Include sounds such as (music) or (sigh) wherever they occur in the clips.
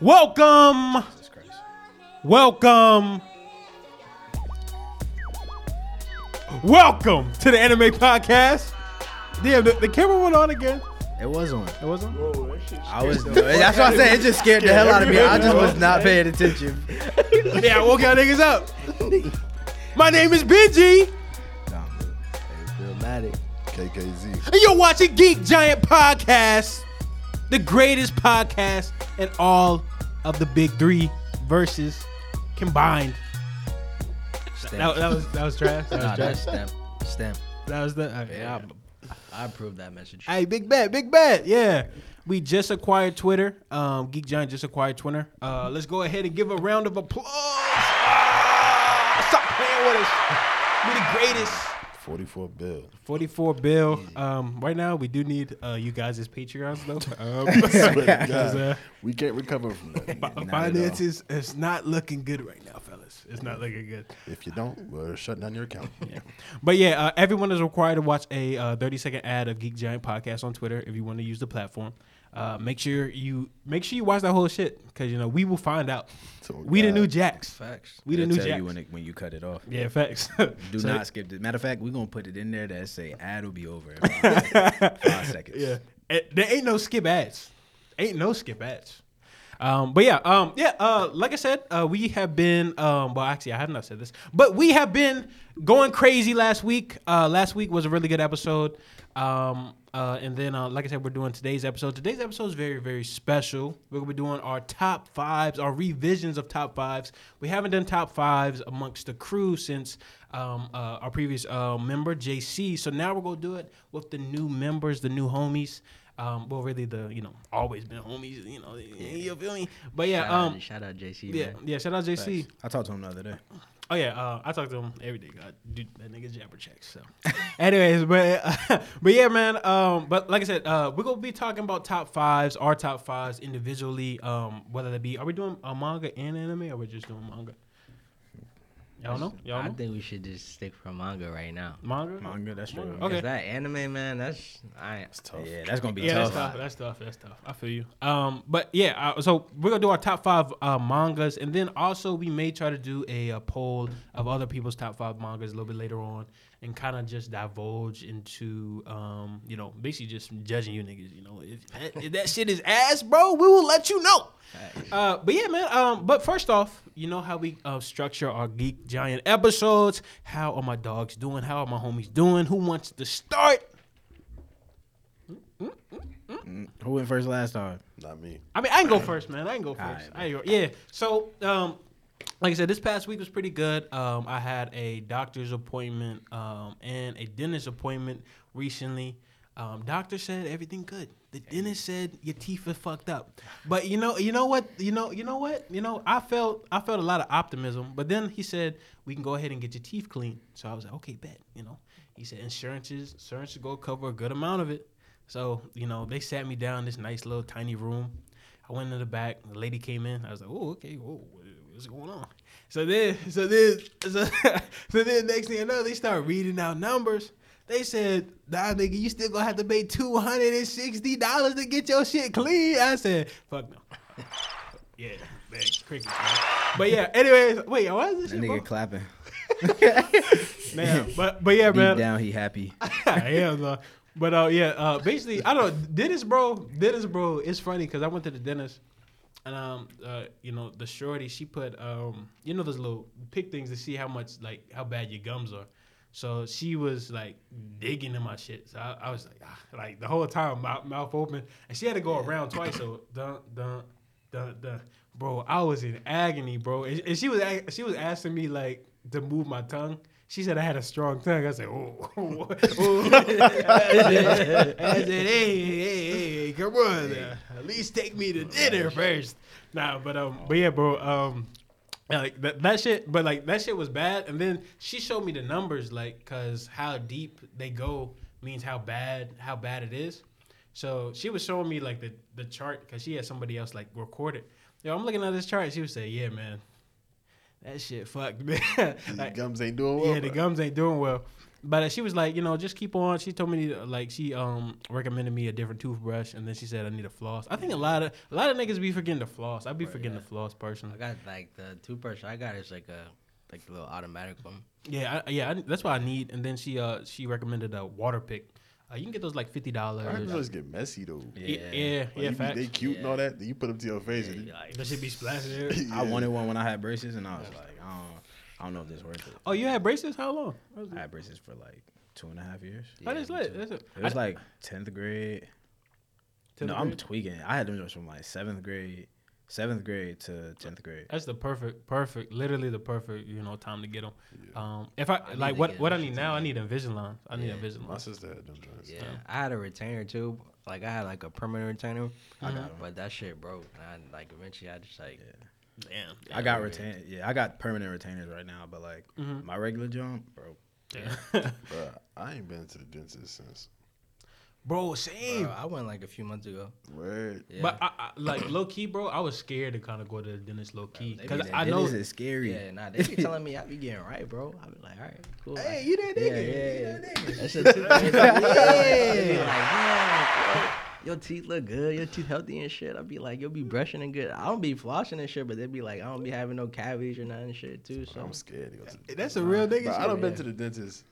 Welcome, Jesus Christ. welcome, welcome to the Anime Podcast. Damn, the, the camera went on again. It was on. It wasn't. I was. That's what I said. It just scared the hell out of me. I just was not paying attention. Yeah, I woke y'all niggas up. My name is Benji, Nah, dramatic. KKZ. and you're watching Geek Giant Podcast, the greatest podcast in all of the big three verses combined. That, that was that was trash. That (laughs) was Nah, trash. that's stem. Stem. That was the. okay. Yeah, I, I approve that message. Hey, big bet, big bet. Yeah. We just acquired Twitter. Um, Geek Giant just acquired Twitter. Uh, let's go ahead and give a round of applause. Ah, stop playing with us. We're the greatest. 44 bill. 44 bill. Um, right now, we do need uh, you guys as Patreons, though. (laughs) Um, Swear to (laughs) because, God, uh, we can't recover from that. fi- Not finances is not looking good right now, fellas. It's not looking good. If you don't, we'll shut down your account. (laughs) But yeah, uh, everyone is required to watch a uh, 30 second ad of Geek Giant podcast on Twitter if you want to use the platform. Uh, make sure you make sure you watch that whole shit because you know we will find out. So, We the new Jacks. Facts. We the It'll new tell Jacks. you when, it, when you cut it off. Yeah, facts. Do (laughs) So- not skip it. Matter of fact, we're gonna put it in there that say ad will be over in (laughs) five, five seconds. Yeah, Eh, there ain't no skip ads. Ain't no skip ads. Um, but yeah, um, yeah. Uh, like I said, uh, we have been. Um, well, actually, I have not said this, but we have been going crazy last week. Uh, last week was a really good episode. Um, uh, and then, uh, like I said, we're doing today's episode. Today's episode is very, very special. We're gonna be doing our top fives, our revisions of top fives. We haven't done top fives amongst the crew since um, uh, our previous uh, member JC. So now we're gonna do it with the new members, the new homies. Um, well, really, the you know always been homies. You know, you feel me? But yeah, Shout, out, um, shout out JC. yeah, man. yeah. Shout out JC. Facts. I talked to him the other day. Oh yeah, uh, I talk to him every day. Dude, that nigga jabber checks. So, (laughs) anyways, but (laughs) but yeah, man. Um, but like I said, uh, we're gonna be talking about top fives, our top fives individually. Um, whether that be, are we doing a manga and anime, or we're just doing manga? Y'all know? Y'all I think we should just stick for manga right now. Manga. Manga, that's true. Okay. That anime, man, that's I. It's tough. Yeah, that's gonna be Yeah, tough. that's tough. That's tough. That's tough. I feel you. Um, but yeah, uh, so we're gonna do our top five uh, mangas, and then also we may try to do a, uh poll of other people's top five mangas a little bit later on, and kind of just divulge into, um, you know, basically just judging you niggas. You know, if, that- if that shit is ass, bro, we will let you know. Uh, but yeah, man. Um, but first off, you know how we uh, structure our Geek Giant episodes. How are my dogs doing? How are my homies doing? Who wants to start? Who went first last time? Not me. I mean, I can go first, man. I can go first. Alright, I can go. Yeah. So, um, like I said, this past week was pretty good. Um, I had a doctor's appointment um, and a dentist appointment recently. Um, doctor said everything good. The dentist said your teeth are fucked up. But you know, you know what? You know, you know what? You know, I felt I felt a lot of optimism. But then he said we can go ahead and get your teeth cleaned. So I was like, okay, bet. You know, he said insurances insurance is go cover a good amount of it. So you know, they sat me down in this nice little tiny room. I went in the back. The lady came in. I was like, "Oh, okay. Whoa, what's going on?" So then, so then, so, (laughs) so then, next thing I know, they start reading out numbers. They said, "Nah, nigga, you still gonna have to pay two hundred and sixty dollars to get your shit clean." I said, "Fuck no." (laughs) yeah, man, crickets, man. But yeah, anyways, wait, why is this That shit? nigga bro? clapping. (laughs) Man, but but yeah, Deep man. down, he happy. yeah, no. But uh, yeah, uh, basically, I don't know. Dentist, bro, dentist, bro. It's funny because I went to the dentist, and um, uh, you know, the shorty, she put um, you know, those little pick things to see how much like how bad your gums are. So she was like digging in my shit. So I, I was like, ah, like the whole time, mouth, mouth open, and she had to go around twice. So dun dun dun dun. Bro, I was in agony, bro, and, and she was she was asking me like to move my tongue. She said I had a strong tongue. I said, oh, oh, oh. I said, hey, hey, hey, come on, now. at least take me to dinner first. Nah, but um, but yeah, bro, um, like that, that shit, but like that shit was bad. And then she showed me the numbers, like, cause how deep they go means how bad how bad it is. So she was showing me like the the chart, cause she had somebody else like record it. Yo, I'm looking at this chart. She would say, yeah, man, that shit fucked, man. (laughs) The like, gums ain't doing well. yeah, the gums ain't doing well. But uh, she was like, you know, just keep on. She told me like she um recommended me a different toothbrush, and then she said I need a floss. I think a lot of a lot of niggas be forgetting to floss. I be Right, forgetting yeah. to floss personally. I got like the toothbrush I got is like a like a little automatic one. Yeah, I, yeah, I, that's what I need. And then she uh she recommended a water pick. Uh, you can get those like fifty I heard dollars. those get messy though. Yeah, Yeah. yeah, Like, yeah. you be- facts. they cute and all that. Then you put them to your face. and Like, that should be splashing there. (laughs) I wanted one when I had braces, and I was like, I don't, I don't know if this worth it. Oh, you had braces? How long? I had braces for like two and a half years. That is me lit. That's it. It was like tenth grade. Tenth no, I'm tweaking. I had them just from like seventh grade, seventh grade to tenth grade. That's the perfect, perfect, literally the perfect, you know, time to get them. Yeah. Um, if I, I like what what I need now, I again. need Invisalign. Lines. I need Yeah. Invisalign. My sister had them joints. Yeah, I had a retainer too. Like I had like a permanent retainer, I Mhm. got, but that shit broke. And I, like eventually I just like Damn. I got retain. Yeah, I got permanent retainers right now, but like Mhm. my regular jump, bro. Damn. Bro, I ain't been to the dentist since. Bro, same. bro, I went like a few months ago. Word. Yeah. But I, I, like low key, bro, I was scared to kind of go to the dentist low key because I know. it's scary. yeah, nah, they be telling me I be getting right, bro. I be like, all right, cool. Hey, you that yeah, nigga? yeah, You yeah. that shit too. They (laughs) be like, Yeah. Like, yeah, your teeth look good, your teeth healthy and shit. I be like, you'll be brushing and good. I don't be flossing and shit, but they be like, I don't be having no cavities or nothing and shit too. So I'm scared to go to the That's a real nigga. Bro, I shit. done been to the dentist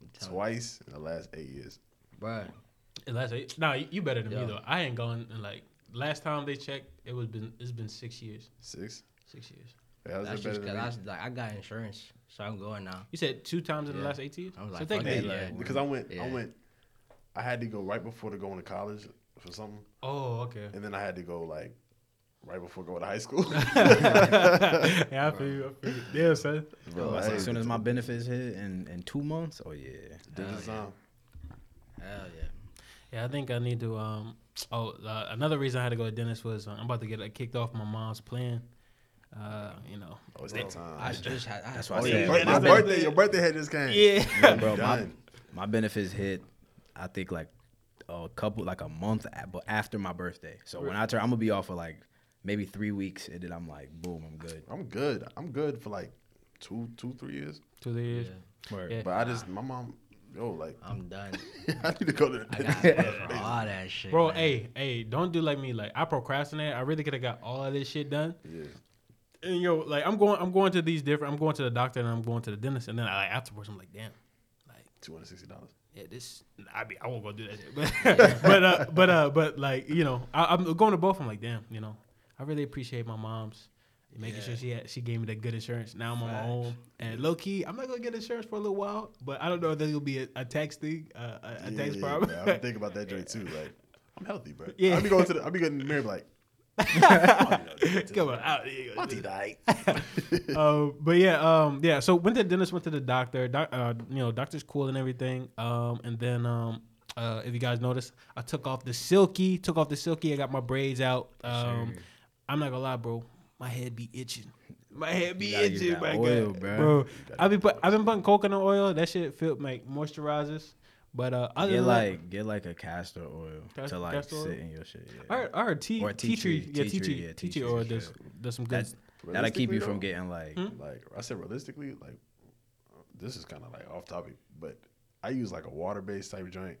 I'm twice in the last eight years. You, bro. And Last eight. Nah, you you better than me though. I ain't gone in like last time they checked, it was been it's been six years. Six. Six years. Yeah, That's just because? I, was, like, I got insurance, so I'm going now. You said two times in the last eight years. I was so like, take fuck that. it, Hey, yeah. because I went, I went, I had to go right before to go into college for something, Oh, okay. and then I had to go like right before going to high school. (laughs) yeah, I feel you. I feel you. (laughs) Yeah, son. Bro, I As soon as my benefits hit in, in two months, oh yeah. the dentist, Hell yeah. Hell yeah. Yeah, I think I need to. Um. Oh, uh, another reason I had to go to dentist was uh, I'm about to get uh, kicked off my mom's plan. Uh, you know. Oh, it's that time. I just had. I That's had why I oh, said- yeah, my my, my birthday, your birthday had just came. Yeah. Yeah, bro, my, my benefits hit, I think like a couple, like a month, but after my birthday. So when I turn, I'm gonna be off for like maybe three weeks, and then I'm like, boom, I'm good. I'm good. I'm good for like two, two, three years. Two years. Yeah, Yeah. But I just, my mom, yo, like, I'm done. (laughs) I need to go to the I dentist. got to for all that shit. Bro, man. hey, hey, don't do like me. Like I procrastinate. I really could have got all of this shit done. Yeah. And yo, like I'm going, I'm going to these different. I'm going to the doctor and I'm going to the dentist. And then I, like, afterwards, I'm like, damn, like Two hundred sixty dollars. yeah, this. I be, I won't go do that shit. (laughs) But, but, uh, but, uh, but like you know, I, I'm going to both. I'm like, damn, you know, I really appreciate my mom's making sure she had, she gave me that good insurance. Now I'm on my own. And low key, I'm not gonna get insurance for a little while. But I don't know if there's gonna be a, a tax thing, uh, a, a tax problem. I've been thinking about that joint too. Like, I'm healthy, bro. Yeah. Yeah. I be going to the, I'll be getting married like, (laughs) Come on, out. here you go. my teeth alright. uh, but yeah, um, yeah. So went to the dentist, went to the doctor. Doc, uh, you know, doctor's cool and everything. Um, and then um, uh, if you guys notice, I took off the silky, took off the silky. I got my braids out. Um, Sure. I'm not gonna lie, bro. My head be itching. My head be You gotta use itching, that my oil, God. bruh. bro. I be put, I've been putting coconut oil. That shit feel like moisturizes. But uh, other Get than like get like a castor oil Cas- to like castor oil? sit in your shit. Yeah. I heard, tea, Or tea tea tree, tree, yeah, tea tea tree, tree, yeah, tea tea tree tree oil does does some good. That's that'll keep you Realistically, from getting like Hmm? like I said realistically, like this is kind of like off topic, but I use like a water based type joint,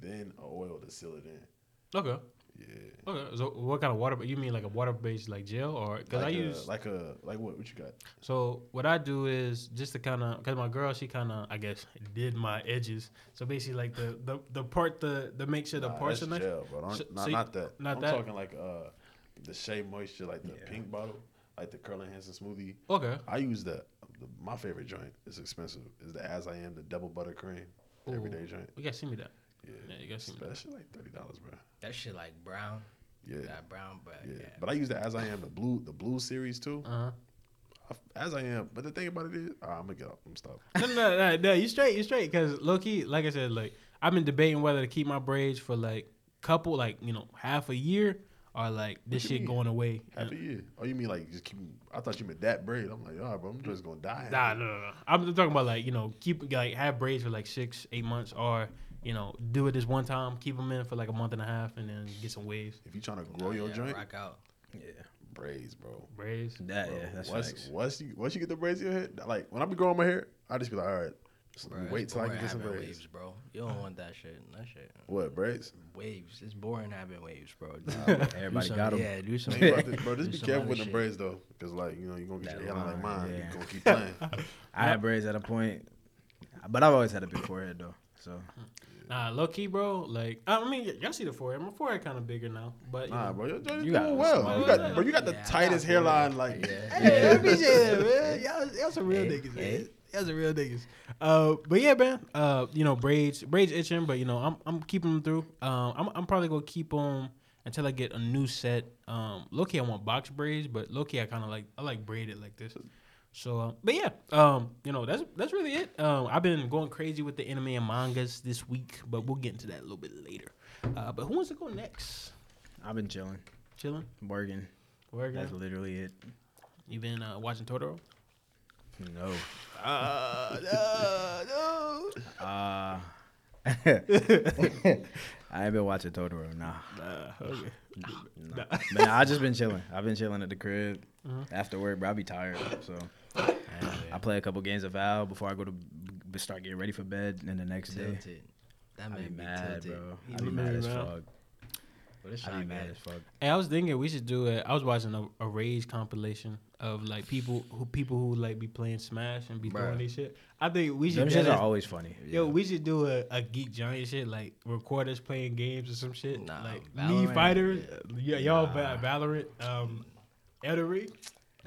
then a oil to seal it in. Okay. Yeah. Okay. So what kind of water? You mean like a water based like gel or because like I a, use like a like what what you got? so what I do is just to kind of because my girl she kind of I guess did my edges. So basically like the the, the part the the make sure the Nah, parts that's are nice. gel, but So- not, so you- not that. not I'm that? talking like uh the Shea Moisture, like the Yeah. pink bottle, like the Curl Enhancing smoothie. Okay. I use that. The, my favorite joint It's expensive. Is the As I Am the double buttercream everyday Ooh. joint. You gotta see me that. Yeah, Yeah, you gotta that shit like thirty dollars, bro. That shit like brown. Yeah, That brown, but yeah. yeah. But I use the As I Am the blue the blue series too. Uh huh. As I Am, but the thing about it is, ah, I'm gonna get up. I'm stop. no, no, no, no, you straight, you straight. Because low key, like I said, like I've been debating whether to keep my braids for like couple, like you know, half a year or like this shit mean? going away. Half a year. Oh, you mean like just keep? I thought you meant that braid. I'm like, oh, bro, I'm just gonna die. Nah, no, no, no. I'm talking about like you know, keep like have braids for like six, eight months, or you know, do it this one time, keep them in for like a month and a half, and then get some waves. If you trying to grow your oh, yeah, joint, rock out. yeah. braids, bro. Braids. That Bro, yeah, that's once, facts. once you once you get the braids in your head, like when I be growing my hair, I just be like, all right, just wait till I can get some braids. waves, bro. You don't want that shit. That shit. What braids? Waves. It's boring having waves, bro. (laughs) Everybody Do some- got 'em. Yeah, do some. Think about this, bro. Just do be careful with the braids though, because like you know you're gonna get That your hairline like line, mine. yeah. You're gonna keep playing. (laughs) I had braids at a point, but I've always had a big forehead though. So hmm. Nah, low key, bro. Like, I mean, y- y'all see the forehead. My forehead kind of bigger now, but you Nah, know. bro, you're, you're You doing got well. You got, bro, you got the Yeah, I tightest got hairline. Like, Yeah. (laughs) Hey, I appreciate that, man. Y'all, y'all some real (laughs) Hey, niggas, man. hey. Y'all some real niggas. Uh, but yeah, man. Uh, you know, braids, braids itching, but you know, I'm I'm keeping them through. Um, I'm I'm probably gonna keep them until I get a new set. Um, low key, I want box braids, but low key, I kind of like I like braided like this. So, uh, but yeah, um, you know, that's that's really it. Um, I've been going crazy with the anime and mangas this week, but we'll get into that a little bit later. Uh, but who wants to go next? I've been chilling, Chilling, working. working. That's literally it. You been uh, watching Totoro? No. Uh, no, no. Uh, (laughs) I ain't been watching Totoro. Nah. Nah, okay. nah. (laughs) Man, I just been chilling. I've been chilling at the crib Mhm. after work, bro. I be tired, so I play a couple games of Val before I go to b- start getting ready for bed. And the next day, Tilted. That I made be me mad, tilted. bro. He I be mad as fuck. I not be mad as fuck. Hey, I was thinking we should do it. I was watching a, a Rage compilation of like people who people who like be playing Smash and be Bruh. throwing these shit. I think we Them should. shits deadass- are always funny. Yo, we should do a, a geek giant shit like record us playing games or some shit. Nah, like Valorant, me fighter, yeah, y'all Nah. Valorant, um, Elden Ring.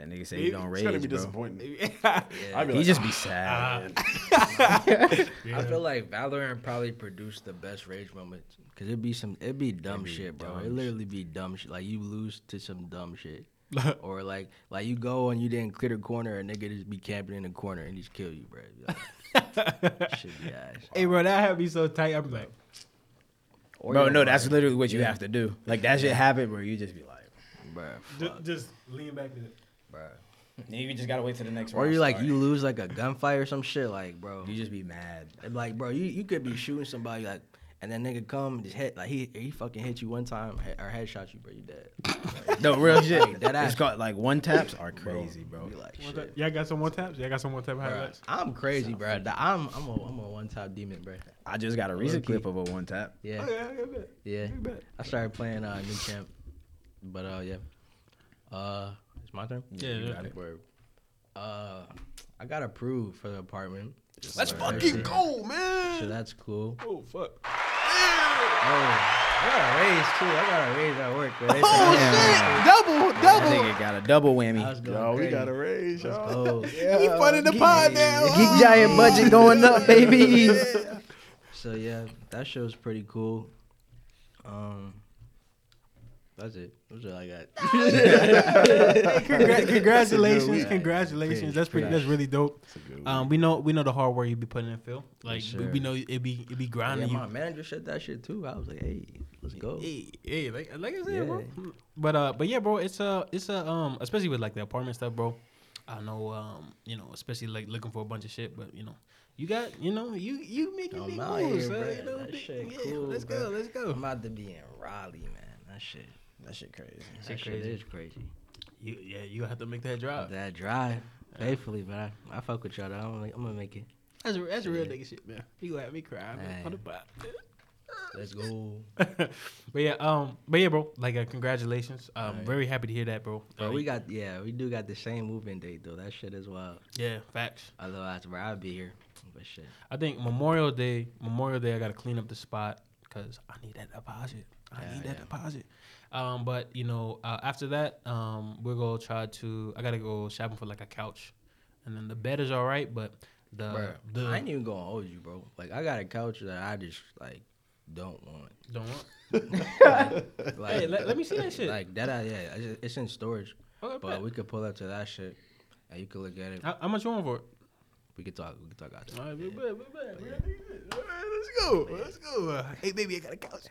That nigga say Maybe he don't it's gonna rage, be bro. disappointing. (laughs) yeah. I'd be He just be "Ah, sad. (laughs) I feel like Valorant probably produced the best rage moments because it'd be some it'd be dumb be shit, bro. dumb It literally be dumb shit. Like you lose to some dumb shit, (laughs) or like like you go and you didn't clear the corner, and nigga just be camping in the corner and just kill you, bro. Like, Should be ass. hey, bro, that had me so tight. I'm like, Or Bro, you'll no, that's literally what you Yeah. have to do. Like that shit happen where you just be like, bro. just, Fuck, just lean back to it. Bro. you just gotta wait till the next Or you like you lose like a gunfight or some shit, like bro. you just be mad. And, like, bro, you, you could be shooting somebody like, and then nigga come and just hit like he he fucking hit you one time he- or headshot you, bro. You dead. (laughs) No real shit. Like, that it's called like one taps are crazy, bro. Be like, One shit. tap- Y'all got some more taps? Y'all got some more tap highlights? I'm crazy, bro. I'm I'm a I'm a one top demon, bro. I just got a recent Low-key. clip of a one tap. Yeah, Okay, okay, bet. yeah. Okay, bet. I started playing uh new champ, but uh yeah, uh it's my turn. Yeah, you yeah. got it. Word. Uh, I got approved for the apartment. Let's So fucking shit- go, So that's cool. Oh fuck. Oh, I got a raise too. I got a raise at work. Bro. They Oh said, shit! "Yeah, Double, That double. nigga got a double I whammy. was going Yo, we crazy. got a raise, Let's y'all. go. We funding the pod now. The Geek Giant budget going up, baby. (laughs) So yeah, that show was pretty cool. Um, that's it. That's all I got. (laughs) Congra- congratulations, week. congratulations. That's pretty. That's really dope. It's a good Um, we know we know the hard work you be putting in, Phil. Like Yes, we, we know it be it be yeah, grinding my you. manager said that shit too. I was like, hey, let's go. Hey, hey, like like I said, bro. But uh, but yeah, bro. It's a it's a um, especially with like the apartment stuff, bro. I know um, you know, especially like looking for a bunch of shit, but you know. You got, you know, you you making I'm big moves, here, son, bro. you know, That big- shit yeah, cool, Let's bro. go, let's go. I'm about to be in Raleigh, man. That shit. That shit crazy. That Shit shit crazy. is crazy. You, yeah, you have to make that drive. That drive, faithfully, but I, I fuck with y'all. Though. I'm, gonna- I'm gonna make it. That's a, that's a real nigga shit, man. You gonna have me cry man, Man. on the pot. Let's go. (laughs) but yeah, um, but yeah, bro. Like, uh, congratulations. Um, Alright. very happy to hear that, bro. But Uh, we got yeah, we do got the same moving date though. That shit is wild. yeah, facts. Otherwise, bro, I'd be here. But shit. I think Memorial Day, Memorial Day, I gotta clean up the spot because I need that deposit. I Yeah, need that yeah. deposit. Um, but you know, uh, after that, um, we're gonna try to. I gotta go shopping for like a couch, and then the bed is all right, but the Bruh, the I ain't even gonna hold you, bro. Like I got a couch that I just like don't want. don't want. (laughs) Like, hey, let, let me see that shit. like that. I, yeah, it's- it's in storage, okay, but bet. we could pull up to that shit, and you could look at it. how, how much you want for it? We could talk. We could talk after. All right, bet, bet, bet, bet. All right, let's go. Let's go. Uh, hey, baby, I got a couch.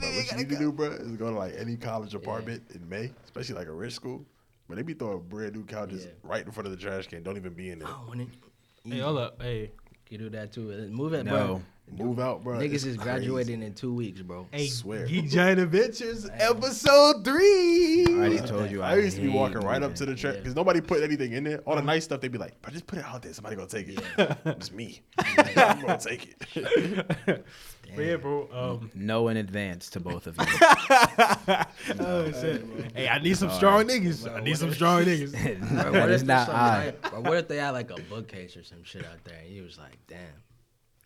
But what you need to do, bro, is go to like any college apartment in May, especially like a rich school. But they be throwing brand new couches Yeah. right in front of the trash can. Don't even be in there. I don't want it. Hey, hold up. Hey, You do that too. Uh, Move it, No. bro. Move out, bro. Niggas It's is crazy. graduating in two weeks, bro. Hey, Swear. Geek Giant Adventures episode three. I already told you. I used to be walking right up to the track Yeah. because nobody put anything in there. All the nice stuff, they'd be like, "But just put it out there. Somebody gonna take it. it's (laughs) me. (laughs) I'm gonna take it." (laughs) But yeah, bro. Um, No in advance to both of you. (laughs) oh, shit. Hey, I need some strong niggas. I need some strong (laughs) niggas. Bro, (laughs) that is if not I. like- what if they had like a bookcase or some shit out there and you was like, damn.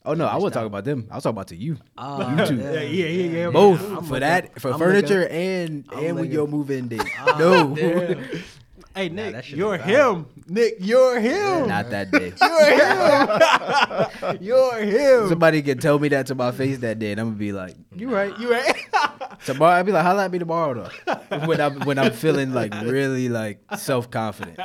Oh no, I wasn't Stop. talking about them. I was talking about to you. Oh, You too. Yeah, yeah, yeah, yeah. Both I'm for looking- that for I'm furniture looking- and I'm and when looking- your move in date. Ah, no, damn. Hey, Nick, that you're him. Nick, you're him. not that day. (laughs) You're him. (laughs) you're him. Somebody can tell me that to my face that day, and I'm gonna be like, "You right." You right? (laughs) Tomorrow, I'll be like, "Holla at me tomorrow, though." when I'm when I'm feeling like really like self confident.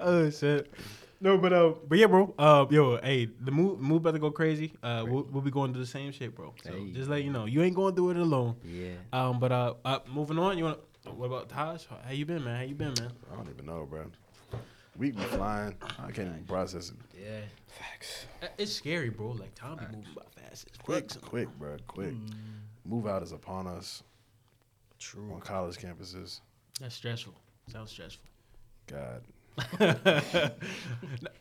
oh shit. No, but uh, but yeah, bro. Uh, yo, hey, the move move to go crazy. Uh, we'll, we'll be going through the same shit, bro. So Hey. just let you know, you ain't going through it alone. Yeah. Um, but uh, uh moving on. You want? What about Taj? How you been, man? How you been, man? I don't even know, bro. We be flying. I can't even process it. Yeah. Facts. It's scary, bro. Like time be moving by fast. It's Quick, quick. quick, bro. Quick. Move out is upon us True. on college campuses. That's stressful. Sounds stressful. God. (laughs)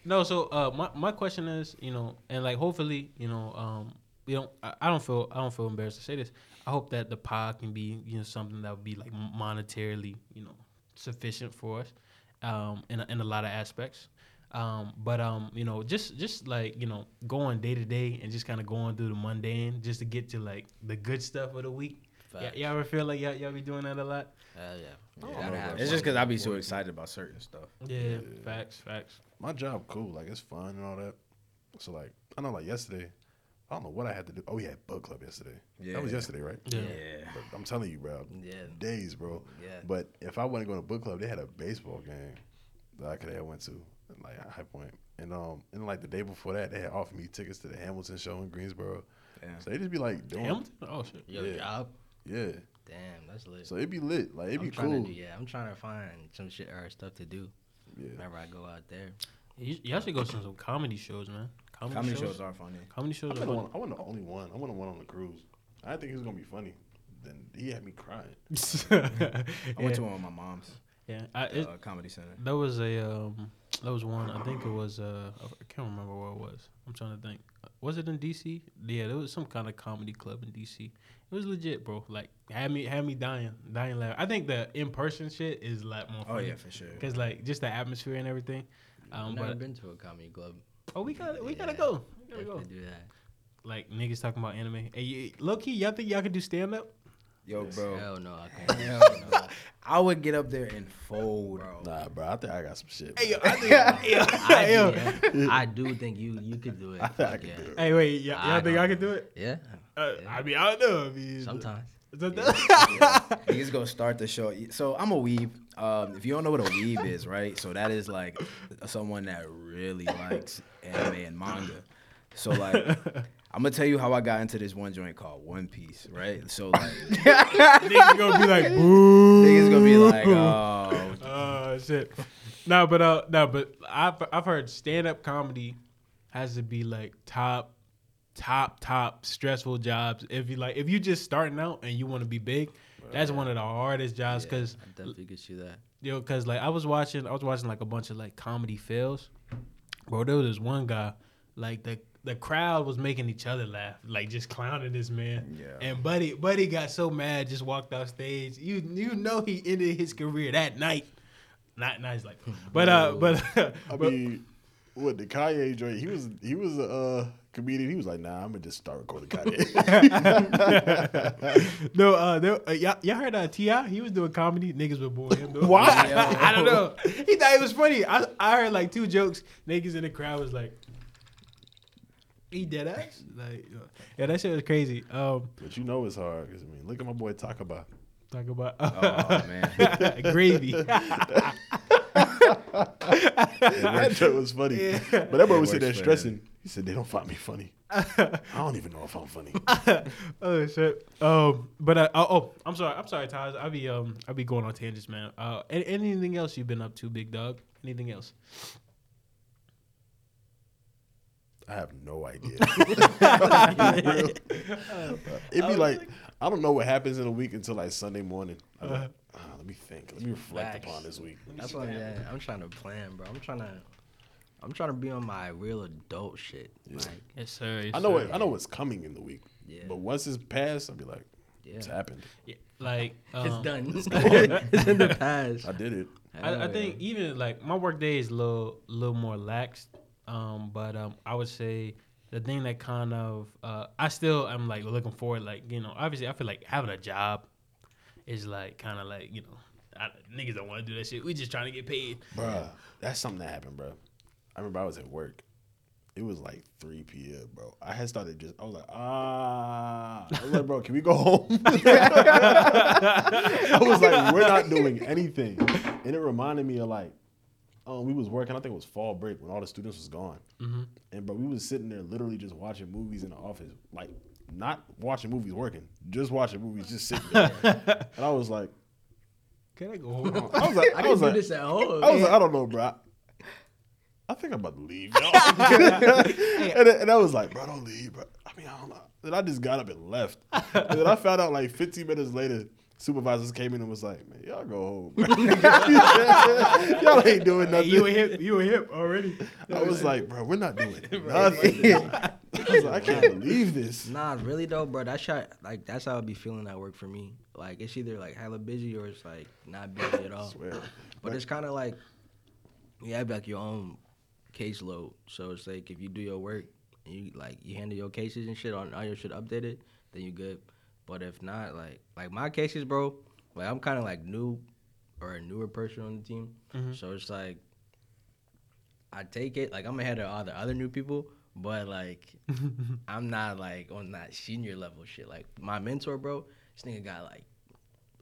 no, so uh, my my question is, you know, and like hopefully, you know, um, we don't. I, I don't feel I don't feel embarrassed to say this. I hope that the pod can be, you know, something that would be like monetarily, you know, sufficient for us, um, in a, in a lot of aspects. Um, but um, you know, just just like you know, going day to day and just kind of going through the mundane, just to get to like the good stuff of the week. Yeah, Facts. y'all ever feel like y'all, y'all be doing that a lot? Hell yeah. Gotta no. It's just because I be so excited about certain stuff. Yeah, facts, facts. My job cool. Like it's fun and all that. So like I know like yesterday, I don't know what I had to do. Oh, we had book club yesterday. Yeah. That was yesterday, right? Yeah. But I'm telling you, bro. Yeah. Days, bro. Yeah. But if I wasn't going to book club, they had a baseball game that I could have went to, like High Point. And um, and like the day before that, they had offered me tickets to the Hamilton show in Greensboro. Damn. So they just be like doing, Hamilton? Oh shit. Your Yeah. job? yeah. Damn, that's lit. So it'd be lit, like it'd I'm be cool. do, yeah, I'm trying to find some shit or stuff to do Yeah. whenever I go out there. You, y'all should go to some comedy shows, man. Comedy, Comedy shows? shows are funny. Comedy shows I are wasn't, one, I wasn't the only one. I wasn't one on the cruise. I didn't think he was gonna be funny. Then he had me crying. (laughs) I yeah, went to one with my mom's yeah. I, uh, it, comedy center. that was a um, that was one. I think it was uh, I can't remember where it was. I'm trying to think. Was it in DC? Yeah, there was some kind of comedy club in DC. It was legit, bro. Like had me had me dying, dying laugh. I think the in person shit is a lot more. Oh Funny yeah, for sure. Cause like just the atmosphere and everything. Um, I've never but been to a comedy club. Oh, we got to we gotta go. We gotta go. do that. Like niggas talking about anime. Hey, you- low key, y'all think y'all could do stand up? Yo, bro, Hell no, I (laughs) can't. Hell no. (laughs) I would get up there and fold, bro. Nah, bro. I think I got some shit. Hey, yo. I think, (laughs) yo, I, yo. do, yeah. I do think you you could do it. I think I Fuck could yeah. do it. Hey, wait, y'all, y'all I think don't I could do it? Yeah, Uh, Yeah. I mean, I don't know. I mean, sometimes. Sometimes. (laughs) Niggas gonna start the show. So I'm a weeb. Um, if you don't know what a weeb is, right? So that is like someone that really likes anime and manga. So like, (laughs) I'm gonna tell you how I got into this one joint called One Piece, right? So like, (laughs) Niggas gonna be like, boo. niggas gonna be like, oh, Oh shit. No, but uh, no, but I've I've heard stand up comedy has to be like top, top, top stressful jobs. If you like, if you just starting out and you want to be big, that's one of the hardest jobs because I definitely get you that. yo, cause like I was watching, I was watching like a bunch of like comedy fails. Bro, there was this one guy, like the the crowd was making each other laugh, like just clowning this man. Yeah. And Buddy, Buddy got so mad, just walked off stage. You you know he ended his career that night. Not nice like, but uh, (laughs) but (laughs) I but mean, what the Kanye joint? He was he was a uh, comedian. He was like, nah, I'm gonna just start recording Kanye. (laughs) (laughs) no, uh, there, uh y'all, y'all heard uh, Ti? He was doing comedy. Niggas were booing him. Though. Why? (laughs) I don't know. He thought it was funny. I I heard like two jokes. Niggas in the crowd was like, he dead ass. Like, yeah, that shit was crazy. Um, but you know it's hard. 'cause, I mean, look at my boy Takaba. talk about oh man. gravy. That joke was funny. Yeah. But that boy was It sitting there works for stressing. He said they don't find me funny. (laughs) I don't even know if I'm funny. (laughs) oh shit. Um, but uh, oh, oh, I'm sorry. I'm sorry, Taj. I be um, I be going on tangents, man. Uh, anything else you've been up to, big dog? Anything else? I have no idea. (laughs) It'd be like I don't know what happens in a week until like Sunday morning. I'm like, ah, let me think. Let me reflect Facts. upon this week. That's what yeah, I'm trying to plan, bro. I'm trying to, I'm trying to be on my real adult shit. Like, Yes, sir. yes, I know sir. what I know what's coming in the week. Yeah. But once it's passed, I'll be like, yeah, it's happened. Yeah, like (laughs) it's um, done. (laughs) (laughs) it's in the past. I did it. I, I Hell think yeah. even like my work day is a little little more lax. Um, but um, I would say the thing that kind of uh, I still am like looking forward, like you know, obviously I feel like having a job is like kind of like you know, I, niggas don't want to do that shit. We just trying to get paid. Bruh, that's something that happened, bro. I remember I was at work. It was like 3 p.m., bro. I had started just, I was like, ah. I was like, bro, can we go home? (laughs) I was like, we're not doing anything. And it reminded me of like, um, we was working, I think it was fall break when all the students was gone. And bro, we was sitting there literally just watching movies in the office. Like, not watching movies working, just watching movies, just sitting there. (laughs) and I was like, Can I go home? I was like, I I, was like, this at home. I was like, I don't know, bro. I, I think I'm about to leave, y'all. (laughs) (laughs) and, and I was like, bro, don't leave, bro. I mean, I don't know. Then I just got up and left. And then I (laughs) found out like 15 minutes later, supervisors came in and was like, man, y'all go home. y'all ain't doing Hey, nothing. you were hip. You were hip already. I was like, bro, we're not doing nothing. I was like, I can't believe this. Nah, really though, bro. That shot, like, that's how I be feeling at work for me. Like, it's either like hella busy or it's like not busy at I all. swear. But it's kind of like yeah, have like your own caseload. So it's like if you do your work and you like you handle your cases and shit on all your shit updated, then you good. But if not, like like my cases, bro, like I'm kind of like new or a newer person on the team. Mm-hmm. So it's like I take it like I'm ahead of all the other new people, but like (laughs) I'm not like on that senior level shit. Like my mentor, bro, this nigga got like.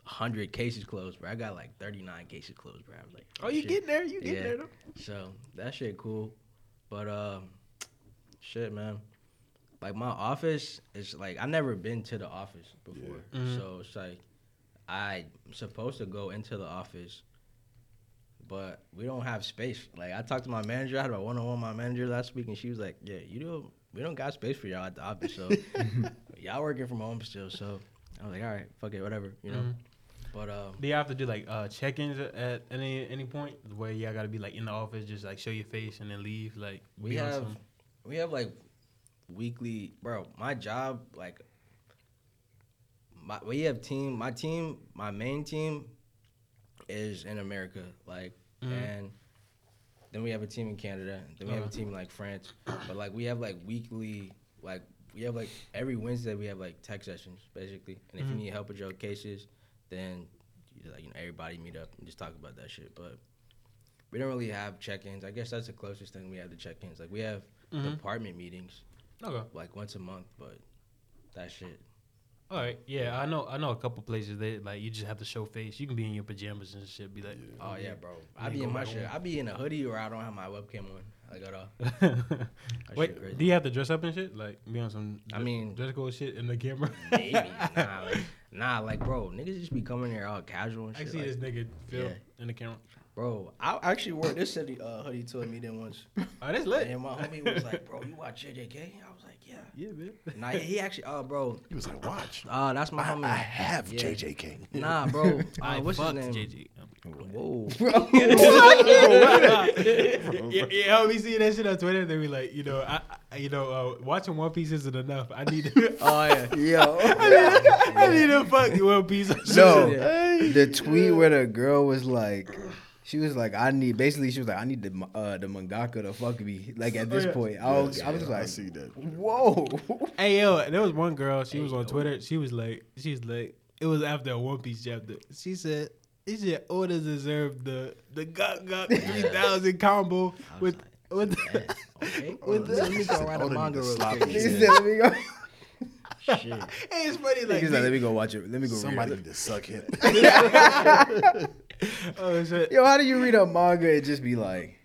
100 cases closed, bro. I got like 39 cases closed, bro. I was like, Oh, you shit. getting there? You getting Yeah. there though? So that shit cool. But um shit man. Like my office is like I never been to the office before. Mhm. So it's like I'm supposed to go into the office but we don't have space. Like I talked to my manager, I had a one on one my manager last week and she was like, Yeah, you don't we don't got space for y'all at the office, so (laughs) y'all working from home still, so I was like, All right, fuck it, whatever, you know. Mhm. But um Do you have to do like uh, check-ins at- any any point where y'all got to be like in the office, just like show your face and then leave? Like We have some- we have like weekly bro, my job like my we have team my team, my main team is in America. Like Mhm. and then we have a team in Canada, then we have a Uh-huh. team in like France. But like we have like weekly like we have like every Wednesday we have like tech sessions basically. And if Mhm. you need help with your cases, then you like you know everybody meet up and just talk about that shit. But we don't really have check-ins. I guess that's the closest thing we have to check-ins. Like we have Mhm. department meetings Okay. like once a month, but that shit. All right. Yeah, I know. I know a couple places that like you just have to show face. You can be in your pajamas and shit. Be like, Oh yeah, bro. I be in my shit. I be in a hoodie or I don't have my webcam on. I got off. (laughs) Wait, shit crazy. do you have to dress up and shit? Like be on some? I mean- dress code shit in the camera. Maybe. nah, like, (laughs) nah, like bro, niggas just be coming here all casual and I shit. see like, this nigga Phil Yeah. in the camera. Bro, I actually wore this hoodie, uh, hoodie to a meeting once, Oh, that's lit. and my homie was like, "Bro, you watch JJK?" I was like, "Yeah." Yeah, man. Nah, he actually, oh, bro, He was like, watch. uh, that's my I, homie. I have Yeah. JJ King. Nah, bro, (laughs) uh, I what's his fucked name? JJ. Whoa, yeah, yeah, help me see that shit on Twitter. They be like, you know, I, I you know, uh, watching One Piece isn't enough. I need, to, (laughs) oh yeah, (laughs) Yo. I need to fuck One Piece. (laughs) No, Yeah. the tweet where the girl was like, (sighs) she was like, I need. Basically, she was like, I need the uh, the mangaka to fuck me. Like at this yeah. point, I was, Yes, I was bro, like, I see that. whoa. Hey yo, there was one girl. She was on yo. Twitter. She was like, she was like, it was after a One Piece chapter. She said, "She said Oda deserve the the Gawk Gawk three thousand combo with like, with." "Damn, okay. (laughs) With Let me go write a (laughs) manga the real quick. He shit. said, let me go. (laughs) Shit. Hey, it's funny like He's like, let me go watch it. Let me go Somebody read need to suck him. it. oh shit. Yo, how do you read a manga and just be like,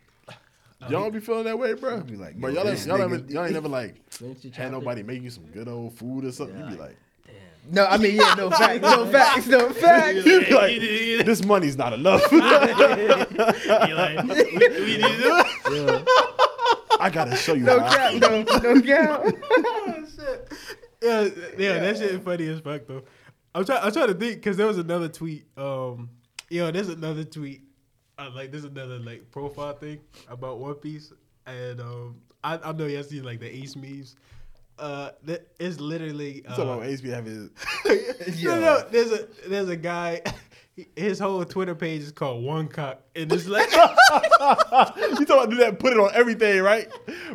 Y'all don't be feeling that way, bro. Be like, bro, yo, y'all, this ain't, y'all, nigga- ain't, y'all ain't never like Finish had nobody make you some good old food or something. You be like, Damn. No, I mean, yeah, no (laughs) facts, no facts, no facts. you be like (laughs) (laughs) this money's not enough. You like, we, we need to do it. I gotta show you. No how I cap, feel. no, no cap. oh, shit. Yeah, yeah, that shit is funny as fuck though. I'm trying. I'm trying to think because there was another tweet. Um, yo, there's another tweet. Uh, like there's another like profile thing about One Piece, and um, I, I know y'all see like the Ace memes. Uh, that is literally. You talking Uh, about HB have his (laughs) no, no, there's a there's a guy. (laughs) His whole Twitter page is called One Cock, and it's like (laughs) you talking about do that? Put it on everything, right?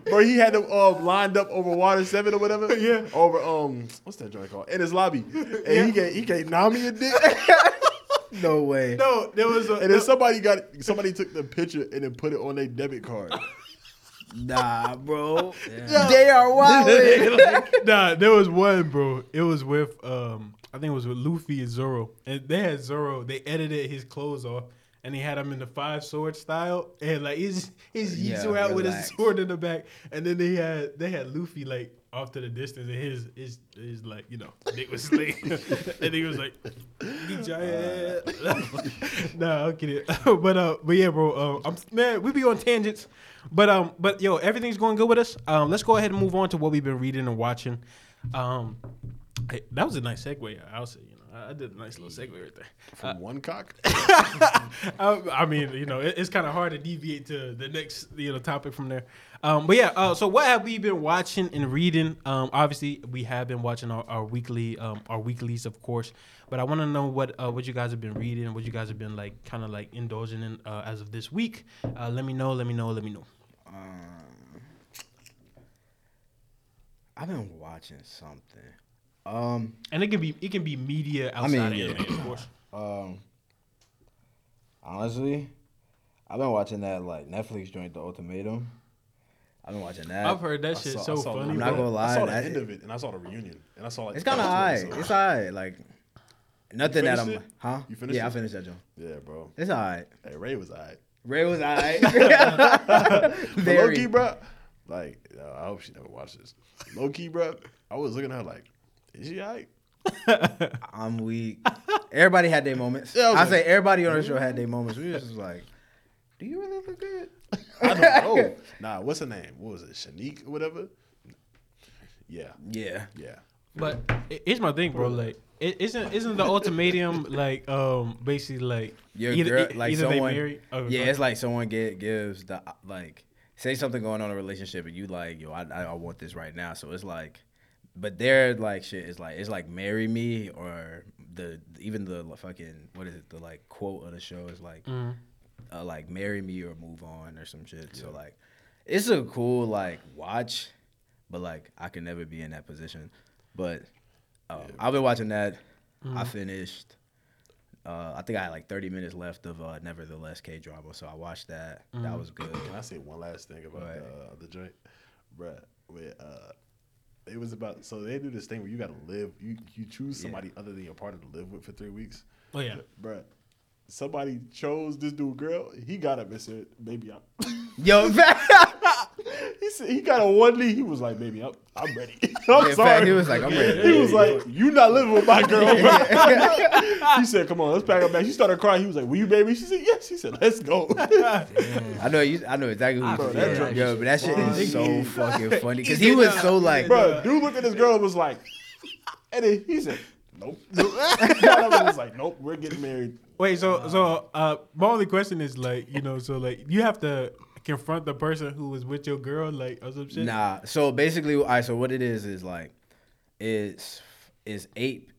Bro, he had them um, lined up over Water Seven or whatever. Yeah. Over um, what's that joint called? In his lobby, and he gave he gave Nami a dick. No way. no, there was a And then somebody got somebody took the picture and then put it on their debit card. Nah, bro. Yeah. They are (laughs) wild. nah, there was one, bro. It was with um, I think it was with Luffy and Zoro, and they had Zoro. They edited his clothes off, and he had him in the five sword style, and like he's he's Yeah, yeah, out with his sword in the back, and then they had they had Luffy like off to the distance, and his his his like you know dick was sling, (laughs) and he was like, "Get your head." nah, I'm kidding. (laughs) but uh, but yeah, bro. Um, I'm man, we be on tangents, but um, but yo, everything's going good with us. Um, let's go ahead and move on to what we've been reading and watching. Um, hey, that was a nice segue. I'll say, you know, I did a nice little segue right there. From one cock. (laughs) I, I mean, you know, it, it's kind of hard to deviate to the next, you know, topic from there. Um, but yeah, uh, so what have we been watching and reading? Um, obviously, we have been watching our, our weekly, um, our weeklies, of course. But I want to know what uh, what you guys have been reading, what you guys have been like, kind of like indulging in uh, as of this week. Uh, let me know. Let me know. Let me know. Um, I've been watching something. Um, And it can be it can be media I outside mean, of anime, of course. (coughs) um, honestly, I've been watching that like Netflix joint, The Ultimatum. I've been watching that. I've heard that I shit saw- so saw funny. I'm not gonna lie, I saw the that- end of it and I saw the reunion and I saw like it's the kind of first two alright. It's alright. Like nothing that I'm. it? Huh? You finished Yeah, I finished that joint. Yeah, bro. It's alright. Hey, Ray was alright. Ray was alright. (laughs) (laughs) But low key, bro. Like, yo, I hope she never watches this. Low key, bro. I was looking at her like, is she alright? (laughs) I'm weak. Everybody had their moments. Yeah, I I, like- say everybody on the show had their moments. We was just like, do you really look good? I don't know. nah, what's her name? What was it? Shanique or whatever? Yeah, Yeah. yeah. But i- here's my thing, bro. Like, it isn't isn't the ultimatum like um basically like Your either, girl, like either someone, they marry? Oh, yeah, it's like someone get, gives the like say something going on in a relationship and you like yo I, I want this right now. So it's like, but their like shit is like it's like marry me or the even the fucking what is it the like quote of the show is like Mhm. uh, like marry me or move on or some shit. So like it's a cool like watch, but like I can never be in that position. But um, I've been watching that. I finished. Uh, I think I had like 30 minutes left of uh, Nevertheless K drama, so I watched that. That was good. Can I say one last thing about Right. the, uh, the joint, bruh? Where uh, it was about. So they do this thing where you got to live. You you choose somebody other than your partner to live with for three weeks, Oh yeah. bruh. Somebody chose this dude girl. He got up and said, "Baby, I'm." Yo, (laughs) he said he got a one knee. He was like, "Baby, I'm, I'm ready." (laughs) I'm in fact, he was like, I'm ready. He was like, "You not living with my girl." bro." (laughs) he said, "Come on, let's pack up back." She started crying. He was like, "Will you, baby?" She said, "Yes." He said, "Let's go." (laughs) I know you. I know exactly who. Bro, you that yeah, drunk yo, but that shit is so funny. fucking funny because he was so like, Bro, dude looked at this girl and was like, and then he said, "Nope." Donovan was like, "Nope, we're getting married." Wait, so so uh, my only question is like, you know, so like you have to confront the person who was with your girl, like or some shit. Nah. So basically, all right. So what it is is like, it's is eight.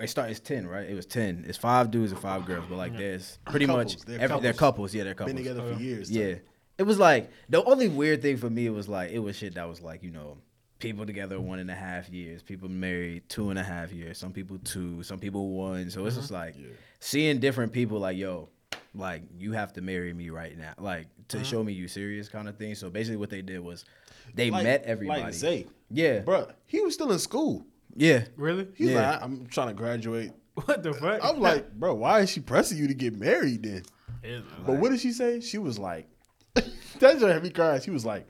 It start. It's ten, right? It was ten. It's five dudes and five girls, but like there's pretty Couples. much They're every, they're couples. couples. Yeah, they're couples. Been together for years. Yeah. It was like the only weird thing for me was like it was shit that was like you know people together one and a half years, people married two and a half years, some people two, some people one. So it's mm-hmm. just like seeing different people like yo, like you have to marry me right now, like to show me you serious kind of thing. So basically what they did was they Like- met everybody. Like Zay, yeah, bro, he was still in school. yeah. Really? He's Yeah. like, "I'm trying to graduate." What the fuck? I'm like, bro, why is she pressing you to get married then? Yeah, But what did she say? She was like, (laughs) that's just had me crying. She was like,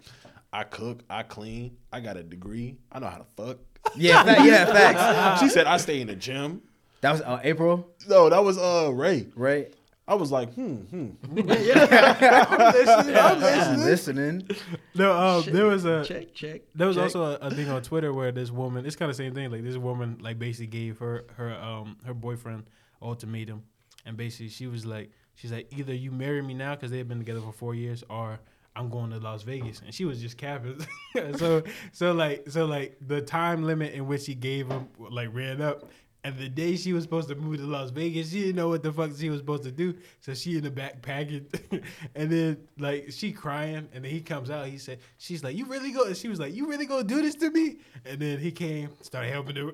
I cook, I clean, I got a degree, I know how to fuck. Yeah, fa- yeah, (laughs) facts. she said, I stay in the gym. That was uh, April, No, that was uh Ray. right? I was like, hmm, hmm. (laughs) I'm listening. I'm listening. listening. No, um, there was a check check. there was check. also a, a thing on Twitter where this woman. It's kind of the same thing. Like this woman, like basically gave her her um her boyfriend ultimatum, and basically she was like, she's like, either you marry me now because they've been together for four years, or I'm going to Las Vegas. And she was just capping. (laughs) so so like so like the time limit in which he gave him like ran up. And the day she was supposed to move to Las Vegas, she didn't know what the fuck she was supposed to do. So she in the back packing. (laughs) and then like she crying. And then he comes out. He said, She's like, You really go and she was like, You really gonna do this to me? And then he came, started helping her. (laughs)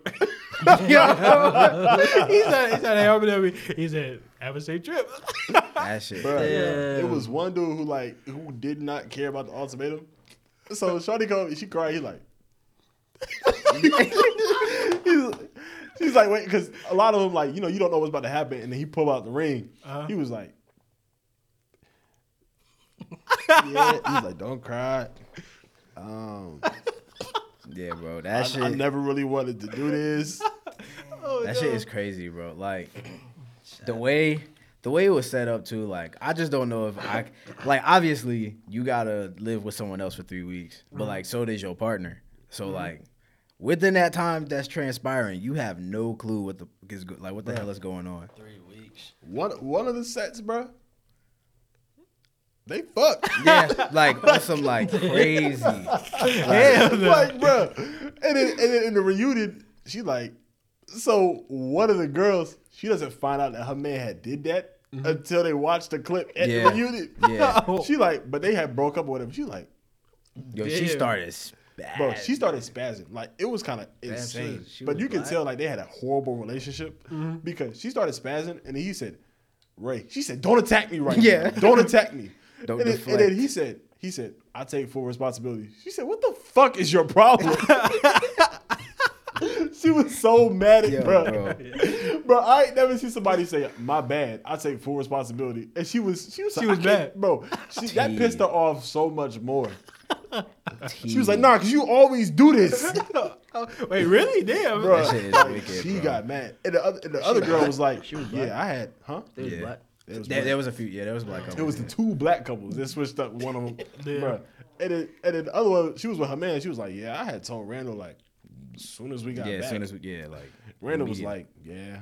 he, started, he started helping her. He said, Have a safe trip. (laughs) That shit. Bruh, Damn. it was one dude who like who did not care about the ultimatum. So Shorty come, she cried. He like, he's, she's like, wait, because a lot of them like you know you don't know what's about to happen, and then he pulled out the ring. Uh-huh. He was like, (laughs) yeah, he's like, don't cry. Um, Yeah, bro. I, That shit. I never really wanted to do this. (laughs) that shit is crazy, bro. Like the way the way it was set up too. Like I just don't know if I like. Obviously, you gotta live with someone else for three weeks, but like so does your partner. So like within that time that's transpiring, you have no clue what the is go- like what the hell is going on. three weeks. One one of the sets, bro. They fucked. (laughs) Yeah, like on some like (laughs) crazy. Hell (laughs) like, bro. And then, and then in the reunion, she like, so one of the girls, she doesn't find out that her man had did that mm-hmm. until they watch the clip at Yeah. the reunion. Yeah. She like, but they had broke up or whatever. She like, Yo, she Damn. started. Spazzing. bro, she started spazzing. Like it was kind of insane. was- but was you can tell like they had a horrible relationship mm-hmm. because she started spazzing and he said, Ray, she said, don't attack me right Yeah. now. Don't attack me. (laughs) Don't and, then, and then he said, he said, I take full responsibility. She said, what the fuck is your problem? (laughs) (laughs) she was so mad at Yo, bro. (laughs) bro. Bro, I ain't never seen somebody say, "My bad, I take full responsibility," and she was, she was, She like, was mad. bro. She, that pissed her off so much more. She was like, "Nah, cause you always do this." (laughs) Wait, really? Damn. Bro, That shit is wicked, she bro. got mad, and the other, and the other girl was like, She was black. "Yeah, I had, huh?" They was Yeah. black. It was, There, black. there was a few. Yeah, there was black. it was the two black couples. They switched up one of them, Yeah. bro. And then, and then the other one, she was with her man. She was like, "Yeah, I had told Randall like, as soon as we got Yeah, back." as soon as we, yeah, like (laughs) Randall was like, "Yeah."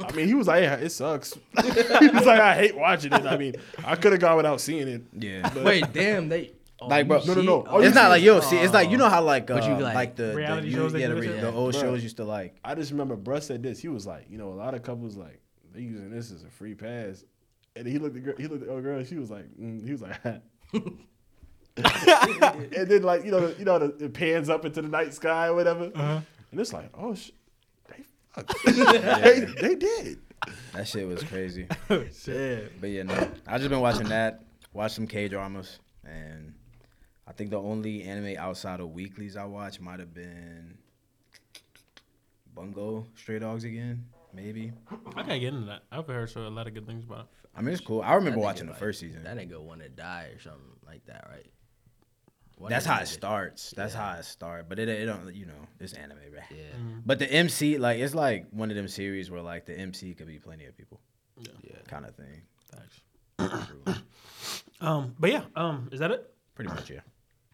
I mean, he was like, "Yeah, it sucks." (laughs) he was like, "I hate watching it." I mean, I could have gone without seeing it. yeah. But- Wait, damn, they. Oh, (laughs) Like, bro- No, no, no. Oh, it's not see- like yo, see, it's like you know how like uh, you like, like the, the reality you- shows yeah, the, do the old Bruh. shows used to like. I just remember Bruss said this. He was like, you know, a lot of couples like they using this as a free pass, and he looked at girl, he looked at the old girl, and she was like, mm, he was like, and then like you know, you know, it pans up into the night sky or whatever, Uh-huh. and it's like, oh, sh- they fucked. (laughs) they, they did. That shit was crazy. (laughs) Yeah. But yeah, no, I just been watching that, watch some K dramas, and I think the only anime outside of weeklies I watch might have been Bungo Stray Dogs again, maybe. I gotta get into that. I've heard so a lot of good things about it. I mean, it's cool. I remember watching the like- first season. That nigga want to die or something like that, right? One That's how it starts. That's Yeah. how it starts. But it, it don't, you know, it's anime, right? Yeah. But the MC, like, it's like one of them series where like the MC could be plenty of people, Yeah. kind of thing. Thanks. (coughs) Um, but yeah, um, is that it? Pretty much, yeah.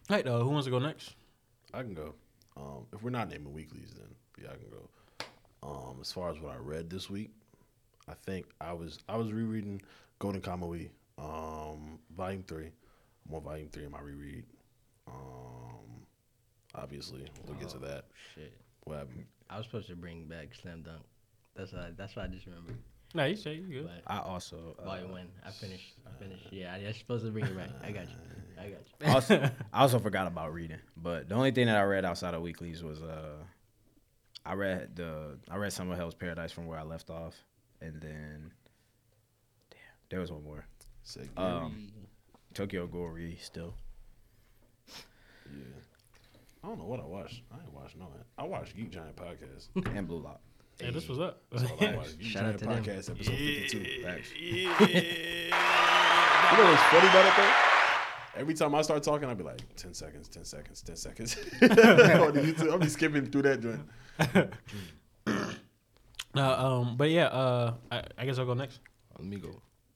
All right, uh, who wants to go next? I can go. Um, if we're not naming weeklies, then yeah, I can go. Um, as far as what I read this week, I think I was I was rereading Golden Kamuy, um, volume three. I'm on volume three in my reread. Um, obviously, we'll get to that. Shit. What happened? I was supposed to bring back Slam Dunk. That's what I, that's what I just remembered. No, you say you good. But I also, uh, volume one, I finished. I finished. Yeah, I was supposed to bring it back. I got you. I got you. I also, (laughs) I also forgot about reading. But the only thing that I read outside of weeklies was uh, I read the I read Summer Hell's Paradise from where I left off, and then damn, there was one more. Sick. Um, Tokyo Ghoul still. Yeah. I don't know what I watched. I ain't watched no. I watched Geek Giant podcast. (laughs) and Blue Lock. Hey, this was up. That's all I watched. Geek Shout out Giant to them. podcast episode 52. Facts. (laughs) You know what's funny about it though? Every time I start talking, I'll be like, 10 seconds, 10 seconds, 10 seconds. (laughs) On the YouTube, I'll be skipping through that joint. Uh, um, but yeah, uh, I, I guess I'll go next. Let me go.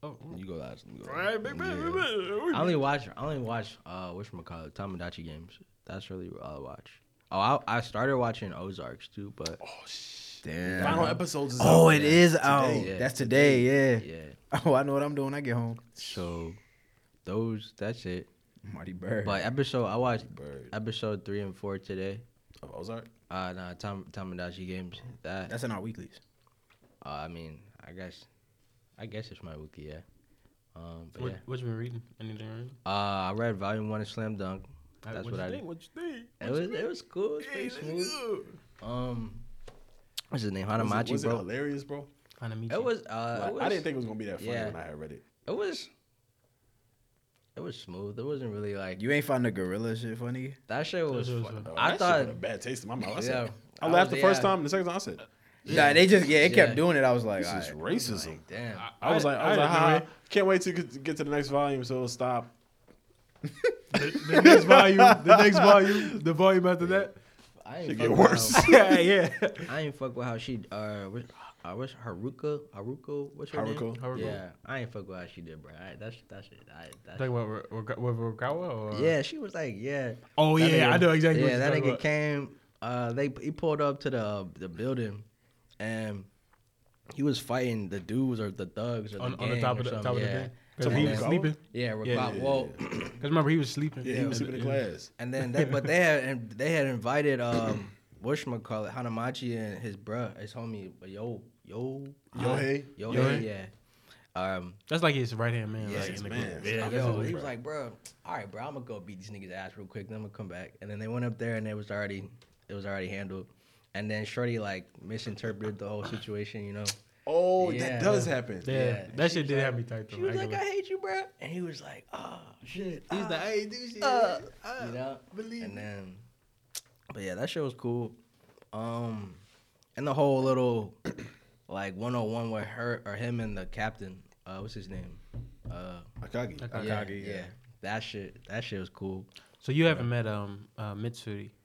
Oh, You go last. You go all last. right, big man, big man. I only watch. I only watch. Uh, which call it? Tomodachi games. That's really all I watch. Oh, I, I started watching Ozarks too, but Oh shit. Damn. Final episodes is Oh, out it today. is out. Today. Yeah. That's today. Yeah. yeah. (laughs) Oh, I know what I'm doing. when I get home. So those. That's it. Marty Byrde. But episode I watched Bird. episode three and four today. Of Ozark. Uh, nah, Tom Tomodachi games. That. That's in our weeklies. Uh, I mean, I guess. I guess it's my wiki. Yeah. Um, but What, yeah. what you been reading? Anything reading? Uh, I read volume one of Slam Dunk. That's what what you I- think? What you think? It was it was cool. It was pretty smooth. Um, what's his name? Was it, Hanamichi, was it bro. hilarious, bro? Hanamichi. It was. Uh, Like, it was I didn't think it was gonna be that funny yeah. when I had read it. It was. It was smooth. It wasn't really like You ain't find the gorilla shit funny? that shit was. It was fun. fun. Oh, I that shit thought. a bad taste in my mouth. I, Yeah. said, I I laughed was- the first yeah. time. The second time I said, Yeah, they just yeah, it kept Yeah. doing it. I was like, "This is all right. racism." Like, damn. I was like, I was like, didn't "Ha, know it. can't wait to get, get to the next volume, so it'll stop. (laughs) the, the next volume, the next volume, the volume after that. I ain't Should get worse. how- (laughs) yeah, yeah. I ain't fuck with how she. Uh, what, uh, what's Haruka? Haruko? What's her Haruko. name? Haruko. Yeah, I ain't fuck with how she did, bro. I, that's that's it. I, that's, Talking about Ro- Ro- with Rukawa or yeah, she was like, yeah. Oh That yeah, nigga- I know exactly. Yeah, what that you're nigga talking came. Uh, they he pulled up to the the building, and he was fighting the dudes or the thugs or about. the on, on the top of the something. top of the yeah. thing. Because So he he was was sleeping. Yeah, Yeah, yeah, yeah, well, (clears throat) Because remember he was sleeping. Yeah, he was sleeping in class. and then they but they had and they had invited um whatchamacallit, Hanamichi and his bruh, his homie, yo yo Yohei? yo Yohei? yeah. Um, That's like his right hand man. Yeah, like, his man. Yeah, Yeah, yo, he bruh. was like, bro, all right, bro, I'm gonna go beat these niggas ass real quick. Then I'm gonna come back. And then they went up there and it was already it was already handled. And then Shorty like misinterpreted the whole situation, you know. Oh, Yeah. that does happen. yeah. Yeah. That shit did like- have me tight though. She was I like, I hate you, bro. And he was like, oh shit. He's ah, like, hey, do shit. uh, uh, you know. believe And then, but yeah, that shit was cool. Um, and the whole little (coughs) like one on one with her or him and the captain. Uh, what's his name? Uh, Akagi. Akagi. yeah, yeah. yeah. That shit, that shit was cool. So you haven't met um uh, Mitsuri yet,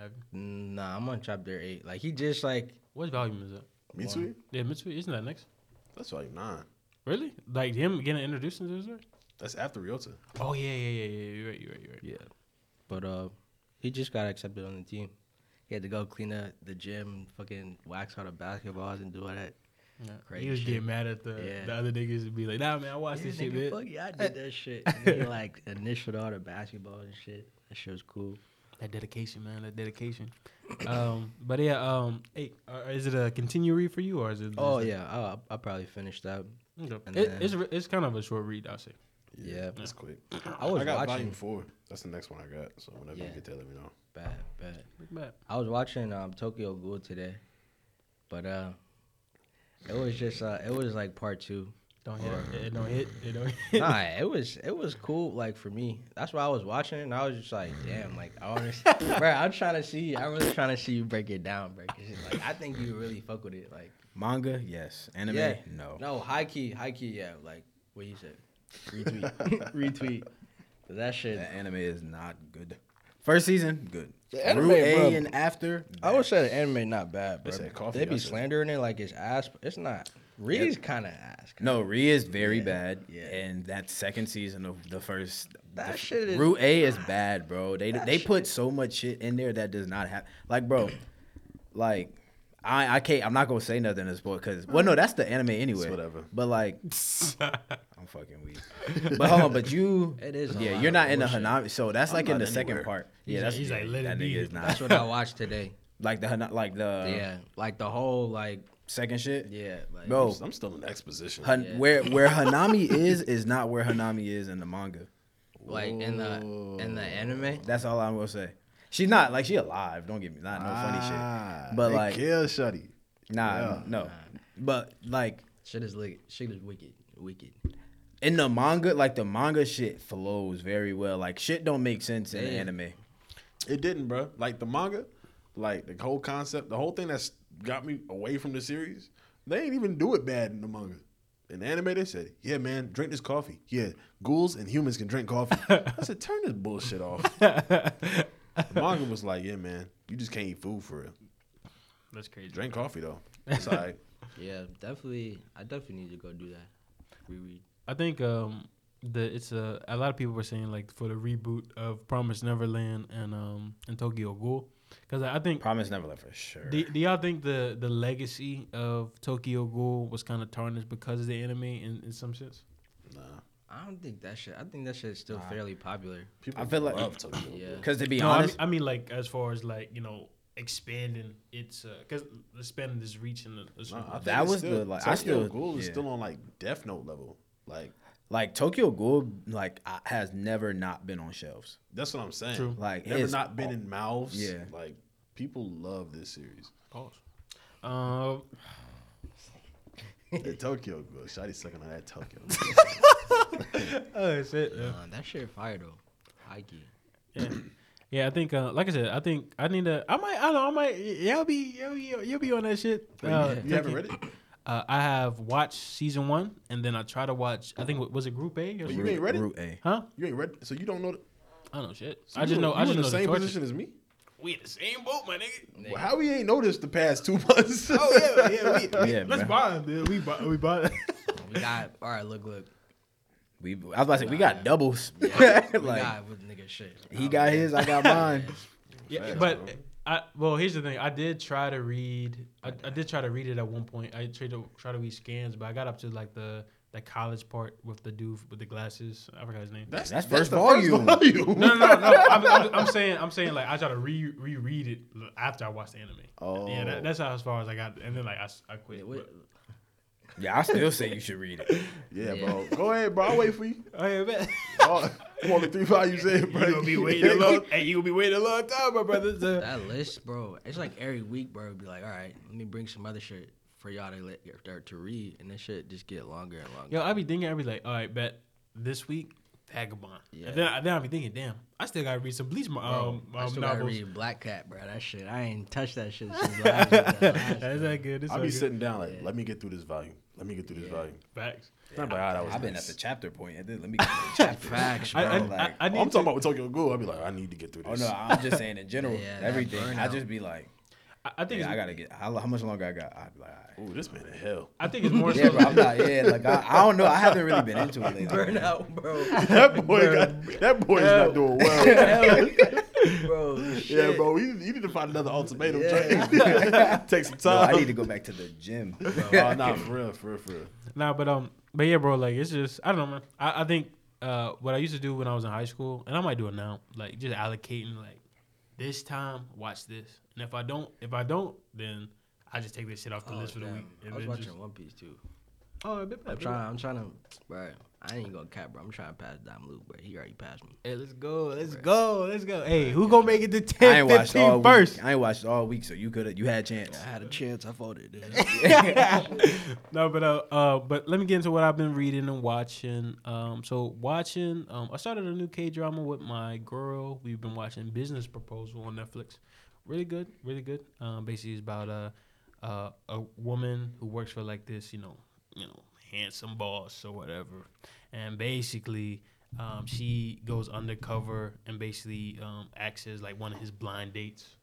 have you? Nah, I'm on chapter eight. Like he just like What volume is that? Mitsui? Yeah, Mitsuri. Isn't that next? That's like nine. Really? Like him getting introduced into this? story? That's after Ryota. Oh yeah, yeah, yeah, yeah. You're right. You're right. You're right. yeah, but uh, he just got accepted on the team. He had to go clean up the gym, fucking wax all the basketballs and do all that. Yeah. Crazy he was shit. getting mad at the Yeah. the other niggas and be like, Nah, man, I watched Yeah, this shit, nigga, man. fuck yeah, I did that (laughs) shit. And then he like initialed all the basketball and shit. That shit was cool. That dedication, man. That dedication. um, but yeah, um, hey, uh, is it a continue read for you or is it? Oh is it- yeah, I'll, I'll probably finish that. Okay. It, it's it's kind of a short read, I'll say. Yeah. That's quick. (clears throat) I was I got watching. volume four. That's the next one I got. So whenever Yeah. you get there, let me know. Bad, bad. Look back. I was watching um, Tokyo Ghoul today, but uh, it was just uh, it was like part two. Don't hit. Or- It, it don't hit. It don't hit. nah, it was it was cool. Like for me, that's why I was watching it. And I was just like, mm. damn, like I (laughs) want bro. I'm trying to see. I'm really trying to see you break it down, bro. 'cause it's like I think you really fuck with it. Like Manga, yes. Anime, Yeah. no. no, high key, high key, yeah. Like what you said, retweet, (laughs) retweet. 'Cause That shit. The anime is not good. First season, good. The anime, Route A bro. and after, I would say the anime not bad, They bro. coffee, They be slandering it like it's ass. but It's not. Reed's kind of ass. No, Re is very Yeah, bad. yeah. And that second season of the first That the, shit is- Route A is bad, bro. They they shit put so much shit in there that does not happen. like bro, like I I can't I'm not gonna say nothing to spoil because well no that's the anime anyway. whatever. But like (laughs) I'm fucking weak. But hold on, but you (laughs) It is a yeah you're not in the bullshit. Hanami so that's I'm like in not the second part. He's Yeah, like- that's he's like, yeah, let it that be. nigga is not That's what I watched today. like the Hana- like the yeah, like the whole like second shit. yeah, like Bro, I'm still in exposition. Han- Yeah. where where (laughs) Hanami is is not where Hanami is in the manga. like in the in the anime. That's all I'm gonna say. She's not like she alive. Don't get me not no funny Ah, shit. But like kill Shuddy. nah, Yeah. no. But like Shit is like shit is wicked, wicked. in the manga, like the manga shit flows very well. Like shit don't make sense in the anime. It didn't, bro. Like the manga, like the whole concept, the whole thing that's got me away from the series. They ain't even do it bad in the manga. In the anime, they said, "Yeah, man, drink this coffee. Yeah, ghouls and humans can drink coffee." I said, "Turn this bullshit off." the manga was like, "Yeah, man, you just can't eat food for real. That's crazy. Drink coffee though. It's (laughs) all right." Yeah, definitely. I definitely need to go do that. Reread. I think um the it's a a lot of people were saying like for the reboot of Promise Neverland and um and Tokyo Ghoul because I think Promise Neverland for sure. do, do y'all think the the legacy of Tokyo Ghoul was kind of tarnished because of the anime in, in some sense? Nah, I don't think that shit. I think that shit's still Nah. fairly popular. people I feel like- love Tokyo. Yeah. Because to be no, I mean, honest, I mean like as far as like you know expanding its uh, because expanding this reach in the, the Nah, I That was still, the, like, Tokyo I still- Ghoul is yeah. still on like Death Note level. Like like Tokyo Ghoul, like I- has never not been on shelves. that's what I'm saying. True. Like Never it's not been in mouths. Yeah. Like people love this series. Pause. Um, The Tokyo Ghoul. Shotty sucking on that Tokyo. (laughs) oh shit. Yeah. Uh, that shit fire though. High key. Yeah. Yeah, I think, uh, like I said, I think I need to. I might, I don't know, I might. Y'all be, y'all be, you'll be on that shit. Uh, you haven't read it? Uh, I have watched season one, and then I try to watch. I think was it Group A or But you ain't read it? Route A. Huh? You ain't read so you don't know the, I don't know shit. so I just you- know. you I just in know the the same torture. position as me? We in the same boat, my nigga. Well, how we ain't noticed the past two (laughs) months? Oh yeah, yeah. We, (laughs) Yeah, let's man. buy them, dude. We buy, we buy. (laughs) We got all right. Look, look. We, I was about to say we got doubles. We like got with nigga shit. he got his, I got mine. Yeah, Facts, but bro. I well, here's the thing. I did try to read. I, I did try to read it at one point. I tried to try to read scans, but I got up to like the the college part with the dude with the glasses. I forgot his name. That's, That's that's first the volume. first (laughs) volume. No, no, no, no. I'm, I'm, (laughs) I'm saying, I'm saying, like I try to re reread it after I watched the anime. Oh. yeah, that, that's how as far as I got, and then like I, I quit. Yeah, what- but- Yeah, I still say you should read it. (laughs) Yeah, Yeah. bro. Go ahead, bro. I'll wait for you. Oh yeah, man. Oh, I'm only three volumes in, You bro. gonna be (laughs) waiting a long, hey, you gonna be waiting a long time, my brother. So- That list, bro. It's like every week, bro. Be like, all right, let me bring some other shit for y'all to let or to read, and this shit just get longer and longer. Yo, I be thinking, I be like, all right, bet this week, Vagabond. Yeah. And then, then I be thinking, damn, I still gotta read some Bleach Bro, um, I um, still gotta read Black Cat, bro. That shit, I ain't touched that shit since (laughs) last. last, That's bro. not good. It's I'll all be good. sitting down like, let me get through this volume. Let me get through this volume. Facts. Not like, ah, that was I've been nice. at the chapter point. and then Let me get to the (laughs) chapter. Facts, bro. I, I, like- I, I need I'm to, talking about with Tokyo Ghoul. I'll be like, I need to get through this. Oh this. no, I'm just saying in general, (laughs) Yeah, that everything. I burnout. just be like, I, I think yeah, I it's, gotta get. How, how much longer I got? I'd be like, all right. Ooh, this man in hell. I think it's more (laughs) yeah, so. bro. I'm not. Yeah, like I, I don't know. I haven't really been into it lately. Burnout, bro. That boy got that boy's not doing well. Bro, (laughs) yeah, bro. You, you need to find another ultimatum. Yeah. (laughs) Take some No, time. I need to go back to the gym. oh, (laughs) nah, for real, for real, for real. Nah, but um, but yeah, bro. Like it's just I don't know, man. I, I think uh, what I used to do when I was in high school, and I might do it now, like just allocating like this time, watch this, and if I don't, if I don't, then I just take this shit off the Oh, list for the week. I was watching just, One Piece too. oh, a bit I'm bad, trying. I'm trying to. Bro, I ain't gonna cap, bro. I'm trying to pass Dom Luke, but he already passed me. Hey, let's go, let's go, let's go. Hey, who gonna make it to 10, I ain't watched 15 all first? week. I ain't watched all week, so you could. have, You had a chance. I had a chance. I folded. (laughs) (laughs) No, but uh, uh, but let me get into what I've been reading and watching. Um, so watching, um, I started a new K drama with my girl. We've been watching Business Proposal on Netflix. Really good, really good. Um, basically, it's about a uh, a woman who works for like this, you know, you know, handsome boss or whatever, and basically. Um, she goes undercover and basically um, acts as like one of his blind dates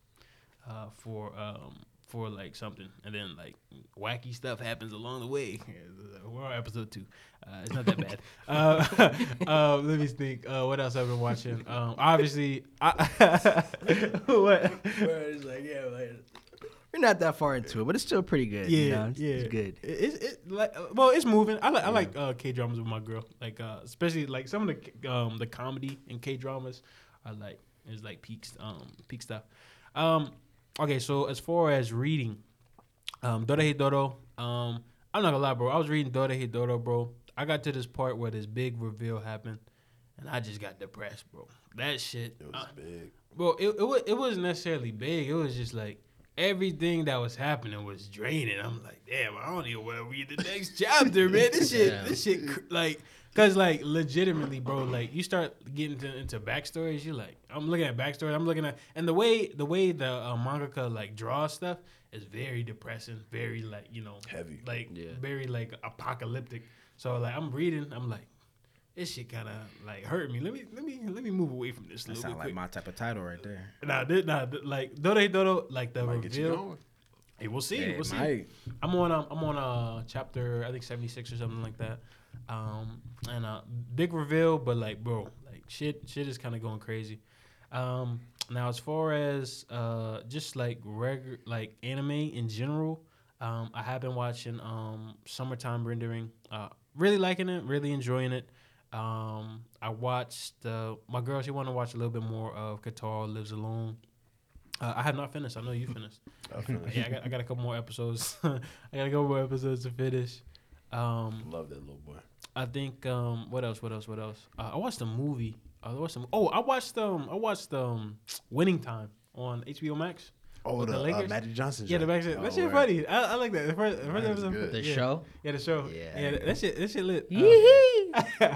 uh, for um, for like something, and then like wacky stuff happens along the way. (laughs) We're on episode two. Uh, it's not that bad. (laughs) uh, (laughs) uh, let me think. Uh, what else I've been watching? Um, obviously, I, what? Bro, it's like yeah, like, we're not that far into it, but it's still pretty good. Yeah, you know? it's, yeah, it's good. It's it, like uh, well, it's moving. I like I like uh, K dramas with my girl. Like uh, especially like some of the um the comedy in K dramas I like is like peak um peak stuff. Um, okay, so as far as reading, um, Dorohedoro, um, I'm not gonna lie, bro. I was reading Dorohedoro, bro. I got to this part where this big reveal happened, and I just got depressed, bro. That shit, It uh, was big. bro. It it, wa- it wasn't necessarily big. It was just like everything that was happening was draining. I'm like, damn, I don't even want to read the next chapter, man. This shit, Yeah. this shit, cr- like, cause like legitimately, bro. Like you start getting to, into backstories. You're like, I'm looking at backstories, I'm looking at, and the way the way the uh, mangaka like draws stuff is very depressing. Very like you know Heavy. like Yeah. very like apocalyptic. So like I'm reading, I'm like. This shit kind of like hurt me. Let me let me let me move away from this a That sound like quick. my type of title right there. Nah, this, nah, th- like Dore Doro, like the Might reveal. Hey, we'll see. Yeah, we'll see. might. I'm on. Um, I'm on uh chapter I think 76 or something like that. Um, and uh, big reveal, but like, bro, like shit, shit is kind of going crazy. Um, now as far as uh, just like regular like anime in general, um, I have been watching um, Summertime Rendering. Uh, really liking it, really enjoying it. Um, I watched uh, my girl. She wanted to watch a little bit more of Kotaro Lives Alone. Uh, I have not finished. I know you finished. I finished. yeah, I got, I got a couple more episodes. (laughs) I got a couple more episodes to finish. Um, Love that little boy. I think um, what else? What else? What else? Uh, I watched a movie. Uh, I watched some. Oh, I watched um, I watched um, Winning Time on HBO Max. Oh, With the, the uh, Lakers? Magic Johnson. Yeah, the joint. Max. Oh, That shit word. funny. I, I like that. The first, the first episode. good. The yeah. show. Yeah, the show. Yeah. Yeah, that shit. That shit lit. Uh, Yee-hee. (laughs)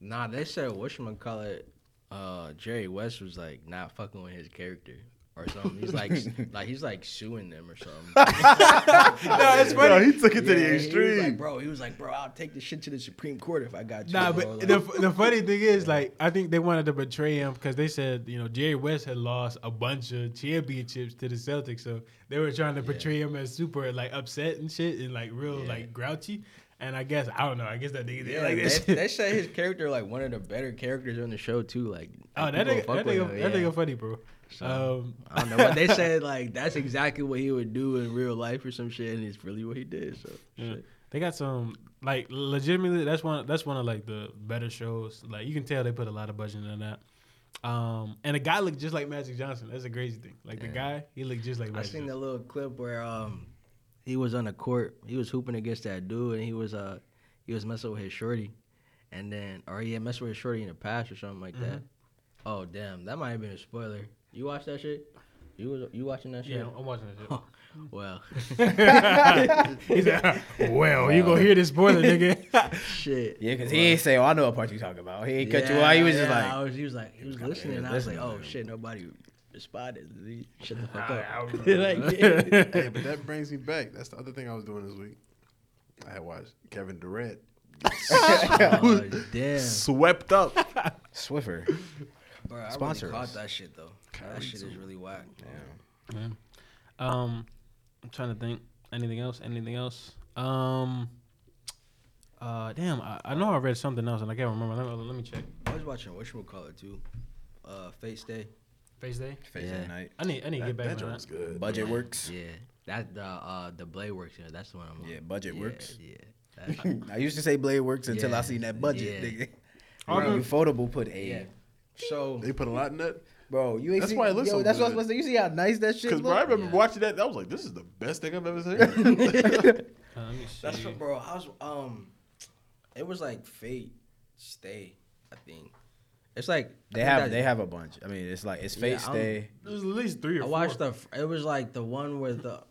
Nah, they said whatchamacallit, uh, Jerry West was like not fucking with his character or something. He's like, (laughs) like he's like suing them or something. (laughs) no, it's funny. No, he took it to Yeah, the he extreme. like, bro, he was like, bro, I'll take this shit to the Supreme Court if I got you. Nah, bro. but Like, the, (laughs) the funny thing is, like, I think they wanted to betray him because they said, you know, Jerry West had lost a bunch of championships to the Celtics, so they were trying to portray him as super like upset and shit and like real Yeah. like grouchy. And I guess I don't know. I guess that nigga yeah, like they, this. they said his character like one of the better characters on the show too. Like, oh, like, that nigga, that nigga, him, that yeah. nigga funny, bro. So, Um, I don't know, but they (laughs) said like that's exactly what he would do in real life or some shit, and it's really what he did. So, Yeah. shit. They got some like legitimately. That's one. That's one of like the better shows. Like you can tell they put a lot of budget in that. Um, and the guy looked just like Magic Johnson. That's a crazy thing. Like the guy, he looked just like I Magic. seen Johnson. the little clip where um he was on the court, he was hooping against that dude, and he was uh he was messing with his shorty, and then or he had messed with his shorty in the past or something like that. Oh damn, that might have been a spoiler. You watch that shit? You was you watching that shit? Yeah, I'm watching that shit. Well, (laughs) he said, "Well, you gonna hear this spoiler, nigga." (laughs) shit. Yeah, because he ain't say, "Oh, I know what part you talking about." He ain't cut you Yeah, out. He was just like, I was, he was like, he was listening. And I was like, oh shit, nobody responded. He- Shut the fuck up. (laughs) like, yeah. hey, but that brings me back. That's the other thing I was doing this week. I had watched Kevin Durant oh, damn. swept up. Swiffer. Bro, I Sponsor really us. caught that shit though. That shit is really whack. um, I'm trying to think. Anything else? Anything else? Um, uh, damn, I, I know I read something else and I can't remember. Let me, let me check. I was watching whatchamacallit too. Uh, Fate Stay. Fate Stay. Face Yeah. at night. I need, I need to get back that on joint that. was good. Budget works. Yeah, that the uh the Blade Works. Yeah, that's the one I'm on. Yeah, Budget yeah, Works. Yeah. (laughs) I used to say Blade works until I seen that budget. Yeah. Nigga. Bro. Bro, Ufotable put a. yeah. So They put a lot in that. Bro, you ain't That's see, why it looks yo, so That's what I was good. supposed to. You see how nice that shit Because bro, I remember Yeah. watching that. I was like, this is the best thing I've ever seen. (laughs) Uh, let me see. that's what, bro. I was um, it was like Fate Stay. I think it's like They have that- they have a bunch. I mean, it's like it's Fate I'm- Stay There's at least three or I four. watched the. It was like the one with the.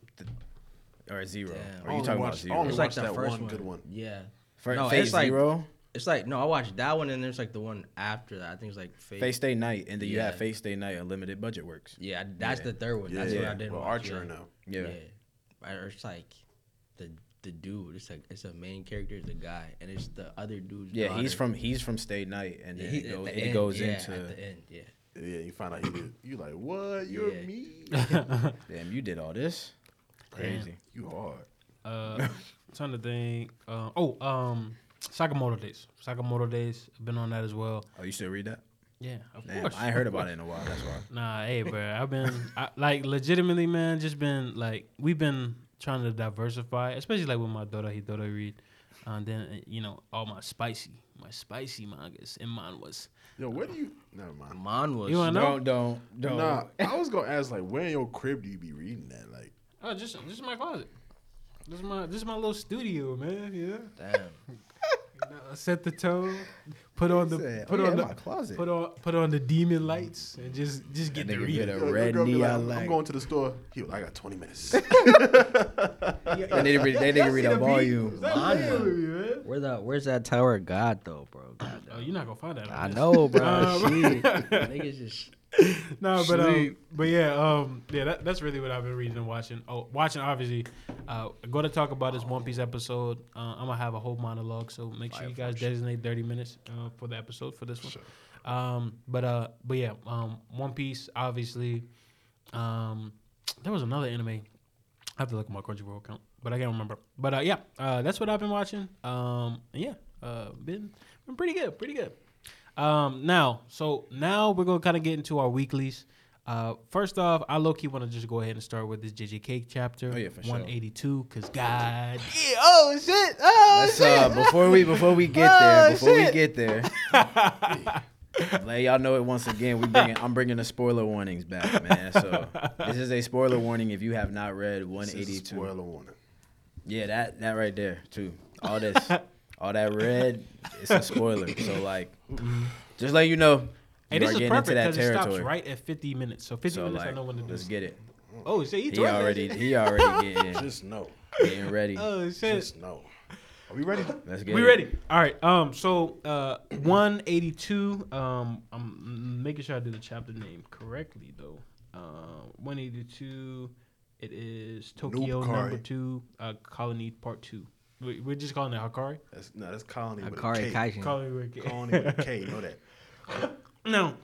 or Zero. Damn. Or I you talking about watched- I Zero? only It's like the that first one one. good one. Yeah. For, No, Fate it's like- Zero, It's like no, I watched that one and there's like the one after that. I think it's like Fate. Fate Stay Night, and then you have Yeah. Fate Stay Night Unlimited Budget Works. Yeah, that's Yeah. the third one. Yeah, That's what. I didn't well, watch. Archer yeah. now. Yeah. Yeah. It's like the the dude. It's like it's a main character It's a guy, and it's the other dude's. Yeah, he's from he's from Stay Night, and then He- it goes, the it end, goes yeah, into at the end. Yeah. Yeah, you find out he did. You like what? (laughs) You're Yeah. me. (laughs) damn. You did all this, crazy. You hard. Uh, (laughs) trying to think. Uh, oh, um, Sakamoto Days. Sakamoto Days. Been on that as well. Oh, you still read that? Yeah, of Damn, course. I ain't heard about it in a while. That's why. Nah, hey, bro. I've been I, like legitimately, man. Just been like we've been trying to diversify, especially like with my daughter. He daughter read, and then uh, you know all my spicy, my spicy mangas and manhwas. Yo, where do you? Never mind. Mon was. You wanna know? Don't don't don't. Nah, I was gonna ask like, where in your crib do you be reading that? Like, Oh, just just my closet. This is my this is my little studio, man. Yeah. Damn. You (laughs) know, set the tone. Put on the Said, put oh, yeah, on the my closet. put on put on the demon lights and just just get That the nigga reading. get a red girl be like, neon I'm going to the store. He was I got 20 minutes. (laughs) They nigga read, they nigga read a volume. Stop playing Mine, man. Where the Where's that Tower of God though, bro? God, Oh, you're not gonna find that. I know, bro. Um, Shit. Niggas just. (laughs) no, but um, but yeah, um, yeah, that, that's really what I've been reading and watching. Oh, watching obviously. Uh, going to talk about this One Piece episode. Uh, I'm gonna have a whole monologue, so make sure you guys designate 30 minutes uh, for the episode for this one. Um, but uh, but yeah, um, One Piece obviously. Um, there was another anime. I have to look at my Crunchyroll account, but I can't remember. But uh, yeah, uh, that's what I've been watching. Um, yeah, Uh, been been pretty good, pretty good. Um, now, so now we're gonna kind of get into our weeklies. Uh, first off, I low key want to just go ahead and start with this JJK chapter. Oh, yeah, for sure. 182, cause God, yeah, oh shit, oh Let's shit. uh before we before we get Oh, there, before we get there, (laughs) let y'all know it once again. We bringing I'm bringing the spoiler warnings back, man. So this is a spoiler warning if you have not read This is 182. Spoiler warning. Yeah, that that right there too. All this, (laughs) all that red, it's a spoiler. So like, just let you know, Hey, you this are is getting perfect into that because it stops right at 50 minutes. So 50 So minutes, like, I know when to do. let's get it. Oh, shit, he, He already he (laughs) already getting Just know. getting ready. Oh shit. Just know. Are we ready? Let's get We it. ready? All right. Um. So, uh, one eighty two. Um. I'm making sure I do the chapter name correctly though. Uh, one eighty two. It is Tokyo number two. Uh, Colony part two. We, we're just calling it Hakari. That's, no, that's Colony with Akari a K. Kaijin. Colony. with- Colony with a K. Know that. (laughs) No.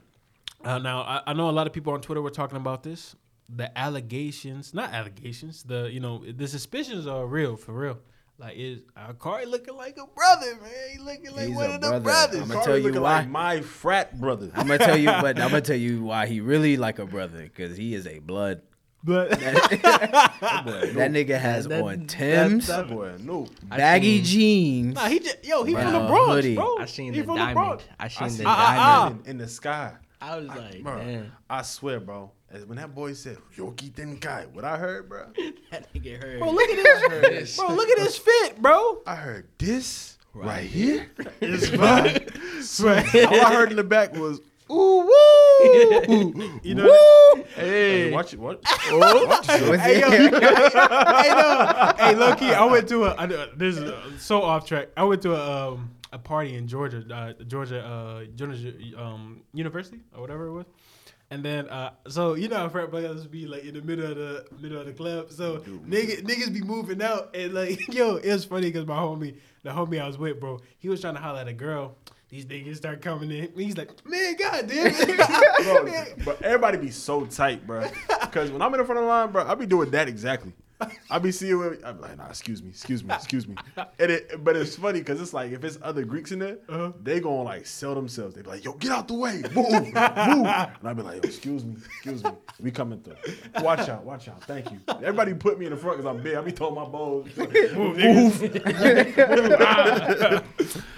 Uh, now I, I know a lot of people on Twitter were talking about this. The allegations, not allegations. The you know the suspicions are real for real. Like is Akari looking like a brother, man? He looking like He's one a of the brother. brothers. I'ma tell you looking why. Like my frat brother. I'm gonna tell you, but (laughs) I'm gonna tell you why he really like a brother because he is a blood. But That (laughs) (laughs) nigga has That- on that- Tim's, That boy, no. Baggy seen- jeans. Nah, he just yo, he Right. from the Bronx, hoodie. bro. I seen he the from diamond. Bronx. I I seen see the Ah, ah, ah. diamond. in, in the sky. I was I, like, bro, man, I swear, bro. As when that boy said "Ryoiki Tenkai," what I heard, bro. (laughs) that nigga heard. Bro, look at this, bro. Look at this fit, bro. I heard this right, Right. here. It's fine. All I heard in the back was "Ooh woo." You know. Hey, watch it. What? (laughs) watch it Hey, yo. (laughs) hey, no. hey, low key, I went to a. I, this is uh, so off track. I went to a um a party in Georgia, uh, Georgia, uh, Georgia um University or whatever it was. And then, uh, so you know how frat brothers be like in the middle of the middle of the club. So niggas, niggas be moving out, and like, (laughs) yo, it was funny because my homie, the homie I was with, bro, he was trying to holler at a girl. These niggas start coming in. He's like, man, god damn (laughs) bro, it. (laughs) but everybody be so tight, bro. Because when I'm in the front of the line, bro, I be doing that exactly. I be seeing, where, I'm like, nah, excuse me, excuse me, excuse me. And it, but it's funny because it's like if it's other Greeks in there, Uh-huh. they gonna like sell themselves. They be like, yo, get out the way, move, move. And I be like, yo, excuse me, excuse me, we coming through. Watch out, watch out, thank you. Everybody put me in the front because I'm big. I be throwing my balls. (laughs) Move, move. (laughs)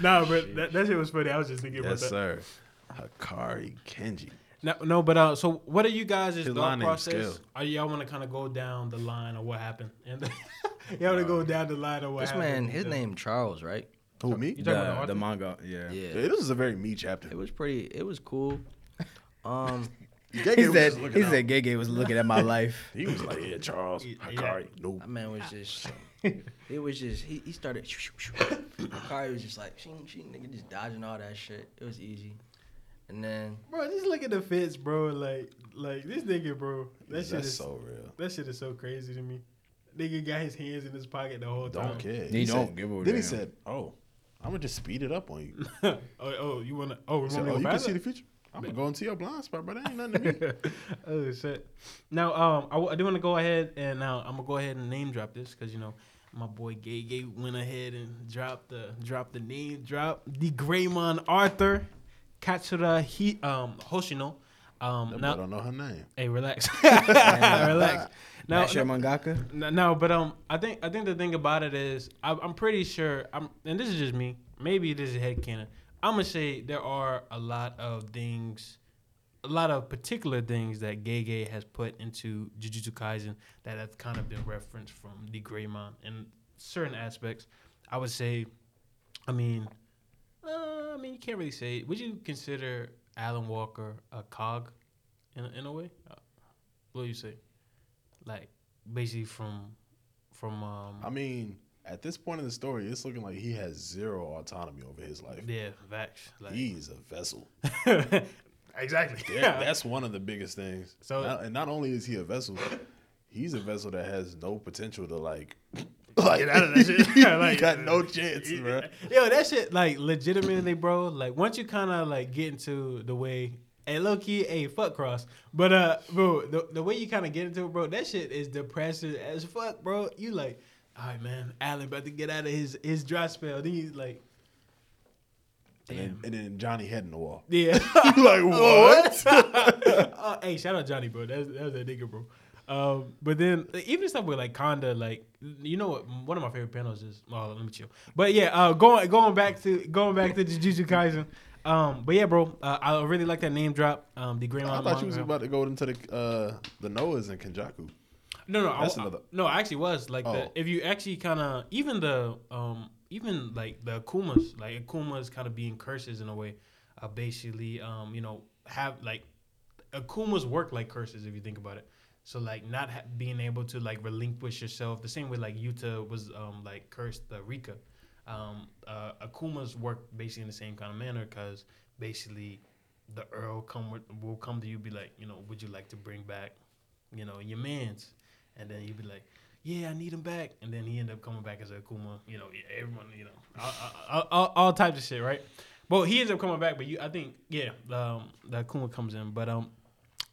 nah, but that, that shit was funny. I was just thinking about yes, that. sir. Hakari Kenji. No, no, but uh, so what are you guys' thought process? Are y'all want to kind of go down the line of what happened? (laughs) And (laughs) y'all want to go down the line of what This happened? man, his name Charles, right? Who me? You talking The, the the manga, yeah. Yeah. Yeah, this is a very me chapter. It was pretty. It was cool. (laughs) Um, Gege He said just he out. said Gege was looking at my life. He was like, yeah, Charles, Yeah. Hakari, nope. that man was just. It was just he, he started. Shoo, shoo, shoo. Kari was just like, shing, shing, nigga, just dodging all that shit. It was easy. And then bro, just look at the fits, bro. Like, like this nigga, bro. That shit is so real. that shit is so crazy to me. Nigga got his hands in his pocket the whole time. Don't care. He don't said, give a Then he said, "Oh, I'm gonna just speed it up on you." (laughs) oh, oh, you wanna? Oh, He we said, wanna "Oh, go you can see the future. I'm gonna go into your blind spot, but that ain't nothing to me." (laughs) oh shit. Now, um, I, w- I do want to go ahead and now I'm gonna go ahead and name drop this because you know my boy Gege went ahead and dropped the dropped the name drop the Gray-man Arthur Katsura Hi, um Hoshino. Um, That boy now, don't know her name. hey, relax, (laughs) (laughs) relax. Now, That's your mangaka. no, no, but um, I think I think the thing about it is I, I'm pretty sure I'm, and this is just me. Maybe this is headcanon. I'm gonna say there are a lot of things, a lot of particular things that Gege has put into Jujutsu Kaisen that have kind of been referenced from the Gray-man in certain aspects. I would say, I mean, uh, I mean, you can't really say. Would you consider Allen Walker a cog, in in a way? Uh, what do you say? Like basically from from um I mean, at this point in the story, it's looking like he has zero autonomy over his life. yeah facts like He's a vessel. (laughs) exactly Yeah, that's one of the biggest things. So- So, and not only is he a vessel, he's a vessel that has no potential to like. Like Get out of that shit. (laughs) Like- got no chance, bro. Yo, that shit, like, legitimately, bro. Like, once you kind of like get into the way, hey, low key, hey, fuck cross. But uh, bro, the, the way you kind of get into it, bro, that shit is depressing as fuck, bro. You like, all right, man, Allen about to get out of his his dry spell. Then you like, And then, and then Johnny head in the wall. Yeah. (laughs) you like (laughs) what? uh, hey, shout out Johnny, bro. That's was that nigga, bro. Um, but then even stuff with like Kanda, like you know what? One of my favorite panels is. Oh, let me chill. But yeah, uh, going going back to going back to Jujutsu Kaisen. Um, but yeah, bro, uh, I really like that name drop. Um, the Green I thought you was about to go into the uh, the Noahs and Kenjaku. No, no, That's I, another- no. I actually was like Oh. the, if you actually kind of even the um even like the Akumas like Akumas kind of being curses in a way, uh, basically um you know have like Akumas work like curses if you think about it. So like not ha- being able to like relinquish yourself the same way like Yuta was um like cursed uh, Rika. Um, uh, Akumas work basically in the same kind of manner because basically the Earl come with, will come to you be like you know would you like to bring back you know your man's? And then you'd be like yeah I need him back. And then he end up coming back as a Akuma you know everyone you know all, all, all, all types of shit right? But he ends up coming back but you I think yeah um, the Akuma comes in. But um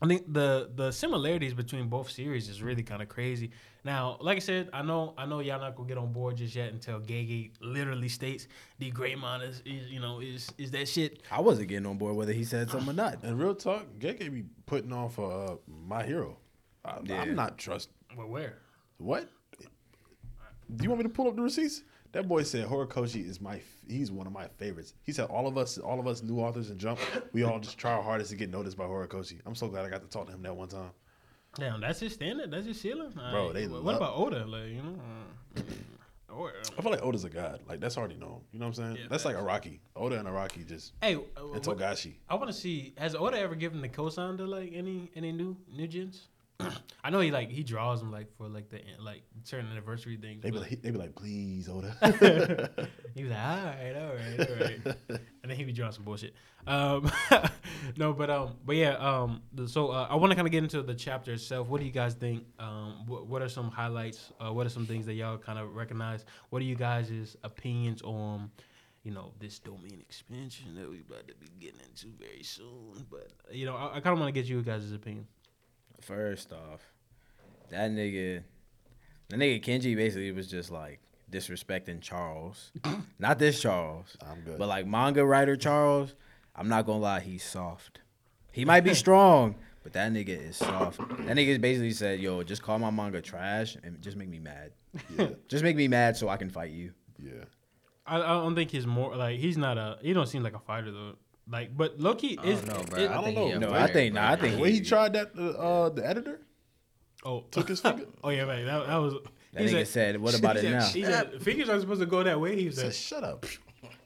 I think the the similarities between both series is really kind of crazy. Now, like I said, I know I know y'all not gonna get on board just yet until Gege literally states the Gray-man is, is you know is is that shit. I wasn't getting on board whether he said something or not. And real talk, Gege be putting on for uh, my hero. I, Yeah. I'm not trust. But where? What? Do you want me to pull up the receipts? That boy said Horikoshi is my he's one of my favorites. He said all of us, all of us new authors and Jump, we all just try our hardest to get noticed by Horikoshi. I'm so glad I got to talk to him that one time. Damn, that's his standard. That's his ceiling. Bro, they what love- about Oda? Like you know, uh, or, I feel like Oda's a god. Like that's already known. You know what I'm saying? Yeah, that's like Araki. Oda and Araki just hey, uh, and Togashi. I want to see has Oda ever given the cosign to like any any new new gens? (clears throat) I know he like he draws them like for like the like certain anniversary things. They be like, they be like, please, Oda. (laughs) He was like, all right, all right, all right. (laughs) and then he be drawing some bullshit. Um, (laughs) no, but um, but yeah. Um, so uh, I want to kind of get into the chapter itself. What do you guys think? Um, what, what are some highlights? Uh, what are some things that y'all kind of recognize? What are you guys' opinions on? You know this domain expansion that we about to be getting into very soon. But you know, I, I kind of want to get you guys' opinion. First off, that nigga, that nigga Kenji basically was just like disrespecting Charles. (coughs) not this Charles, I'm good. but like manga writer Charles. I'm not gonna lie, he's soft. He might be (laughs) strong, but that nigga is soft. That nigga basically said, "Yo, just call my manga trash and just make me mad. yeah, (laughs) Just make me mad so I can fight you." yeah. I, I don't think he's more like he's not a. He don't seem like a fighter though. Like, but Loki I is. don't know, bro. it- I don't know. No, I think bro. nah, I think when he he- tried that, uh, uh, the editor Oh, took his (laughs) finger. Oh yeah, man. That, that was. That he nigga said, "What (laughs) about he it said, now?" He said fingers aren't supposed to go that way. He He said, said, "Shut up." (laughs)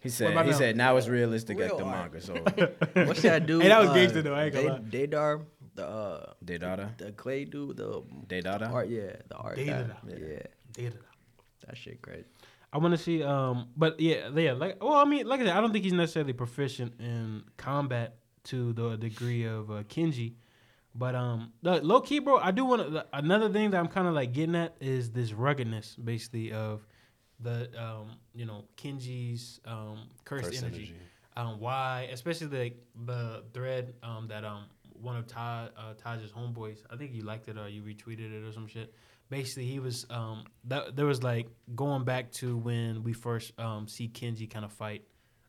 He said, "He now? said now it's realistic Real at the art. manga." So, What's that dude? Hey, that was uh, gangster though, I ain't gonna lie. Day- Daydar, the uh, Deidara, the clay dude, the Deidara. art, yeah, the art. guy. Daydar. Yeah, "Data." that shit crazy. I want to see. Um, but yeah, yeah. Like, well, I mean, like I said, I don't think he's necessarily proficient in combat to the degree of uh, Kenji. But um, the, low key, bro, I do want. Another thing that I'm kind of like getting at is this ruggedness, basically, of the um, you know, Kenji's um cursed Curse energy. energy. um, why, especially the the thread um, that um, one of Taj uh, Taj's homeboys, I think you liked it or you retweeted it or some shit. Basically, he was um, that there was like going back to when we first um, see Kenji kind of fight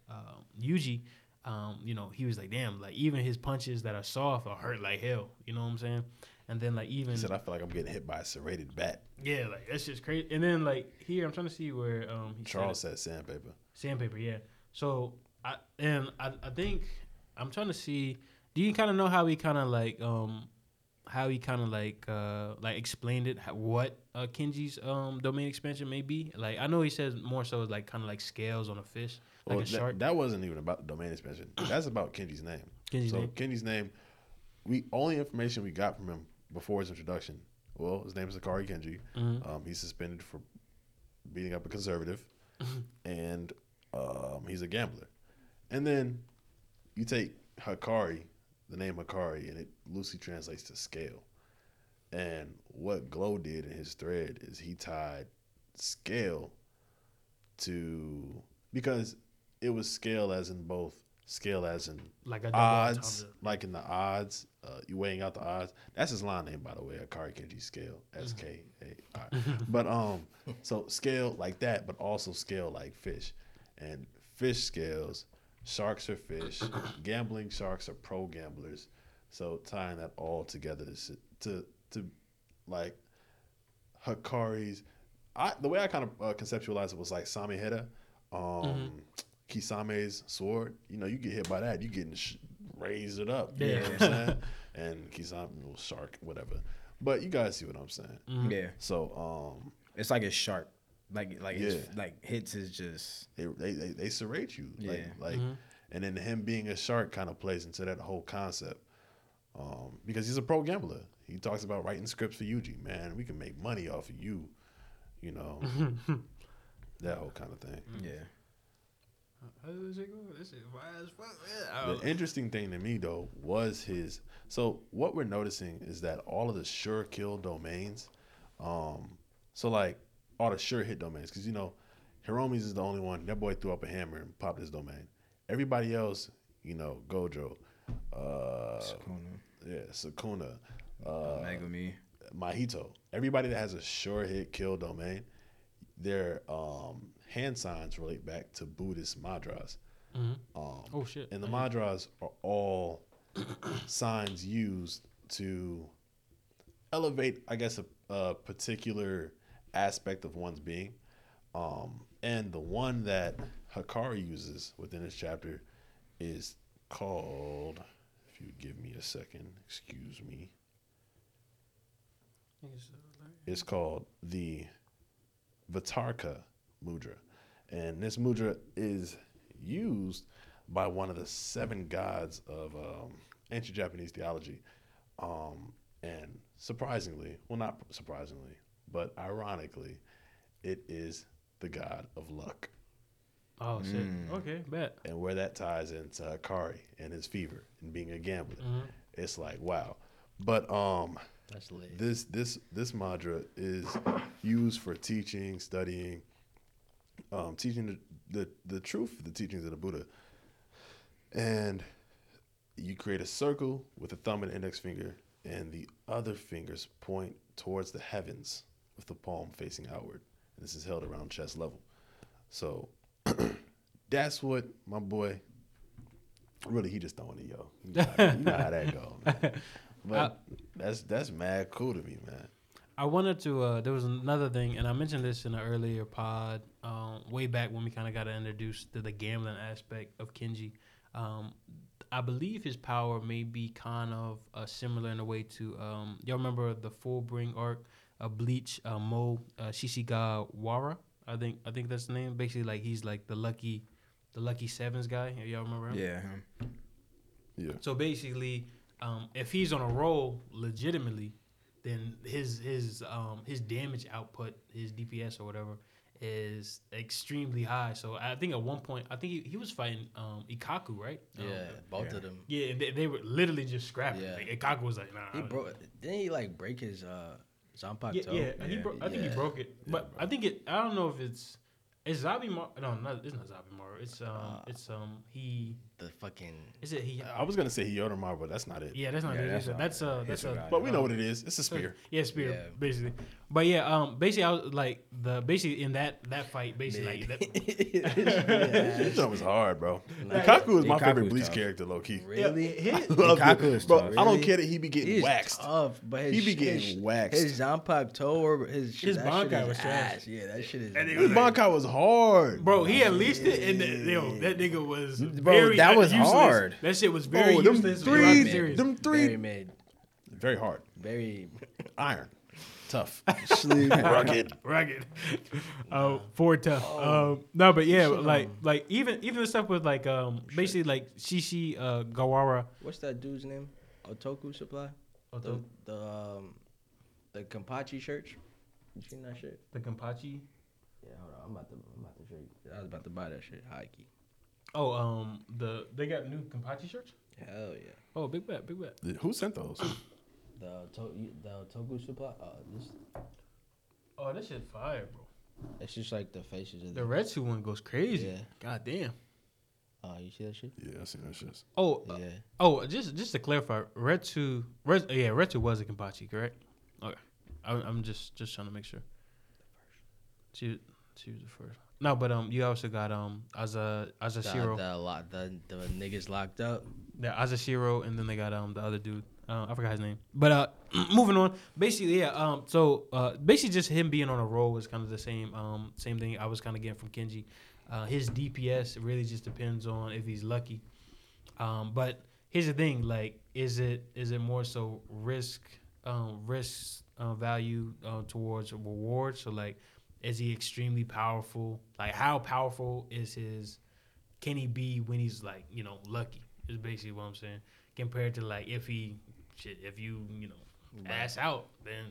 um, Yuji. Um, you know, he was like, damn, like even his punches that are soft are hurt like hell. You know what I'm saying? And then like even He said, "I feel like I'm getting hit by a serrated bat." yeah, like that's just crazy. And then like here, I'm trying to see where um he said. Charles said sandpaper. Sandpaper, yeah. So I and I, I think I'm trying to see. Do you kind of know how he kind of like um how he kind of like uh like explained it how, what uh Kenji's um domain expansion may be? Like I know he says more so like kind of like scales on a fish, like a that, shark. that wasn't even about the domain expansion. (clears throat) That's about Kenji's name. Kenji's so name. Kenji's name, we only information we got from him before his introduction. Well, his name is Akari Kenji. Mhm. Um, he's suspended for beating up a conservative, (laughs) and um, he's a gambler. And then you take Hakari, the name Hakari, and it loosely translates to scale. And what Glow did in his thread is he tied scale to because it was scale as in both scale as in Like odds, like in the odds, uh, you weighing out the odds. That's his line name, by the way, Akari Kenji Scale, S K A R. (laughs) But um, so scale like that, but also scale like fish, and fish scales sharks are fish, gambling sharks are pro gamblers. So tying that all together to to to like Hakari's, I the way I kind of uh, conceptualized it was like Samehada, um, Kisame's sword. You know, you get hit by that, you getting sh- raised it up. You know what I'm saying? and Kisame, little shark, whatever. But you guys see what I'm saying. Yeah, So um, it's like a sharp. Like like his, like hits is just they they they, they serrate you. Like, Yeah. like and then him being a shark kind of plays into that whole concept. Um, because he's a pro gambler. He talks about writing scripts for Yuji. Man, we can make money off of you. You know, (laughs) that whole kind of thing. yeah. How does it go? This is why as fuck. Yeah, The interesting thing to me though was his. So what we're noticing is that all of the sure kill domains, um, so like all the sure hit domains, because you know, Hiromi's is the only one. That boy threw up a hammer and popped his domain. Everybody else, you know, Gojo, uh, Sukuna, yeah, Sakuna, uh, Megumi. Mahito. Everybody that has a sure hit kill domain, their um, hand signs relate back to Buddhist mantras. Um, Oh shit. and the mantras are all (coughs) signs used to elevate, I guess, a, a particular aspect of one's being. Um, and the one that Hakari uses within this chapter is called, if you give me a second, excuse me, it's called the Vitarka mudra. And this mudra is used by one of the seven gods of um, ancient Japanese theology. Um, and surprisingly, well, not surprisingly, but ironically, it is the god of luck. Oh shit. Okay, bet. And where that ties into Akari and his fever and being a gambler, it's like wow. But um, That's lit. this this this mantra is used for teaching, studying, um, teaching the, the the truth, the teachings of the Buddha. And you create a circle with the thumb and index finger, and the other fingers point towards the heavens with the palm facing outward. And this is held around chest level. So (clears throat) that's what my boy. Really, he just throwing it, yo. You know how, you know how that go, man. (laughs) But that's that's mad cool to me, man. I wanted to. Uh, there was another thing, and I mentioned this in an earlier pod, um, way back when we kind of got introduced to the gambling aspect of Kenji. Um, I believe his power may be kind of uh, similar in a way to um, y'all remember the full bring arc, uh, Bleach, uh, Mo uh, Shishigawara. I think I think that's the name. Basically, like he's like the lucky, the lucky sevens guy. Y'all remember him? Yeah, him. Yeah. So basically, um, if he's on a roll legitimately, then his his um, his damage output, his DPS or whatever, is extremely high. So I think at one point, I think he, he was fighting um, Ikkaku, right? Um, Yeah, both yeah. of them. yeah, and they, they were literally just scrapping. Yeah. Like, Ikkaku was like, nah. He broke. Didn't he like break his uh Zanpakuto? Yeah, yeah, He Yeah. bro- I think he broke it, but I think it. I don't know if it's. It's Zabimaru. No, not, it's not Zabimaru. It's um. Uh, it's um. He. The fucking. Is it he? I was gonna say Hyodomar, but that's not it. Yeah, that's not Yeah, it. that's That's, not- that's uh. That's it's a a. But we know um, what it is. It's a spear. Yeah, spear, Yeah. basically. But yeah, um, basically, I was like the basically in that that fight, basically, like that, (laughs) (laughs) This jump was hard, bro. Like- Kaku is my Ikkaku favorite Bleach character, low key. really? hit. (laughs) Love Ikkaku it. is bro. tough. I don't care that he be getting He's waxed. tough, but his He be shit- getting his, waxed. His Zanpakuto or his His that Bankai was trash. Yeah, that shit is. That nigga His was Bankai was hard, Bro, he unleashed it, and yo, that nigga was Bro, very that was useless. hard. That shit was very Oh, them useless. three- throughout the them three- very mid, Very hard. very Iron. Tough. (laughs) sleep. Rugged. rugged. Uh, Ford tough. Um, no, but yeah, like like even even the stuff with like um basically like Shishi uh, Gawara. What's that dude's name? Otoku Supply. The the um the Kampachi church. You seen that shit? the Kampachi. Yeah, hold on. I'm about to I'm about to show you. I was about to buy that shit. High key. Oh, um, the they got new Kampachi shirts. Hell yeah. Oh, big bet, big bet. Who sent those? (coughs) The to, the Otoku Supply. Uh, this Oh, that shit fire, bro. it's just like the faces of The the. Red Suit one goes crazy. Yeah. God damn. Uh, you see that shit? Yeah, I seen that shit. Oh, uh, Yeah. oh, just just to clarify, Red Two, Red, yeah, Red Two was a Kampachi, correct? Okay, I, I'm just just trying to make sure. She she was the first. No, but um, you also got um, Aza The, Azashiro, the, lot, the, the niggas locked up. the Azashiro, and then they got um the other dude. Uh, I forgot his name. But uh, (clears throat) moving on. Basically, yeah. Um, so uh, basically, just him being on a roll was kind of the same. Um, same thing I was kind of getting from Kenji. Uh, his DPS really just depends on if he's lucky. Um, but here's the thing: like, is it is it more so risk um, risk uh, value uh, towards reward? So like, is he extremely powerful? Like, how powerful is his? Can he be when he's like you know lucky? Is basically what I'm saying. Compared to like if he shit, if you you know ass out, then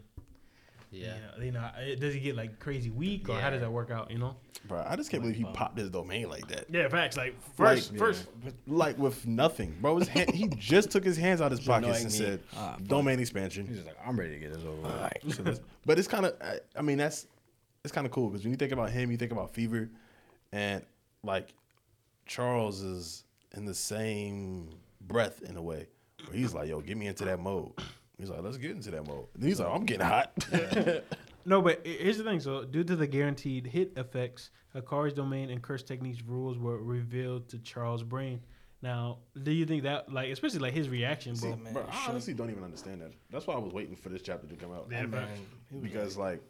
Yeah. you know, you know uh, does he get like crazy weak or how does that work out? You know. Bro, I just can't believe he popped his domain like that. Yeah, facts. Like Like, first, first. like with nothing, bro. His hand, he just took his hands out of his pockets and me. said, Ah, "Domain expansion." He's just like, I'm ready to get this over. with. So (laughs) that's- but it's kind of, I, I mean, that's it's kind of cool because when you think about him, you think about Fever, and like Charles is in the same breath in a way where he's like, "Yo, get me into that mode." He's like, "Let's get into that mode." And he's like, "I'm getting hot." (laughs) No, but here's the thing. So, due to the guaranteed hit effects, Hikari's domain and curse techniques rules were revealed to Charles' brain. Now, do you think that, like, especially like his reaction, See, bro? bro, I honestly don't even understand that. That's why I was waiting for this chapter to come out Yeah, Man, because, like,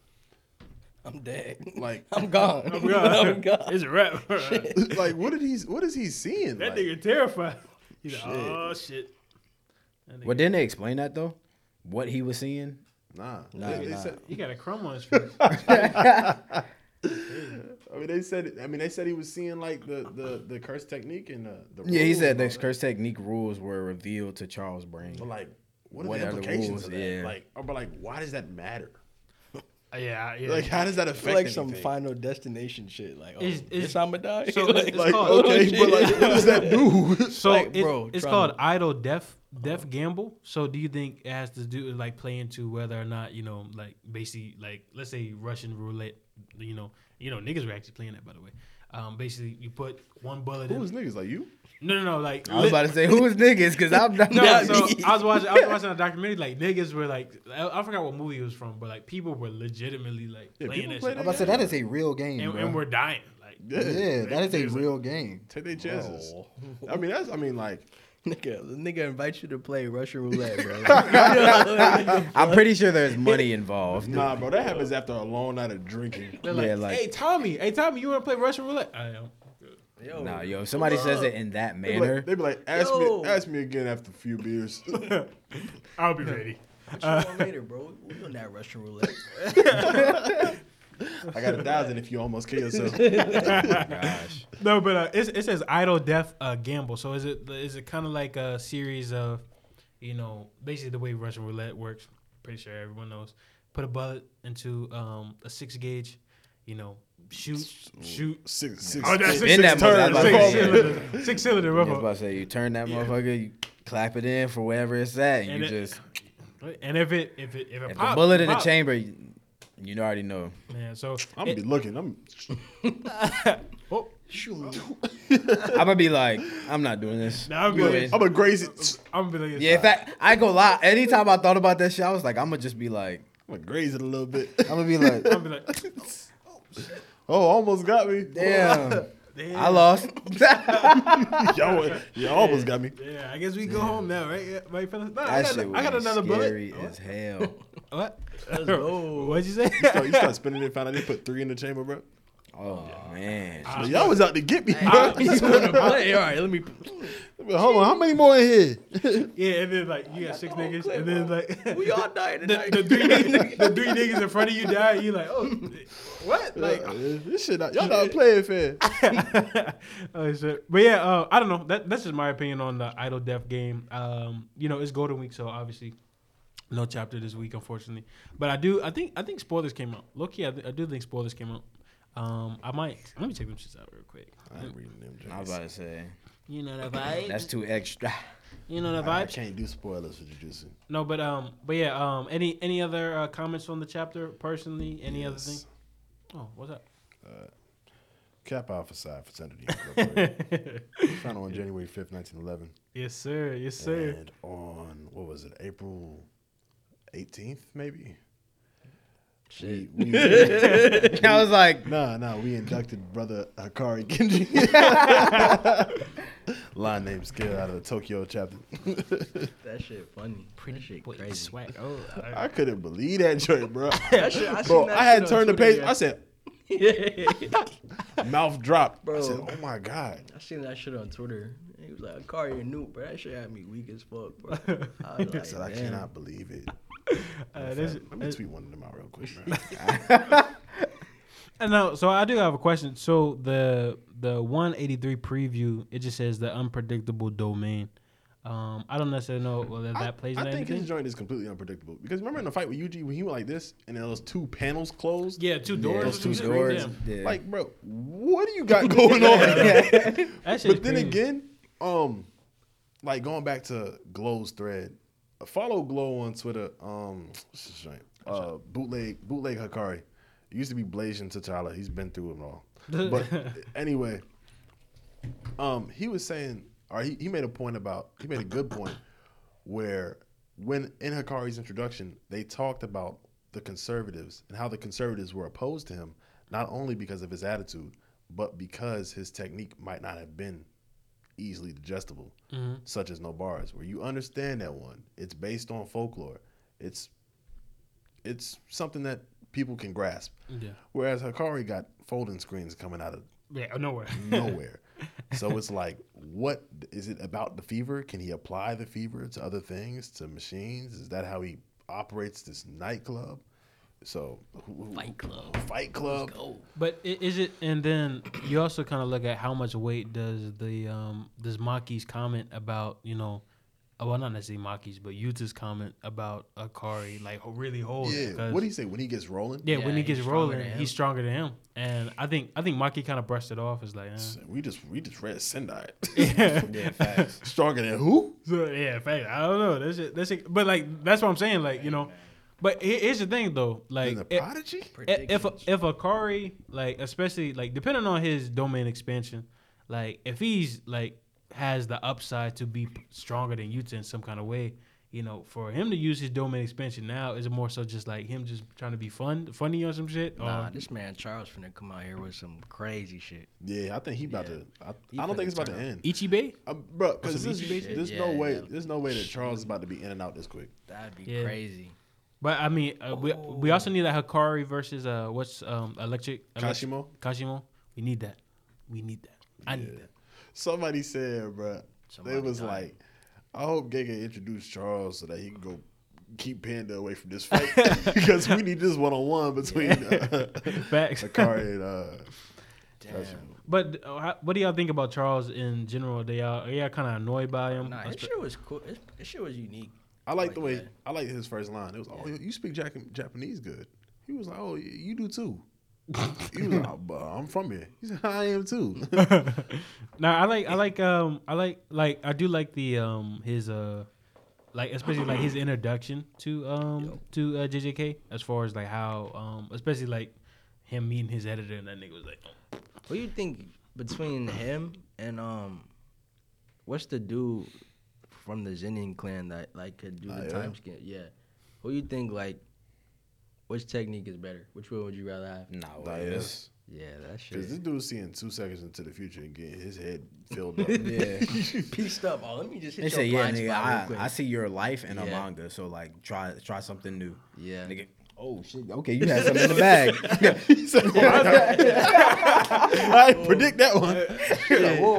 I'm dead. like, (laughs) I'm gone. Oh, God. I'm (laughs) gone. It's a wrap. (laughs) that like, what did he? What is he seeing? Like, nigga terrified. He's like, Shit. oh shit. Well, didn't they explain that though? What he was seeing? nah, Nah, They- they nah. said- he got a crumb on his face. I mean, they said. I mean, they said he was seeing like the the the curse technique and the. the Yeah, he said and the all curse technique rules were revealed to Charles' brain. But like, what are What the are the implications rules? of that? Yeah. Like, oh, but like, why does that matter? Yeah, yeah. Like, how does that I affect feel like some final destination shit. Like, oh, Is- is- this I'ma die. so (laughs) like, it's like, called- okay, but like, what does that do? (laughs) So Like, it- bro, it's trauma. called idle death death gamble. So do you think it has to do like play into whether or not you know like basically like let's say Russian roulette, you know you know niggas were actually playing that by the way. Um, basically you put one bullet in. Who's niggas like you? No, no, no. Like I was lit- about to say who's niggas because I'm (laughs) not. no, not so me. I was watching. I was watching a (laughs) documentary. Like niggas were like, I, I forgot what movie it was from, but like people were legitimately like Yeah, playing people that play shit, I'm about to say that is a real game, and, and we're dying. Like, Yeah, yeah, that is a Seriously. real game. take their chances. Oh. I mean, that's. I mean, like, nigga, the nigga invite you to play Russian roulette, bro. (laughs) I'm pretty sure there's money involved. nah, bro, that happens after a long night of drinking. they're like, Yeah, like- hey Tommy, hey Tommy, you want to play Russian roulette? I am. Yo, Nah, yo, if somebody says it in that They be manner. like, they be like ask Yo. me, ask me again after a few beers. (laughs) (laughs) I'll be ready. what you want later, bro? (laughs) We on that Russian roulette. I got a thousand if you almost kill yourself. Gosh. No, but uh, it, it says idle death uh, gamble. So is it is it kind of like a series of, you know, basically the way Russian roulette works? Pretty sure everyone knows. Put a bullet into um, a six gauge, you know, shoot, shoot. Six, six, Oh, that's six, Been six that much, I Six about to say. cylinder, (laughs) six cylinder I was about to say you turn that motherfucker, you clap it in for wherever it's at, and, And you it- just And if it if it if it if pop, the bullet in the chamber, you, you already know. man. So I'm gonna it- be looking. I'm. (laughs) oh, shoot, I'm gonna be like, I'm not doing this. Nah, I'm You good. in. I'm gonna graze it. I'm gonna be like, Yeah, in fact, I ain't gonna lie. Anytime I thought about that shit, I was like, I'm gonna just be like, I'm gonna graze it a little bit. I'm gonna be like, (laughs) I'm gonna be like, Oh, Oh, almost got me. damn, (laughs) damn. I lost. (laughs) Y'all, y'all almost got me. Yeah, I guess we go home now, right? Yeah, right, fellas. Nah, I got, shit I got another scary bullet. as hell. (laughs) What? Let's go. What'd you say? You start, you start spinning it. Found out they put three in the chamber, bro. Oh man, But y'all was out to get me. Bro. You wanna (laughs) play? All right, let me. Hold on, how many more in here? (laughs) yeah, and then like you got six niggas, clip, and then like We all (laughs) died the, tonight. the three niggas, the three niggas in front of you die. You like, oh, what? Like, Uh, this shit, not, y'all not playing fair. oh shit. But yeah, uh, I don't know. That that's just my opinion on the Idle Death game. Um, you know, it's Golden Week, so obviously no chapter this week, unfortunately. But I do, I think, I think spoilers came out. Look, yeah, I, th- I do think spoilers came out. Um, I might let me check them shits out real quick. I ain't reading them. I was about to say You know the vibe. that's too extra. you know the vibe. I vibe. can't do spoilers for Jujutsu. No, but um, but yeah, um, any any other uh, comments on the chapter personally? Any other thing? Oh, what's up? Kappa Alpha Psi Fraternity Incorporated. Founded on January 5th, 1911. yes, sir. Yes, sir. And on, what was it, April 18th, maybe? We, Shit. we, (laughs) I was like, nah, nah, we inducted brother Akari (laughs) Genji. (laughs) Line name skill out of the Tokyo chapter. That shit funny. That shit Boy, crazy. swag. Oh, I- I couldn't believe that joint, bro. That shit- I seen bro, that I had shit on turned the page. yeah. I said, yeah. mouth dropped. Bro. I said, oh my god. I seen that shit on Twitter. He was like, Akari and Noob, bro. That shit had me weak as fuck, bro. I was I like, said, I cannot believe it. (laughs) uh, this- Let me this- tweet one of them out real quick. (laughs) And now, so I do have a question. So the the 183 preview, it just says the unpredictable domain. Um, I don't necessarily know whether that I, plays I think anything. his joint is completely unpredictable because remember in the fight with UG when he went like this and then those two panels closed. yeah, two yeah, doors. those two some doors. Yeah. Yeah. Like, bro, what do you got (laughs) going on? That but then crazy. again, um, like going back to Glow's thread, follow Glow on Twitter. Um, what's his name? Uh, bootleg bootleg Hakari. It used to be Blazing T'Challa. He's been through it all. (laughs) But anyway, um, he was saying, or he, he made a point about he made a good point where when in Hakari's introduction they talked about the conservatives and how the conservatives were opposed to him not only because of his attitude but because his technique might not have been easily digestible Mhm. such as Nobara's where you understand that one it's based on folklore it's it's something that people can grasp Yeah. whereas Hakari got folding screens coming out of Yeah, oh, nowhere. (laughs) nowhere. so it's like, what is it about the fever? Can he apply the fever to other things, to machines? Is that how he operates this nightclub? So who- who- Fight Club. Fight Club. But i- is it? And then you also kind of look at how much weight does the um does Maki's comment about you know, uh, well not necessarily Maki's but Yuta's comment about Akari like ho- really hold. Yeah. 'cause- What do you say when he gets rolling? Yeah, Yeah, when he he's gets stronger rolling, than him. he's stronger than him. And I think I think Maki kind of brushed it off as like, eh. We just we just read Sendai. yeah. yeah, facts. Stronger than who? So yeah, fact. I don't know. That's it. That's it. But like that's what I'm saying. Like you know, but he- here's the thing though. Like the Prodigy? I- if if Akari like especially like depending on his domain expansion, like if he's like has the upside to be stronger than Yuta in some kind of way, you know, for him to use his domain expansion now is more so just like him just trying to be fun, funny or some shit. Nah, Or, this man Charles finna come out here with some crazy shit. Yeah, I think he about Yeah. to. I, He I don't think it's about to end. Ichibe? Um, bro, because there's, there's Yeah, no way. yeah. There's no way that Charles is about to be in and out this quick. That'd be Yeah. crazy. But I mean, uh, we we also need that Hikari versus uh what's um electric, electric Kashimo. Kashimo. We need that. We need that. I need that. Somebody said, bro, they Somebody was died. like, I hope Gege introduced Charles so that he can go keep Panda away from this fight (laughs) (laughs) because we need this one on one between uh, (laughs) Facts. Akari and uh, Damn. Kashimo. But uh, how- what do y'all think about Charles in general? They y'all are y'all kind of annoyed by him? Nah, his shit was cool. His, his shit was unique. I like the way that. I like his first line. It was, "Oh, you speak Jap- Japanese good." He was like, "Oh, you do too." he was like, oh, "I'm from here." He said, "I am too." (laughs) Now I like I like um I like like I do like the um his uh like especially like his introduction to um to uh, JJK as far as like how um especially like him meeting his editor and that nigga was like What do you think between him and um, what's the dude from the Zenin clan that like could do the oh, yeah. time scan? Yeah. Who you think like, which technique is better? Which one would you rather have? No, Nah, way. yes. Yeah, that shit. Because this dude's seeing two seconds into the future and getting his head filled up. (laughs) Yeah. (laughs) Pieced up. Oh, let me just hit They your say, yeah, blind nigga, spot real I, quick. I see your life in a Yeah. manga, so like try try something new. yeah. Nigga, oh shit, okay, you had something in the bag. Said, (laughs) (laughs) I didn't predict that one.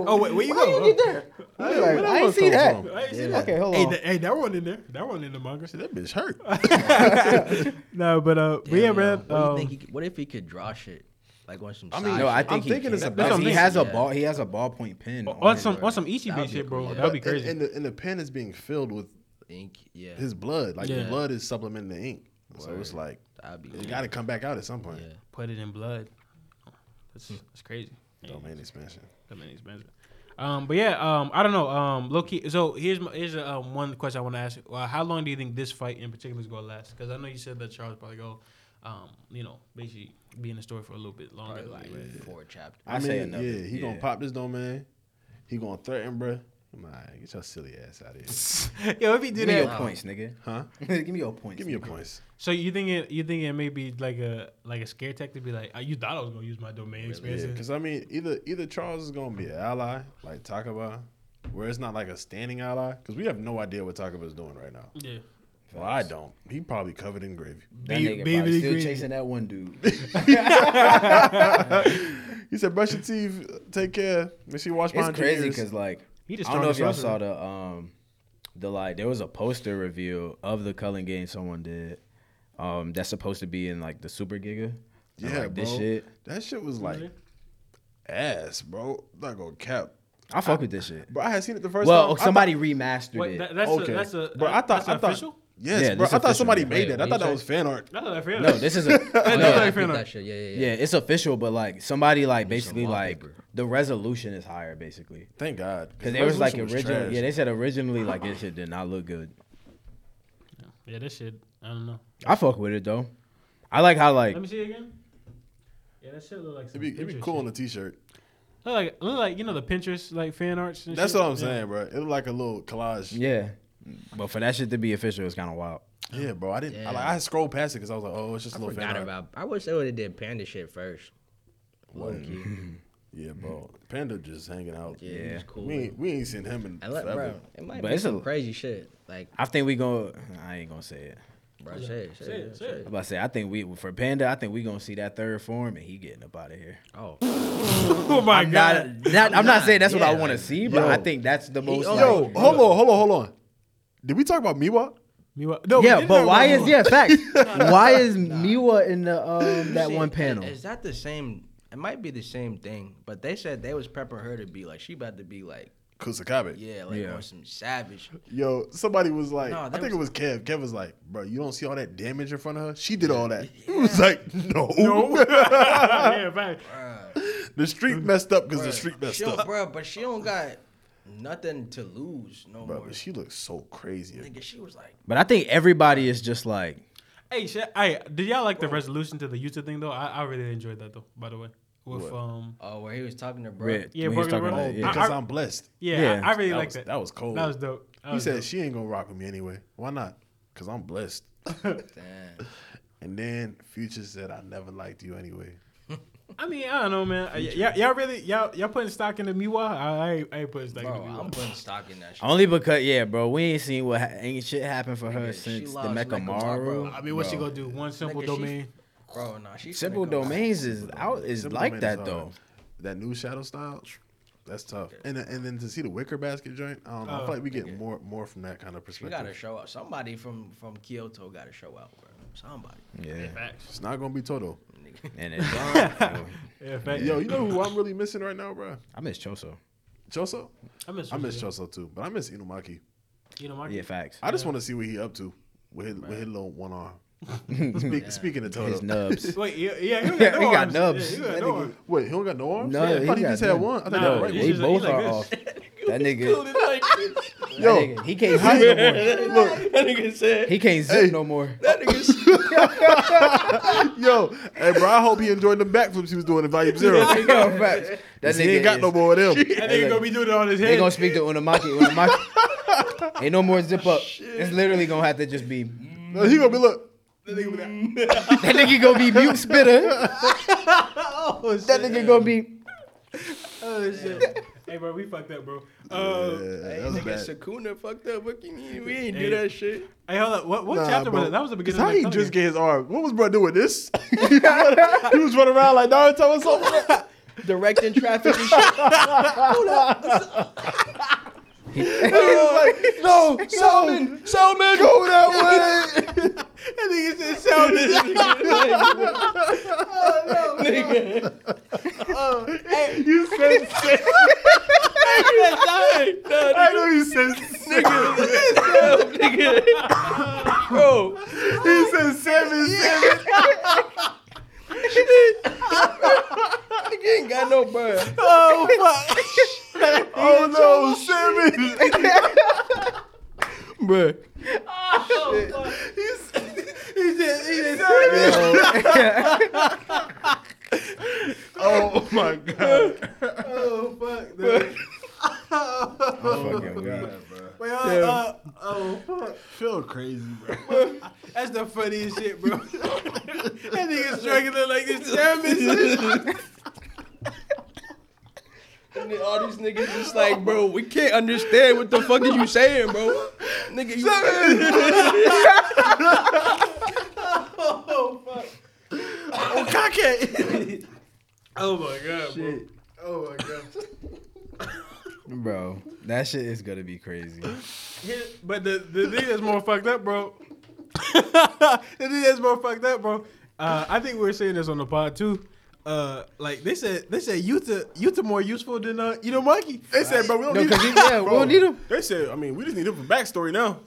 oh wait where you Why go you get there? I, was like, I ain't see that. Okay, hold hey, on. that, hey that one in there that one in the manga That bitch hurt. (laughs) no but uh but yeah man What, um, think he, could- what if he could draw shit like on some? I mean, side No, I shit? think I'm he thinking can. it's a Because balance. he has a Yeah. ball. He has a ballpoint pen. on his- some on some Ichibe That'd be shit bro cool. that'd be But- crazy And, and the, and the pen is being filled with ink. Yeah, his blood. Like the Yeah. blood is supplementing the ink. So it's like, that'd be. it got to come back out at some point. Yeah. put it in blood that's that's crazy Domain expansion. That many expensive. Um, but yeah, um, I don't know. Um, low key. So here's my, here's a, um, one question I want to ask. you. Uh, how long do you think this fight in particular is gonna last? Because I know you said that Charles probably go, um, you know, basically be in the story for a little bit longer. Probably like Like, four chapters. I, I say mean, another- yeah, he gonna pop this domain. He gonna threaten, bruh. Nah, get your silly ass out of here. (laughs) Yo, if he do Give me your that, points, nigga. Huh? (laughs) Give me your points. Give me your nigga. points. so you think it? You think it may be like a like a scare tactic? To be like, oh, you thought I was gonna use my domain Yeah, experience? because I mean, either either Charles is gonna be an ally, like Takaba, where it's not like a standing ally, because we have no idea what Takaba is doing right now. yeah. Well, I don't. He probably covered in gravy. That nigga baby probably still green. chasing that one dude. (laughs) He said, "Brush your teeth, take care, make sure you wash it's behind your crazy because like He I don't know if y'all saw the um the like there was a poster reveal of the Culling Game someone did. Um, that's supposed to be in like the Super Giga. And, Yeah, like, this shit. That shit was like Really? ass, bro. Not gonna cap. I fuck with this shit. Bro, I had seen it the first Well, time. I somebody remastered Wait, it. that, that's Okay. a that's a Bro, I thought- that's I thought- official. Yes, Yeah, bro. this I thought somebody game. made Wait, that. (laughs) I thought that was fan art. That's not fair. no, this is a That's no, I like peeped fan art. that shit. Yeah, yeah, yeah, yeah. it's official, but like somebody like basically like wallpaper. the resolution is higher basically Thank God. because there was like original. trash. yeah, they said originally like this shit did not look good. Yeah, this shit. I don't know. I fuck with it though. I like how like Let me see it again. Yeah, that shit look like some It'd be, it'd be cool shit. on a t-shirt. Look like look like you know the Pinterest like fan arts. And That's shit? what I'm Yeah. saying, bro. It looked like a little collage. yeah, but for that shit to be official, it's kind of wild. Yeah, bro. I didn't. I, like, I scrolled past it because I was like, oh, it's just a I little fan forgot art. about. I wish they would have did panda shit first. Low. (laughs) Yeah, bro. Panda just hanging out. Yeah, Yeah. it's cool. We ain't, we ain't seen him in And let, forever. bro, it might But be it's some a- crazy shit. Like, I think we gonna. I ain't gonna say it. bro, say it, say, Say it, it, say say it. it. I'm about to say I think we for Panda. I think we gonna see that third form and he getting up out of here. Oh, (laughs) Oh my I'm god. not, not- I'm not saying that's what I want to like, see, but yo. I think that's the most. oh, like- Yo, hold on, hold on, hold on. Did we talk about Miwa? Miwa- No, yeah, but why is Miwa. yeah facts? (laughs) why is Miwa in the um that See, one panel? Is that the same? It might be the same thing, but they said they was prepping her to be like she about to be like Kusakabe. yeah, like Yeah. on some savage. Yo, somebody was like, No, I there think it was was- Kev. Kev was like, bro, you don't see all that damage in front of her? She did all that. (laughs) He was like, no. No. (laughs) yeah, fact. The street messed up because the street messed she don't- up. Bro, but she don't got nothing to lose no Bro, more. but she looks so crazy. Nigga, she was like, But I think everybody is just like Hey, shit, hey, did y'all like the resolution to the YouTube thing though? I, I really enjoyed that though. By the way, with What? um, oh, where he was talking to bro. Red. Yeah, when he was talking Roll. about, yeah. Because I- I, am blessed. yeah, Yeah, I, I really that like was, that. That was cold. That was dope. That he was said dope. she ain't gonna rock with me anyway. Why not? Because I'm blessed. (laughs) Damn. And then Future said, I never liked you anyway. I mean, I don't know, man. Uh, y- y'all, y'all really y'all y'all putting stock in the Miwa? I, I, ain't, I ain't putting stock Bro, in the Miwa. I'm putting stock in that shit. only because yeah, bro, we ain't seen what ha- ain't shit happen for her Nigga, she since the lost Mechamaru, Mechamaru. I mean, what's she Bro. gonna do? One simple Nigga, she- domain. Bro, nah, she's Simple finna come domains is out is Simple like Domain that is though. hard. That new shadow style, that's tough. And then- and then to see the wicker basket joint, I don't know. I Oh, feel like we get more more from that kind of She perspective. gotta show up. Somebody from from Kyoto gotta show out, bro. Somebody. Yeah, Facts. It's not gonna be Toto. Nigga. and it's (laughs) gone. Yeah, facts. Yo, you know who I'm really (laughs) missing right now, bro? I miss Choso. Choso. I miss. I miss Choso too, but I miss Inumaki. You know, Mark. Yeah, facts. I just want to see what he up to with his, with his little one arm. (laughs) Speak, Speaking of Toto, His nubs. (laughs) Wait, yeah, yeah, he, Yeah, got, no he got nubs. Yeah, he got no nigga- arms. wait, he don't got no arms. No, I he thought he just had one. I thought No, he was he's right. they just- both like are this. off. (laughs) That nigga, that Yo, nigga, he can't zip no more. look, That nigga said. He can't zip Hey. no more. That nigga. yo, hey, bro, I hope he enjoyed the backflips he was doing in Volume Zero. Yo, facts. That he ain't got is- no more of them. That nigga gonna be doing it on his head. They head. gonna speak to Unamaki. Unamaki. Ain't no more zip up. It's literally gonna have to just be. No, he gonna be look. (laughs) That nigga gonna be mute spitter. (laughs) oh, That nigga gonna be. Oh shit. hey, bro, we fucked up, bro. Uh, Yeah, Hey, that nigga, bad. Sakuna fucked up. What you mean? We ain't Hey. do that shit. hey, hold up. What, what Nah, chapter bro. was it? That was the 'Cause beginning. How of he the just get his arm? What was bro doing this? (laughs) he was running around like Naruto or something. Directing traffic and shit. (laughs) He was like, no, Salmon, Salmon, go that (laughs) way. (laughs) That oh, nigga oh, said sound. you said, I know you said, nigga. Bro, He said seven, seven. (laughs) nigga ain't got no bird. Oh fuck! (laughs) oh no, seven. Bro. he said, he said, Oh my god. oh fuck. dude. fucking weak. Wait, uh, uh, oh, fuck. Feel crazy, bro. (laughs) That's the funniest shit, bro. (laughs) that nigga struggling like this German. And then all these niggas just like, bro, we can't understand what the fuck is you saying, bro. Nigga, you (laughs) oh fuck. Oh cockhead. oh my god, bro. Oh my god. Bro, that shit is gonna be crazy. Here- But the the thing that's more fucked up, bro. (laughs) the thing that's more fucked up, bro. Uh, I think we were saying this on the pod too. Uh, like they said, they said Yuta, Yuta more useful than uh, you know, monkey. They said, bro, we don't No, need 'cause him. he- (laughs) yeah, we don't need him. They said, I mean, we just need him for backstory now.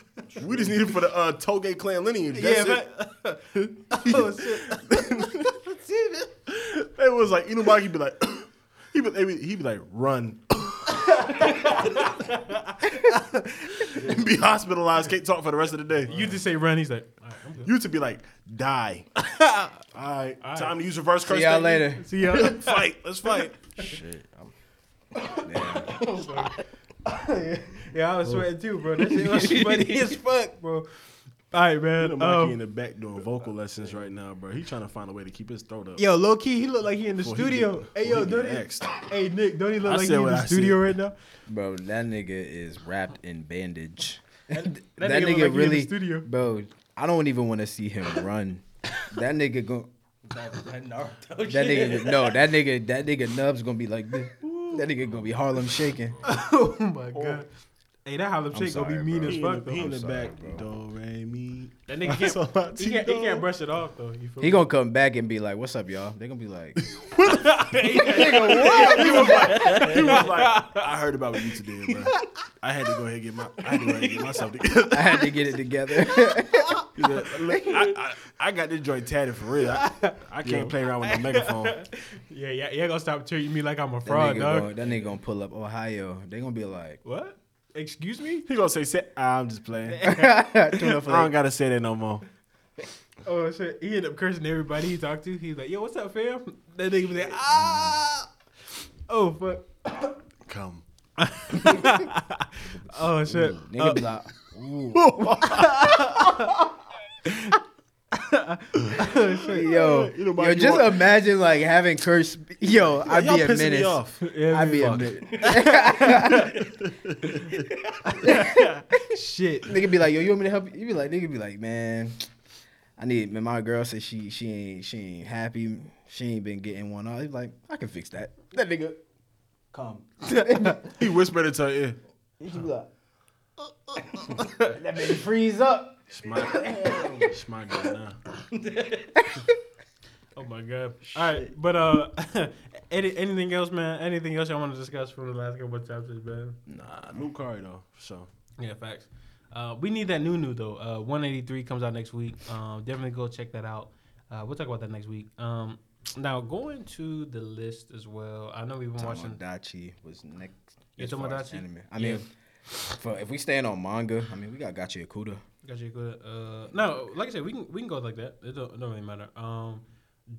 We just need him for the uh, Toge clan lineage. That's yeah, it. but, (laughs) oh shit. It was like Inumaki be like, (coughs) he be, be, he be like, run. And be hospitalized, can't talk for the rest of the day. You just say run. He's like, all right, I'm good. You to be like, die. (laughs) All right, time to use reverse curse. See y'all technique. later. See ya. (laughs) Fight. Let's fight. Shit. I'm- (laughs) yeah, I was sweating too, bro. That shit was funny as fuck, bro. All right, man. Inumaki Um, in the back doing vocal lessons right now, bro. He trying to find a way to keep his throat up. yo, low key, he look like he in the Before he studio. get- hey, yo, before he don't he? axed. (coughs) Hey, Nick, don't he look I like he in the I studio said. right now? Bro, that nigga is wrapped in bandage. That, (laughs) That, nigga, nigga, like he in the really, studio. bro. I don't even want to see him run. that nigga go. That Naruto That nigga, no, that nigga, that nigga Nubs gonna be like this. That nigga gonna be Harlem shaking. (laughs) oh my god. Hey, that Harlem Shake gonna be sorry, mean bro. as He fuck though. he in the I'm sorry, back. bro. Do, re, mi. That nigga (laughs) That's all I can't. He can't, he can't brush it off though. You feel He me? gonna come back and be like, "What's up, y'all?" They gonna be like, (laughs) (laughs) he was like, he was like, I heard about what you two did, bro. I had to go ahead and get my, I had to go ahead and get myself together. "I had to get it together." He "Look, I, I, I got this joint tatted for real. I, I can't play around with no megaphone. Yeah, yeah, yeah. Gonna stop treating me like I'm a that, fraud, nigga dog. gonna, that nigga gonna pull up Ohio. They gonna be like, What? Excuse me? He gonna say, "Say- I'm just playing. (laughs) I don't gotta say that no more. Oh shit! He ended up cursing everybody he talked to. He's like, "Yo, what's up, fam?" That nigga was like, "Ah." Oh fuck. Come. (laughs) Oh shit. Nigga Uh, (laughs) be like, "Yo, yo, just want- imagine like having curse. Yo, I'd be a pissing me menace. off. yeah, I'd be a fuck. menace. (laughs) shit. Nigga be like, yo, you want me to help you? You be like, nigga be like, man, I need. Man, my girl said she she ain't she ain't happy. She ain't been getting one. He be like, I can fix that. That nigga, come. (laughs) He whispered into her ear. He be like, (laughs) that baby freeze up. It's my, (laughs) it's now. (laughs) Oh my god. All right, but uh, (laughs) any, anything else, man? Anything else I want to discuss from the last couple of chapters, man? Nah, new car though, So. Yeah, facts. Uh, we need that new new though. Uh, 183 comes out next week. Um, definitely go check that out. Uh, we'll talk about that next week. Um, now going to the list as well. I know we've been watching. Tomodachi was next. Yeah, as far Tomodachi? anime. I Yeah. mean, for if we staying on manga, I mean, we got Gachiakuta. Got you good. Uh, no, like I said, we can we can go like that. It don't, it don't really matter. Um,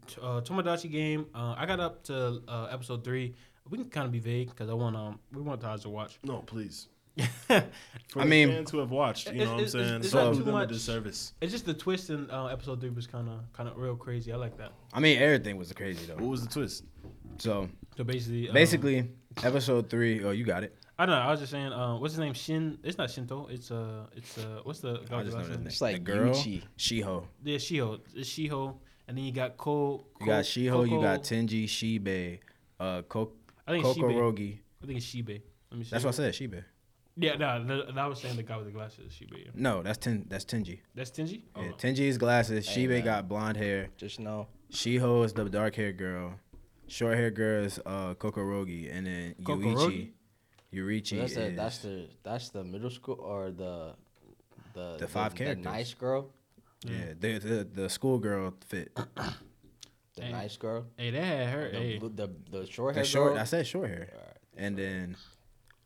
t- uh, Tomodachi game. Uh, I got up to uh, episode three. We can kind of be vague because I want um we want Taj to watch. No, please. it's (laughs) For I the mean- fans who have watched, you know what I'm it's- saying. it's so not do too them a much. disservice. It's just the twist in uh, episode three was kind of kind of real crazy. I like that. I mean, everything was crazy though. What though. was the twist? So So basically, um, basically, episode three. Oh, you got it. I don't know. I was just saying. Uh, what's his name? Shin. It's not Shinto. It's uh. It's uh. What's the? I just know the name? name. It's like the girl, Yuichi. Shiho. Yeah, Shiho. It's Shiho, and then you got Ko. You got Ko- Shiho. You got Tenji, Shibe, uh, Ko- I think it's Shibe. Kokorogi. I think it's Shibe. Let me see. That's what I said. Shibe. Yeah, no, no, I was saying the guy with the glasses, Shibe. Yeah. No, that's ten. That's Tenji. That's Tenji. Oh. Yeah, Tenji's glasses. Hey, Shibe man. got blonde hair. Just know. Shiho is the dark haired girl. Short hair girl is uh, Kokorogi, and then Yuichi. Kokorogi? Yurichi that's the is that's the that's the middle school or the the The five the, characters. nice girl, yeah the the, the schoolgirl fit. (coughs) the Hey. nice girl, Hey, that had her. the, Hey, blue- the the short The hair short. girl. I said short hair, Alright. and then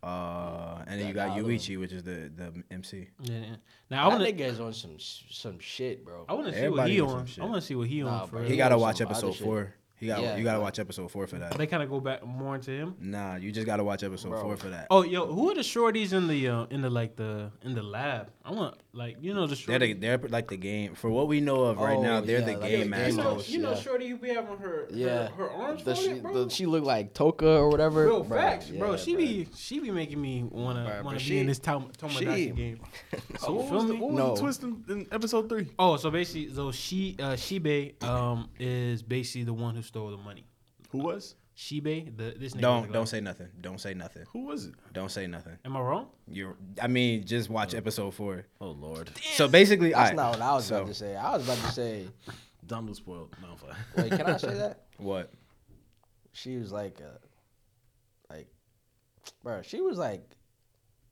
uh, and then you got other. Yuichi, which is the the MC. yeah. yeah. Now I want to. nigga is on some some shit, bro. I want to see what he on some on. shit. I want to see what he Nah, on. For bro. He He got to watch some other episode shit. four. He got Yeah, you gotta watch episode four for that. They kind of go back more into him. Nah, you just gotta watch episode Bro. four for that. Oh, yo, who are the shorties in the uh, in the like the in the lab? I want like you know the They're the, they're like the game. For what we know of right Oh, now, they're yeah, the like game the you masters. know, Masters, you know, yeah. shorty who be having her Yeah. her, her arms The she, folded, bro. the, she look like Toka or whatever. Bro, Bro, facts, yeah, bro. She bro. be she be making me wanna Bruh, wanna but be she- in this Tom Tomodachi she- game. (laughs) So Oh, what feel was the, me? what was No. the twist in, in episode three? Oh, so basically, so she uh Shibe um is basically the one who stole the money. Who was? Shibe, the this nigga. Don't don't glass. say nothing. Don't say nothing. Who was it? Don't say nothing. Am I wrong? You're. I mean, just watch episode four. Oh Lord, So basically, That's alright, not what I was so, about to say. I was about to say, Dom was spoiled. No, I'm fine. wait, can I say (laughs) that? What? She was like, uh, like, bro, she was like,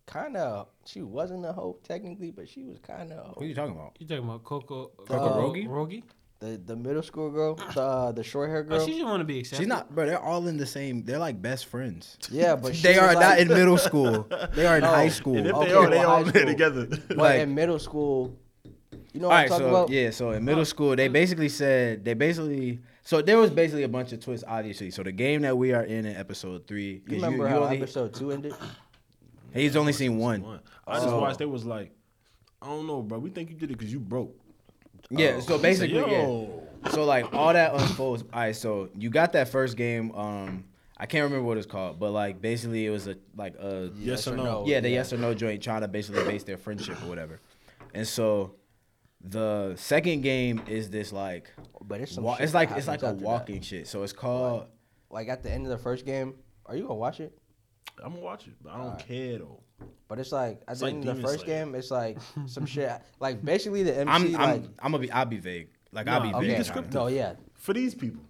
kind of. She wasn't a hoe technically, but she was kind of a Who hoe. you talking about? You talking about Coco? Coco Rogi? Rogi? Rogi? The the middle school girl, the uh, the short hair girl. Oh, she just want to be accepted. She's not, bro. They're all in the same. They're like best friends. yeah, but (laughs) They are like, not in (laughs) middle school. They are in No. high school. And if Okay, they are, they well, all high there together. (laughs) But like- in middle school, you know what right, I'm talking so about? yeah, so in middle school, they basically said they basically so there was basically a bunch of twists, obviously. So the game that we are in in episode three, You remember how only, episode two ended? (coughs) he's only seen one. I just So- watched. It was like, I don't know, bro. We think you did it because you broke. Yeah, Oh. so He said, basically, yeah. Yo. So like all that unfolds. All right, so you got that first game. Um, I can't remember what it's called, but like basically it was a like a Yes or no? yeah the yes or no joint trying to basically base their friendship or whatever. And so the second game is this like But it's some wa- shit it's that like it's like a after that. walking shit. So it's called Like at the end of the first game, are you gonna watch it? I'm gonna watch it, but I don't Alright. care though. But it's like I think the like the Demon first Slayer. game, it's like (laughs) some shit. Like basically the MC. I'm I'm like, I'm gonna be I'll be vague. Like I'll be Nah, vague. descriptive. no, yeah, For these people,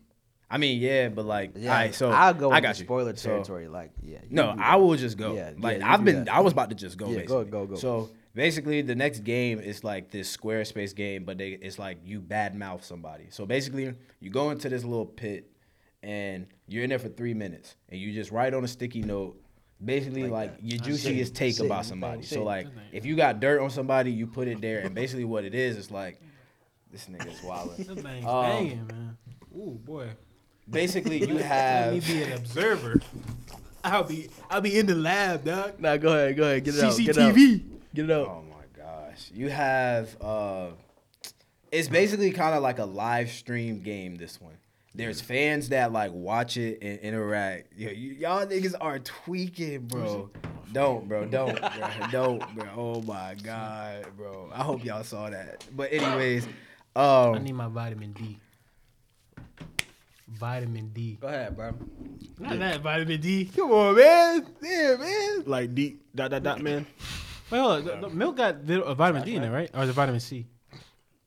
I mean, yeah, but like, yeah. all right, so I'll go I into got you. spoiler So- territory. like, yeah. you No, do I that. will just go. Yeah, like yeah, you I've do been, that. I was about to just go. Yeah, basically. go, go, go. So basically, the next game is like this Squarespace game, but they, it's like you badmouth somebody. So basically, you go into this little pit, and you're in there for three minutes, and you just write on a sticky note. Basically, like, your juiciest take Sit, about somebody. sit. So like, if you got dirt on somebody, you put it there, and basically what it is is like, this nigga's wilding. This thing's Um, banging, man. Ooh boy. Basically, you (laughs) Let me be an observer. I'll be I'll be in the lab, dog. Nah, go ahead, go ahead, get it out. Get out. CCTV. Get it out. Oh my gosh. You have uh it's basically kind of like a live stream game this one. There's fans that like watch it and interact. Yo, you, y'all niggas are tweaking, bro. Don't, bro. (laughs) Don't, bro. Don't, bro. Oh my god, bro. I hope y'all saw that. But anyways, I um need my vitamin D. Vitamin D. Go ahead, bro. Not that vitamin D. Come on, man. Yeah, man. like deep dot dot dot man. Wait, hold on. The, the milk got vi- uh, vitamin D in it, right? Or is it vitamin C?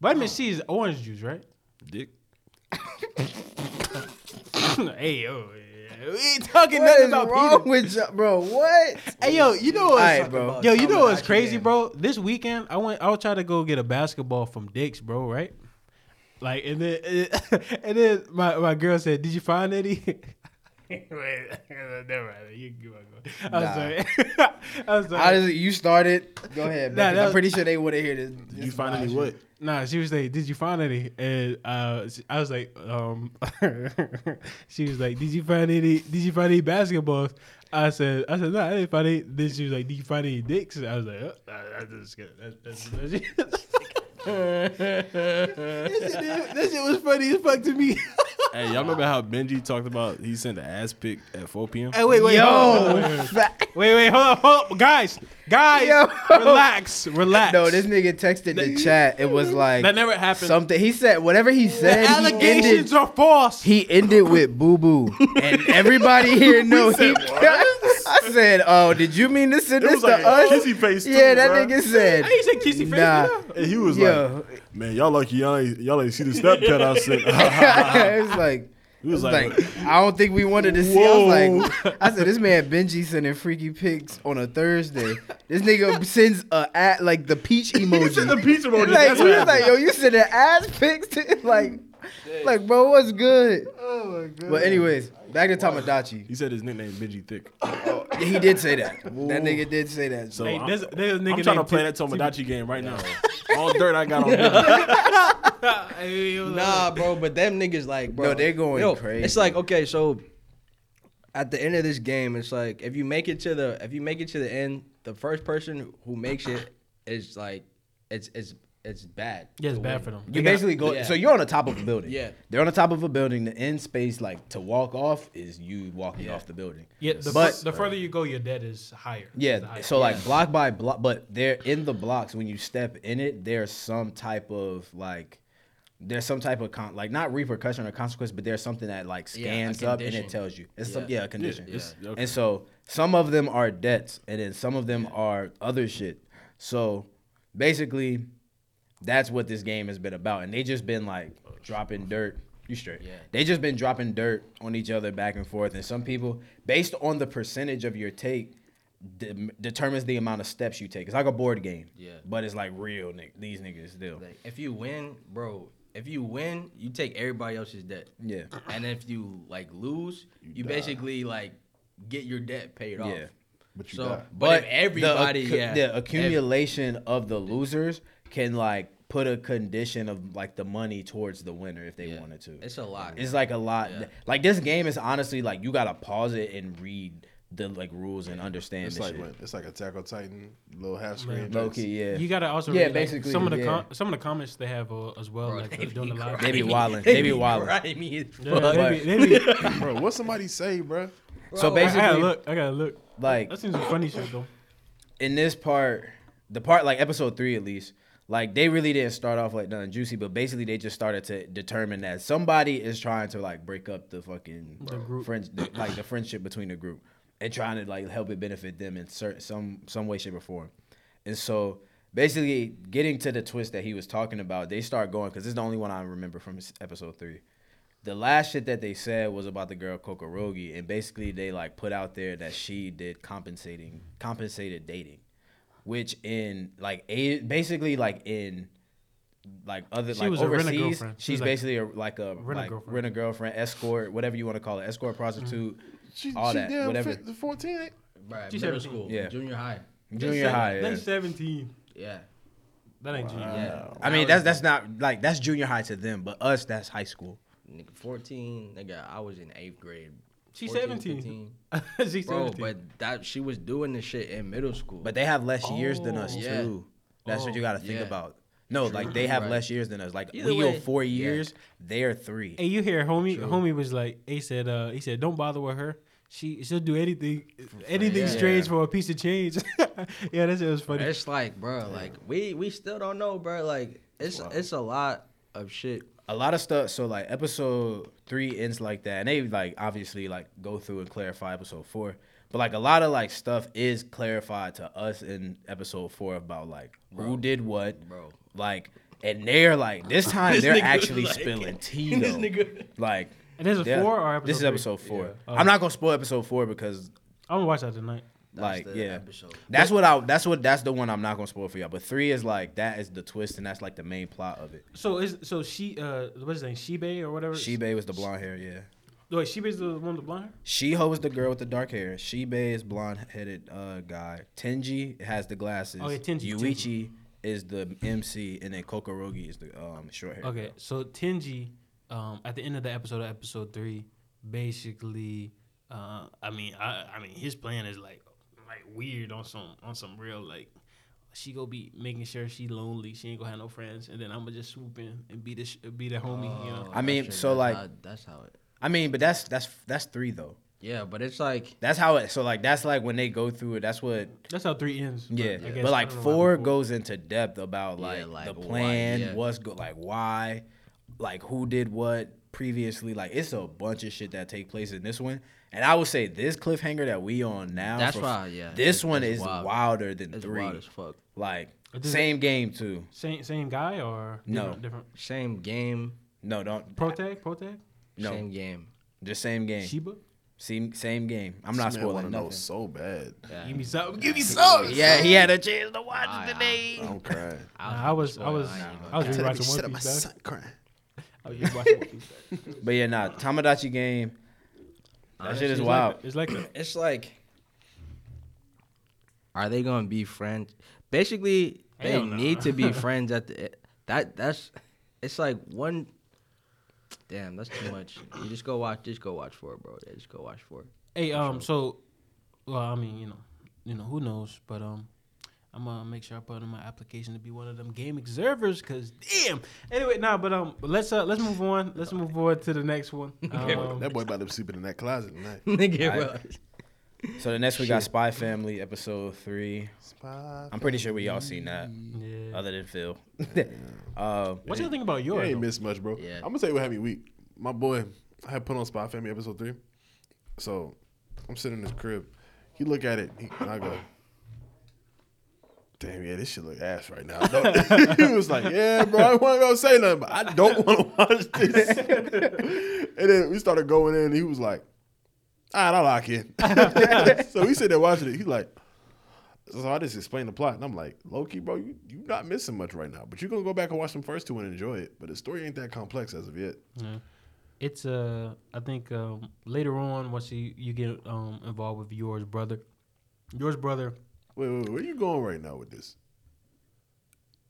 Vitamin C is orange juice, right? Dick. (laughs) (coughs) hey, yo. We ain't talking what nothing is about wrong Peter. with y'all, bro? What? Hey, yo, you know what's Alright, bro. Yo, you know what's crazy, bro? This weekend, I went. I was trying to go get a basketball from Dick's, bro. Right? Like, and then (laughs) and then my, my girl said, "Did you find any?" (laughs) Wait, (laughs) never mind. You can go. I'm Nah. sorry. (laughs) I'm sorry. Honestly, you started. Go ahead, Nah, man. 'cause that I'm pretty sure they would have heard this. This you find any what? Nah, she was like, "Did you find any?" And uh, I was like, um, (laughs) she was like, "Did you find any? Did you find any basketballs?" I said, "I said no, I didn't find any." Then she was like, "Did you find any dicks?" I was like, oh, nah, "That's just good." That's, that's, that, shit, that shit was funny as fuck to me. (laughs) Hey, y'all remember how Benji talked about he sent an ass pic at 4 p.m. hey, wait, wait, Yo, hold wait, (laughs) wait, wait, wait, hold on, hold on, guys, guys, Yo. relax, relax. No, this nigga texted the chat. It was (laughs) like that never happened. something. He said whatever he the said. He allegations ended, are false. he ended with boo boo, and everybody here knows. He, I said, "Oh, did you mean to send It this was like to us?" kissy face too, yeah, that bruh. nigga said. Hey, you said kissy face. Nah. And he was Yo, like, "Man, y'all lucky y'all ain't, y'all ain't see the step cut I sent." (laughs) it's like. (laughs) He was It's like, like, I don't think we wanted to see. I was like, (laughs) I said, this man Benji sending freaky pics on a Thursday. This nigga sends a at like the peach emoji. sent the pizza emoji. like, That's he was like, yo, you sending ass pics? To, like, like, bro, what's good? Oh my god. But anyways, back to Tomodachi. He said his nickname Benji Thick. Oh, yeah, he did say that. That nigga did say that. So Hey, I'm, there's, there's a nigga I'm trying to named play Tim- that Tomodachi game right now. All dirt I got on Benji. Hey, it Nah, bro, but them niggas like, bro. No, they're going yo, crazy. It's like okay, so at the end of this game, it's like if you make it to the if you make it to the end, the first person who makes it is like it's it's it's bad. Yeah, it's bad win. for them. You They got- basically go. yeah. So you're on the top of a building. Yeah. They're on the top of a building. The end space, like to walk off, is you walking Yeah. off the building. Yeah, the, But- fur- the further you go, your debt is higher. Yeah. higher. So like Yeah. block by block, but they're in the blocks. When you step in it, there's some type of like. There's some type of con- like not repercussion or consequence, but there's something that like Yeah, scans up and it tells you. It's Yeah. some yeah a condition. it's- okay. And so some of them are debts, and then some of them are other shit. So basically, that's what this game has been about, and they just been like oh, dropping dirt. You straight? Yeah. They just been dropping dirt on each other back and forth, and some people, based on the percentage of your take, de- determines the amount of steps you take. It's like a board game. Yeah. But it's like real. Nick. These niggas still. Like, if you win, bro, if you win, you take everybody else's debt. Yeah. And if you like lose, you, die. basically like get your debt paid off. Yeah. But you So, die. but, if everybody, the, accu- yeah, the accumulation of the losers can like put a condition of like the money towards the winner if they Yeah. wanted to. it's a lot. It's like a lot. Yeah. Like this game is honestly like you gotta pause it and read the like rules and understand It's like shit. when, it's like Attack on Titan, little half screen. Man. Low key, yeah. You gotta also Yeah, read, like, basically, some of the yeah. com- some of the comments they have uh, as well, Bro, like they during the be live. They be grimy. wildin'. They be wildin'. grimy Yeah, be, (laughs) (laughs) Bro, what somebody say, bro? so I, I gotta basically, look. I gotta look. like That seems some funny shit though. in this part, the part like episode three at least, like they really didn't start off like nothing juicy, but basically they just started to determine that somebody is trying to like break up the fucking The group. friends, the, like the friendship between the group, and trying to like help it benefit them in certain some some way, shape, or form. And so basically, getting to the twist that he was talking about, they start going because this is the only one I remember from episode three. The last shit that they said was about the girl Kokorogi, and basically they like put out there that she did compensating compensated dating, which in like a basically like in like other She like was a a overseas, she's like- basically a, like a Rent a like girlfriend. rent a girlfriend, escort, whatever you want to call it, escort mm-hmm. prostitute, She, all she that, damn whatever. fit- 14. Right, She's middle 17. school, Yeah. junior high. junior high. They Yeah. seventeen. Yeah, That ain't junior. yeah. I mean that's that's not like that's junior high to them, but us that's high school. Nigga, 14, nigga, I was in eighth grade. She's 14, 17. (laughs) She's Bro, 17. but that she was doing this shit in middle school. But they have less years than us Oh. Yeah. too. That's what you got to think yeah. about. No, like they have Right. less years than us. Like Either we go way, four yeah. years, they're three. Hey, you hear homie? True. Homie was like, he said, uh, he said, don't bother with her. She she'll do anything, anything Yeah. strange Yeah. for a piece of change. (laughs) yeah, that shit was funny. it's like, bro, like we we still don't know, bro. Like it's it's a lot of shit. A lot of stuff. So like episode three ends like that, and they like obviously like go through and clarify episode four. But like a lot of like stuff is clarified to us in episode four about like who did what, Bro. Like, and they're like this (laughs) time This they're actually like- spilling (laughs) tea this though. nigga- Like, and this is four or episode this is three? episode four. Yeah. Oh. I'm not gonna spoil episode four because I'm gonna watch that tonight. That's like the yeah. episode. That's what I. That's what. That's the one I'm not gonna spoil for y'all. But three is like that is the twist, and that's like the main plot of it. So is so she uh what's his name Shibe or whatever? Shibe was the blonde hair. Yeah. Wait, Shibe's the one with the blonde hair. Shiho is the girl with the dark hair. Shibe is blonde headed uh guy. Tenji has the glasses. Oh, yeah, Tenji, Yuichi is the MC, and then Kokorogi is the um short hair. Okay, so Tenji, um, at the end of the episode of episode three, basically, uh, I mean, I, I mean, his plan is like, like weird on some, on some real like, she go be making sure she lonely, she ain't gonna have no friends, and then I'm gonna just swoop in and be the, sh- be the homie, you know. Oh, I mean, that so, that's like- how- that's how it. I mean, but that's that's that's three though. Yeah, but it's like That's how it. So like that's like when they go through it. That's what. That's how three ends. Yeah, I guess- but like don't know why four goes into depth about Yeah, like, like the why, plan, yeah. what's go like why, like who did what previously. Like it's a bunch of shit that take place in this one. And I would say this cliffhanger that we on now. That's for- why, yeah, This it's- one it's is wild. wilder than it's three. wild as fuck. Like Does it- same game too. Same same guy or No. different, different Same game, No, don't. pro tag pro tag No, same game. just same game. Shiba. Same same game. I'm not This man spoiling wanna know so bad. Yeah. Give me some. Give me some. Yeah, he had a chance to watch it yeah. today. I'm crying. Nah, I was I was I was Tell me rewatching shit One of my son crying. I was rewatching One Piece. But yeah, nah, Tomodachi game. That shit is It's wild. Like, it's like that. It's like, are they gonna be friends? Basically, they Hell no. need to be (laughs) friends at the. That that's. it's like one. Damn, that's too much. You just go watch. Just go watch for it, bro. Yeah, just go watch for it. Hey, um, so, well, I mean, you know, you know, who knows? But um, I'm gonna make sure I put in my application to be one of them game observers. Cause damn. Anyway, nah, but um, let's uh, let's move on. Let's move forward to the next one. (laughs) Um, that boy about to be sleeping in that closet tonight. (laughs) Nigga, Alright. (laughs) So the next we got Spy Family episode three. Spy I'm pretty sure we all seen that, yeah. other than Phil. uh, What y'all think about You yours? ain't though? missed much, bro. Yeah. I'm gonna tell you what had me weak. My boy, I had put on Spy Family episode three. So I'm sitting in his crib. He look at it he, and I go, "Damn, yeah, this shit look ass right now." (laughs) he was like, "Yeah, bro, I wasn't gonna say nothing, but I don't want to watch this." (laughs) and then we started going in. and He was like, "All right, I lock in." (laughs) so we sit there watching it. He's like. So I just explained the plot, and I'm like, low key, bro, you you not missing much right now, but you're gonna go back and watch them first two and enjoy it. But the story ain't that complex as of yet. Yeah. It's uh, I think um, later on once you you get um involved with Yor's brother, Yor's brother. Wait, wait, wait, where you going right now with this?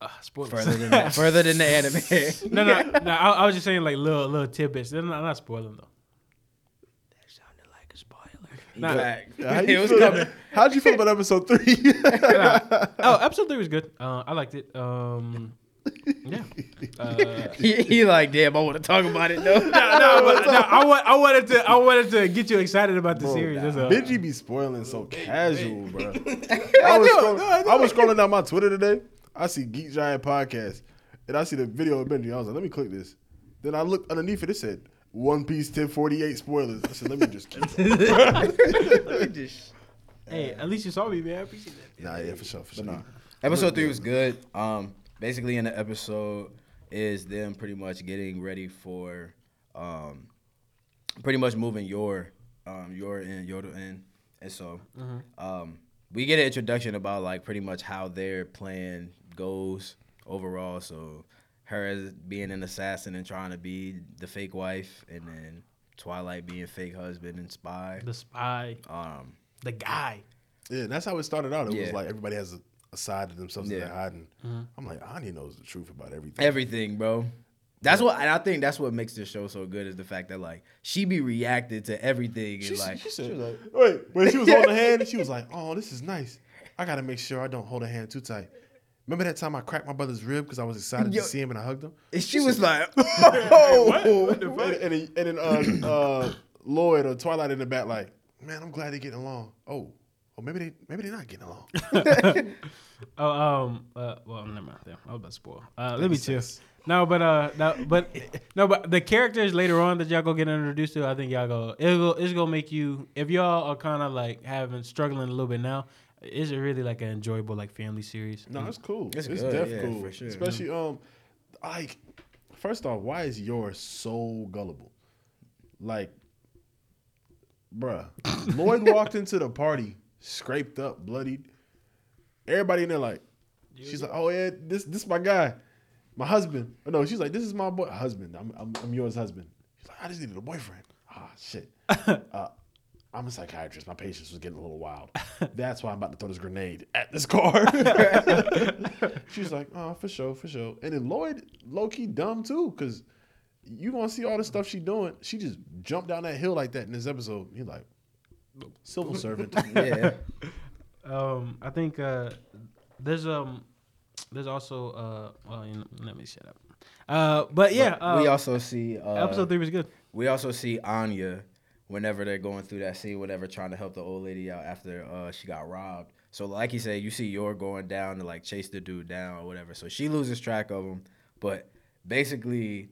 Uh, spoilers. further than (laughs) that, further than the anime. no, no, no. I, I was just saying like little little tidbits. They're not, not spoiling though. That sounded like a spoiler. (laughs) Nah. Fact. how (laughs) it was feel, coming. How'd you feel about episode three? Oh, episode three was good. Uh, I liked it. Um, yeah. (laughs) Uh, he, he like, damn, I want to talk about it though. (laughs) no, no, but, (laughs) no, I, want, I wanted to I wanted to get you excited about the Bro, series. That's all. Benji be spoiling so casual, bro. I was, do, scrolling, no, I. I was scrolling down my Twitter today. I see Geek Giant podcast, and I see the video of Benji. I was like, let me click this. Then I looked underneath it. It said One Piece 1048 spoilers. I said, let me just. Hey, at least you saw me, man. I appreciate that. nah, yeah, for sure, for sure. But no. Episode three was good. Um, basically in the episode is them pretty much getting ready for, um, pretty much moving your, um, your in Yoda in, and so, um, we get an introduction about like pretty much how their plan goes overall. So, her as being an assassin and trying to be the fake wife, and then Twilight being fake husband and spy. The spy, Um, the guy. Yeah, and that's how it started out. It was like everybody has a, a side of themselves that Yeah. they're hiding. Mm-hmm. I'm like, Anya knows the truth about everything. Everything, bro. That's what, and I think that's what makes this show so good is the fact that like she be reacted to everything She, and said- like she said, wait, when she was holding the hand, she was like, oh, this is nice. I got to make sure I don't hold her hand too tight. Remember that time I cracked my brother's rib because I was excited Yo. to see him and I hugged him? and she was like, (laughs) (laughs) oh, and, and, then- and then uh, uh, Lloyd or Twilight in the back, like, man, I'm glad they're getting along. Oh, oh, maybe they maybe they're not getting along. (laughs) (laughs) Oh, um, uh, well, never mind. Damn, I was about to spoil. Uh, let me chill. No, but uh, no, but no, but the characters later on that y'all go get introduced to, I think y'all go. It'll. It's gonna make you. If y'all are kind of like having struggling a little bit now, it's really like an enjoyable like family series. No, it's cool. It's It's, good, def yeah, cool. for sure. Especially um, like first off, why is yours so gullible? Like, bruh, Lloyd walked into the party scraped up, bloodied. Everybody in there like, she's like, oh yeah, this this my guy, my husband. Oh, no, she's like, this is my boy husband. I'm I'm, I'm Yor's husband. She's like, I just needed a boyfriend. Ah shit. (laughs) uh, I'm a psychiatrist. My patience was getting a little wild. That's why I'm about to throw this grenade at this car. (laughs) She's like, oh, for sure, for sure. And then Lloyd, low key dumb too, because you gonna see all the stuff she doing. She just jumped down that hill like that in this episode. He's like, civil (laughs) servant. yeah, Um, I think uh, there's um, there's also uh, well, you know, let me shut up. Uh, but yeah, uh, we also see uh, episode three was good. We also see Anya whenever they're going through that scene, whatever, trying to help the old lady out after uh, she got robbed. So, like you said, you see Yor going down to like chase the dude down or whatever. So she loses track of him. But basically,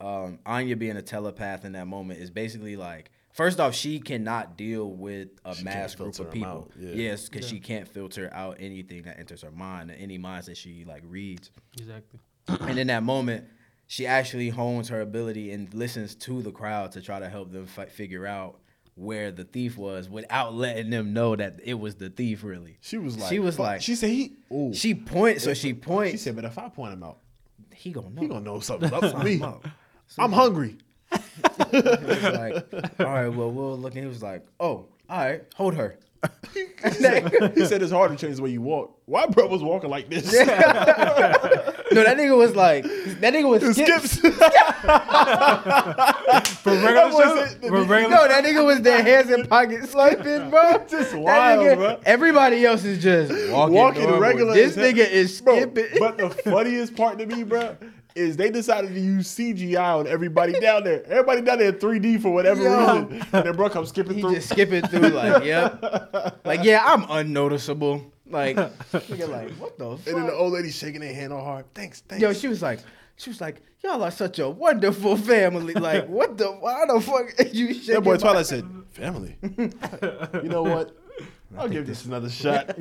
um, Anya being a telepath in that moment is basically like, first off, she cannot deal with a She mass group of people. yeah. Yes, because she can't filter out anything that enters her mind, any minds that she like reads Exactly. and in that moment, she actually hones her ability and listens to the crowd to try to help them fi- figure out where the thief was without letting them know that it was the thief. Really, She was like, She was like- she said he. Ooh. she points. So she points. She said, but if I point him out, he gonna know. he gonna know something's (laughs) up for me. I'm hungry. He was like, all right, well, we'll look. And he was like, oh, all right, hold her. (laughs) he said it's hard to change the way you walk. Why bro was walking like this? (laughs) No, that nigga was like that nigga was skips. Skips. (laughs) For regular That show? For regular No, that nigga was their hands in pockets skipping, bro. Just That wild, nigga- bro. Everybody else is just walking, Walking normal. regular This nigga is Bro, skipping. but the funniest part to me, bro, is they decided to use CGI on everybody down there. Everybody down there in 3D for whatever Yo. reason. And then bro comes skipping through. he through. just skipping through like, (laughs) yep. Like, yeah, I'm unnoticeable. Like, (laughs) nigga, like, what the fuck? and then the old lady shaking her hand all hard. Thanks, thanks. Yo, she was like, she was like, y'all are such a wonderful family. Like, (laughs) what the, why the fuck are you shaking that boy my- Twilight said, family. you know what? I'll give this another shot.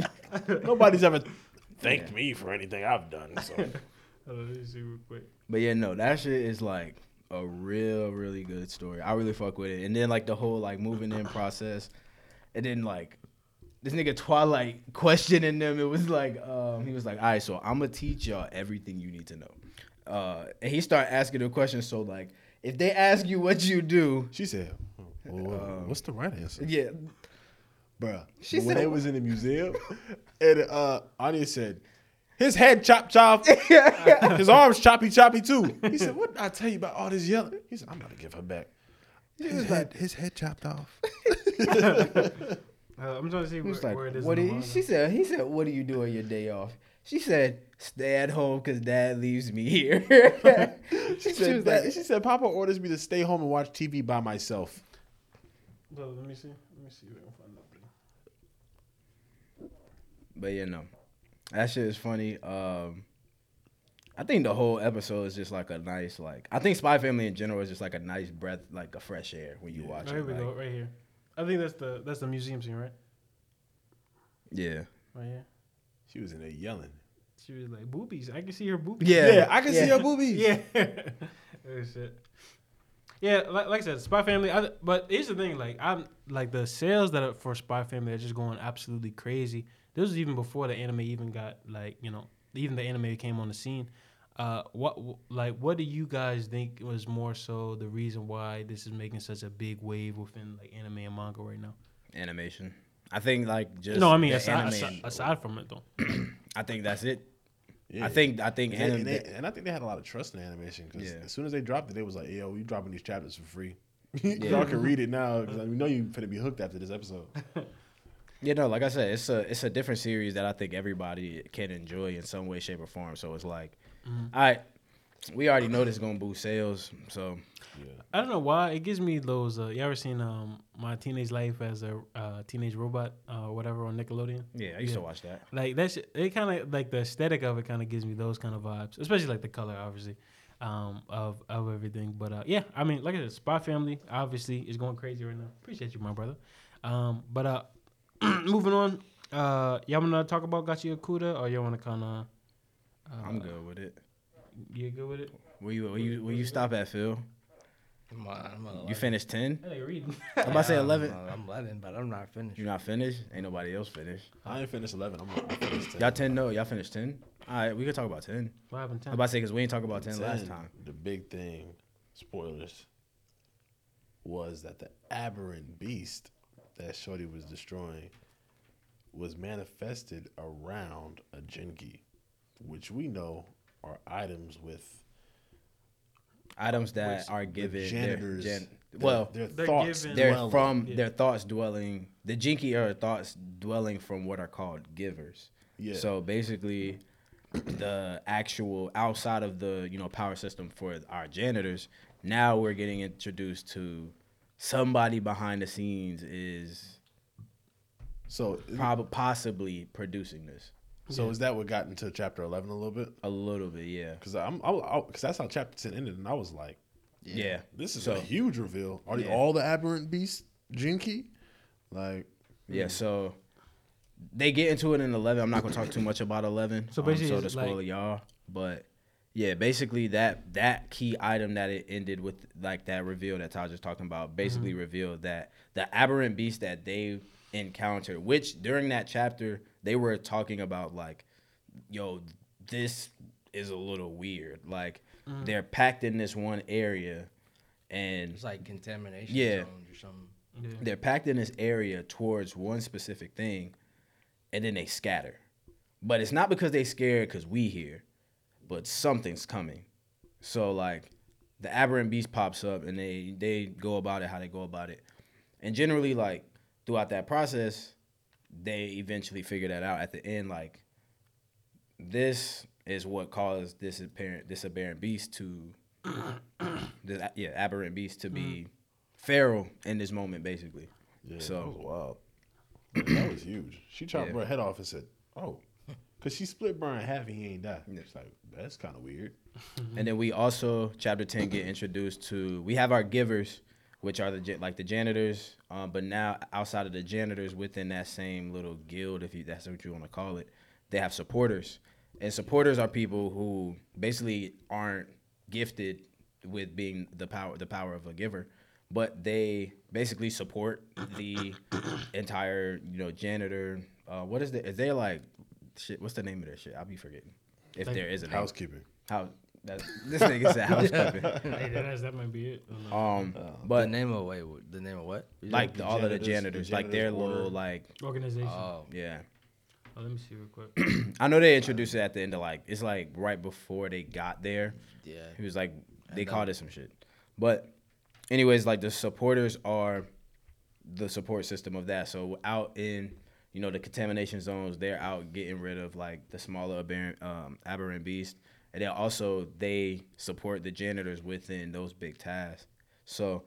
Nobody's ever thanked me for anything I've done. So. Let me see real quick. But yeah, no, that shit is like a real, really good story. I really fuck with it. And then like the whole like moving in process, and then like this nigga Twilight (laughs) questioning them. It was like um, he was like, all right, so I'm gonna teach y'all everything you need to know. Uh, and he started asking the questions. So like, if they ask you what you do, She said, well, what's the right answer? yeah, Bruh. She when said- they was in the museum, and uh, Anya said, his head chop chop, (laughs) his arms choppy choppy too. He said, what did I tell you about all this yelling? He said, I'm gonna give her back. His head, his head chopped off. (laughs) Uh, I'm trying to see he where, was like, where it is. what? in the you, she said, he said, what do you do on your day off? She said, stay at home because dad leaves me here. (laughs) She She said, was like- she said, Papa orders me to stay home and watch TV by myself. So, let me see. Let me see. If I can find that. But yeah, no, that shit is funny. Um, I think the whole episode is just like a nice, like I think Spy Family in general is just like a nice breath, like a fresh air when you watch Oh, here it. we like- go. Right here. I think that's the that's the museum scene, right? Yeah, Right here. She was in there yelling. She was like boobies. I can see her boobies. yeah, Yeah, I can see her boobies. (laughs) Yeah. (laughs) oh shit. Yeah, like, like I said, Spy Family. I, but here's the thing: like I'm like the sales that are for Spy Family are just going absolutely crazy. This was even before the anime even got like you know even the anime came on the scene. Uh, what like what do you guys think was more so the reason why this is making such a big wave within like anime and manga right now? animation. I think like just no, I mean aside, anime- aside, aside from it though. (clears throat) I think that's it. Yeah. I think I think And, anim- and, they- and I think they had a lot of trust in animation because Yeah. as soon as they dropped it, they was like, "Yo, we dropping these chapters for free. (laughs) Yeah. Y'all can read it now because we know you' gonna be hooked after this episode." (laughs) Yeah, know, like I said, it's a it's a different series that I think everybody can enjoy in some way, shape, or form. So it's like, Mm-hmm. all right, we already know this is gonna boost sales. So I don't know why it gives me those. Uh, you ever seen um my teenage life as a uh, teenage robot uh, whatever on Nickelodeon? yeah, I used to watch that. Like that's it. Kind of like the aesthetic of it kind of gives me those kind of vibes, especially like the color, obviously, um, of of everything. But uh, yeah, I mean, like I said, Spy Family obviously is going crazy right now. Appreciate you, my brother. Um, but uh, (clears throat) moving on. Uh, y'all wanna talk about Gachiakuta, or y'all wanna kind of? Uh, I'm good with it. You good with it? Where you where you where you stop at Phil? I'm, I'm You finished ten? I like reading. (laughs) I'm about to say eleven. I'm, 11, but I'm not finished. You're not finished. Ain't nobody else finished. I ain't finished eleven. I'm I finished 10. Y'all ten? No, y'all finished ten. All right, we could talk about ten. what happened? I'm about to say because we ain't talk about ten, last time. The big thing, spoilers, was that the aberrant beast that Shorty was destroying was manifested around a Jinki, which we know are items with Items that are with given. their janitors. gen- well, their They're thoughts. given- they're dwelling. from Yeah. their thoughts dwelling. The Jinki are thoughts dwelling from what are called givers. Yeah. So basically, the actual outside of the you know power system for our janitors, now we're getting introduced to somebody behind the scenes is So, probably possibly producing this so is that what got into chapter eleven a little bit? a little bit. Yeah. Because I'm, because that's how chapter ten ended, and I was like, Yeah. this is So- a huge reveal. Are they Yeah. all the aberrant beasts Jinki? Like, Yeah, so they get into it in eleven. I'm not gonna talk too much about eleven. So um, basically so it's to spoil like- y'all, but yeah, basically that that key item that it ended with, like that reveal that Taj was talking about, basically Mm-hmm. revealed that the aberrant beast that they encountered, which during that chapter they were talking about, like, yo, this is a little weird. Like Mm-hmm. they're packed in this one area, and It's like contamination Yeah. zones or something. Yeah. they're packed in this area towards one specific thing and then they scatter but it's not because they scared because we here but something's coming. So like the aberrant beast pops up and they they go about it how they go about it. And generally like throughout that process, they eventually figure that out at the end like this is what caused this apparent this aberrant beast to (coughs) this yeah, aberrant beast to be mm-hmm. feral in this moment basically. Yeah, So- that was wild. Man, (clears throat) that was huge. She chopped Yeah. her head off and said, "Oh," because she split Brian in half and he ain't die. It's like that's kind of weird. (laughs) And then we also chapter ten get introduced to we have our givers, which are the like the janitors, um, but now outside of the janitors within that same little guild, if you that's what you want to call it, they have supporters, and supporters are people who basically aren't gifted with being the power the power of a giver, but they basically support the entire you know janitor. Uh, what is the is there like shit? What's the name of that shit? I'll be forgetting if there is a name. Housekeeping. How that this nigga said (laughs) housekeeping. Hey, that, is- that might be it. I don't know. Um, the but name of wait, the name of what? You like the the, all of the janitors- janitors, like their little like Organization. Oh, yeah. oh, let me see real quick. (clears throat) I know they introduced it at the end of like it's like right before they got there. yeah. He was like they And, called it some shit. But anyways, like the supporters are the support system of that. So out in you know the contamination zones, they're out getting rid of like the smaller aberrant, um, aberrant beast, and then also they support the janitors within those big tasks. So,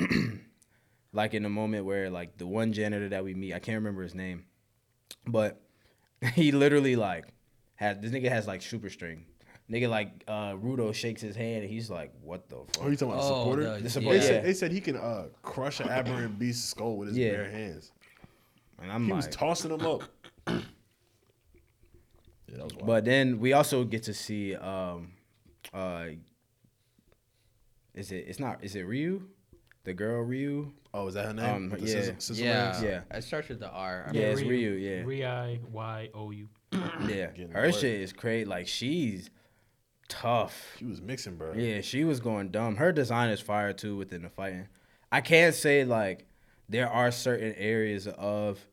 (clears throat) like in the moment where like the one janitor that we meet, I can't remember his name, but (laughs) he literally like had this nigga has like super string. Nigga like uh Rudo shakes his hand and he's like, "What the fuck?" Oh, you talking about Oh, supporter? the- The They, said, they said he can uh, crush an aberrant beast's skull with his Yeah. bare hands. And I'm He like, was tossing them up. (coughs) (coughs) yeah, that was wild. But then we also get to see um uh is it it's not is it Ryu? The girl Ryu? oh, is that her name? um, the yeah. scissor- scissor Yeah. legs? Yeah. It starts with the R. I Yeah, mean, it's Ryu, yeah. R I Y O U. (coughs) Yeah. Her work. shit is crazy. Like she's tough. She was mixing, bro. Yeah, she was going dumb. Her design is fire too within the fighting. I can't say like there are certain areas of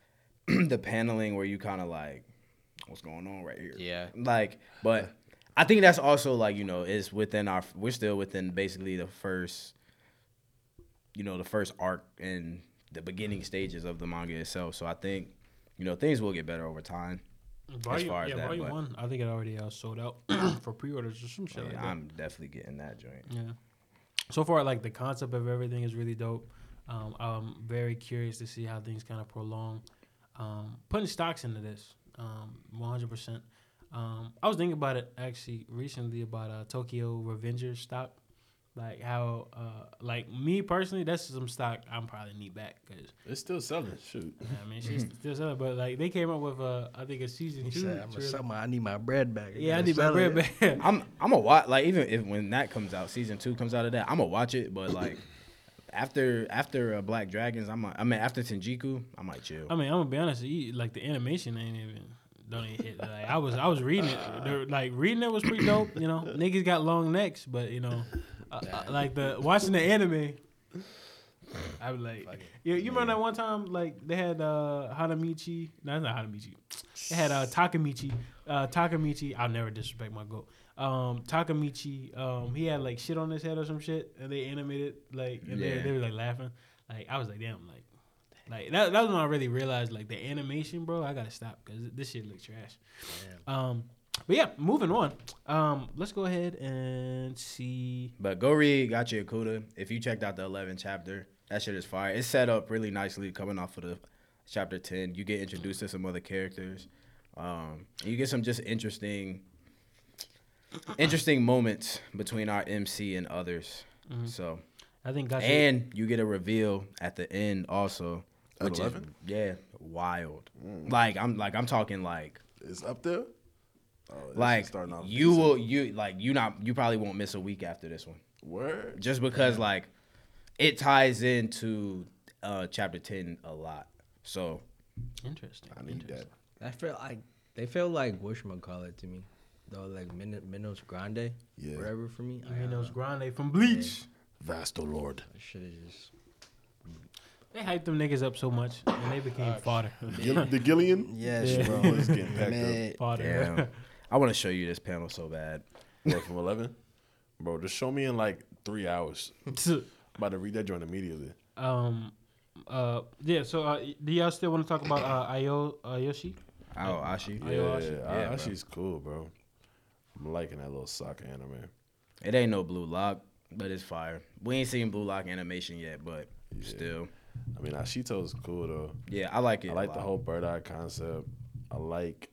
(clears throat) the paneling where you kind of like, what's going on right here? Yeah. Like, but I think that's also like you know is within our. We're still within basically the first, you know, the first arc and the beginning stages of the manga itself. So I think, you know, things will get better over time. Volume, far as yeah, that, volume one. I think it already uh, sold out (clears throat) for pre-orders or some shit like Yeah, that. I'm definitely getting that joint. Yeah. So far, like the concept of everything is really dope. Um, I'm very curious to see how things kind of prolong. Um, putting stocks into this, um, 100%. Um, I was thinking about it actually recently about uh, Tokyo Revengers stock, like how, uh, like me personally, that's some stock I'm probably need back because It's still selling. Shoot. (laughs) I mean she's still selling, but like they came up with a, I think a season He two. said, "I'm trailer. a summer. I need my bread back." yeah, I need my bread it." back. I'm I'm a watch like even if when that comes out, season two comes out of that, I'm gonna watch it. But like after after uh, Black Dragons, I'm I mean after Tenjiku, I might chill. I mean, I'm gonna be honest. You, like the animation ain't even don't even hit. Like I was, I was reading it. The- like reading it was pretty dope. You know, niggas got long necks, but you know, uh, uh, like the watching the anime. I was like, you, you remember that one time like they had uh Hanamichi? No, it's not Hanamichi. They had uh Takemichi. Uh, Takemichi. I'll never disrespect my goat. Um, Takemichi. Um, he had like shit on his head or some shit, and they animated like, and they, Yeah. they were like laughing. Like I was like, damn, like like that, that was when I really realized like the animation, bro. I gotta stop because this shit looks trash. Um, but yeah, moving on. Um, let's go ahead and see. But go read Gachiakuta. If you checked out the 11th chapter, that shit is fire. It's set up really nicely coming off of the chapter 10. You get introduced to some other characters. Um, you get some just interesting, interesting moments between our MC and others. So, I think gotcha. and you get a reveal at the end also, At which is 11? yeah, wild. Like I'm like I'm talking like It's up there. Oh, like starting off you will you like you not you probably won't miss a week after this one Word. just because like it ties into uh chapter 10 a lot so interesting. I need that. I feel like they feel like whatchamacallit to me. Though like Min- Menos Grande, Yeah. whatever for me. I You don't know, know. Grande from Bleach. Vasto Lorde. That shit is just They hyped them niggas up so much, and they became fodder. (laughs) Gill- the Gillian. yes, Yeah. bro. It's getting packed up. fodder. Damn. I want to show you this panel so bad. What, from 11? Bro, just show me in like three hours. (laughs) about to read that joint immediately. um, uh, yeah. So, uh, do y'all still want to talk about uh, Ayo uh, Yoshi? Oh, Ashi. Yeah. Yeah, Aoashi. Yeah, bro. Ashi's cool, bro. I'm liking that little soccer anime. It ain't no blue lock, but it's fire. We ain't seen blue lock animation yet, but still, I mean, Ashito's cool though. yeah, I like it. I like the whole bird eye concept. I like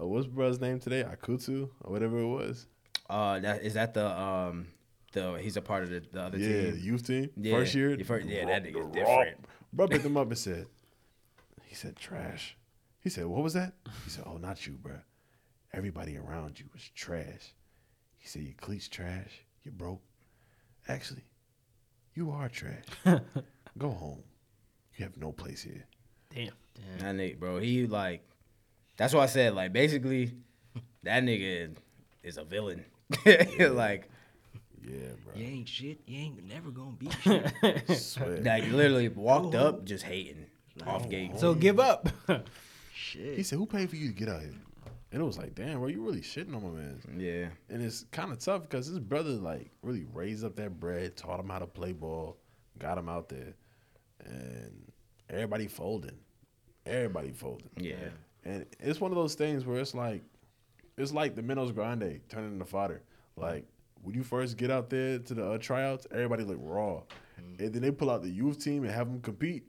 uh, what's brother's name today? Akutsu or whatever it was. Uh, that is that the um the he's a part of the, the other yeah, team. youth team. Yeah, First year. first- yeah, that nigga's different. Bro picked him up and said, he said trash. He said, what was that? He said, oh, not you, bro. Everybody around you was trash. He said, your cleats trash. You broke. Actually, you are trash. (laughs) Go home. You have no place here. Damn. That nigga, bro, he like that's why I said like basically that nigga is a villain. (laughs) like Yeah, bro. You ain't shit. You ain't never gonna be (laughs) shit. Like literally walked up just hating off gate. So give up. Shit. He said, "Who paid for you to get out here?" And it was like, "Damn, bro, you really shitting on my man." Yeah, And it's kind of tough because his brother like really raised up that bread, taught him how to play ball, got him out there, and everybody folding, everybody folding. yeah. And it's one of those things where it's like, it's like the Menos Grande turning into fodder. Like when you first get out there to the uh, tryouts, everybody look raw, and then they pull out the youth team and have them compete.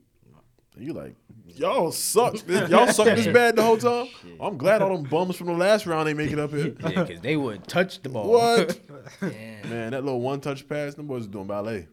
And you like, y'all suck. (laughs) This- y'all suck this bad the whole time. I'm glad all them bums from the last round ain't make it up here. (laughs) Yeah, because they wouldn't touch the ball. What? (laughs) Damn. Man, that little one touch pass, them boys was doing ballet.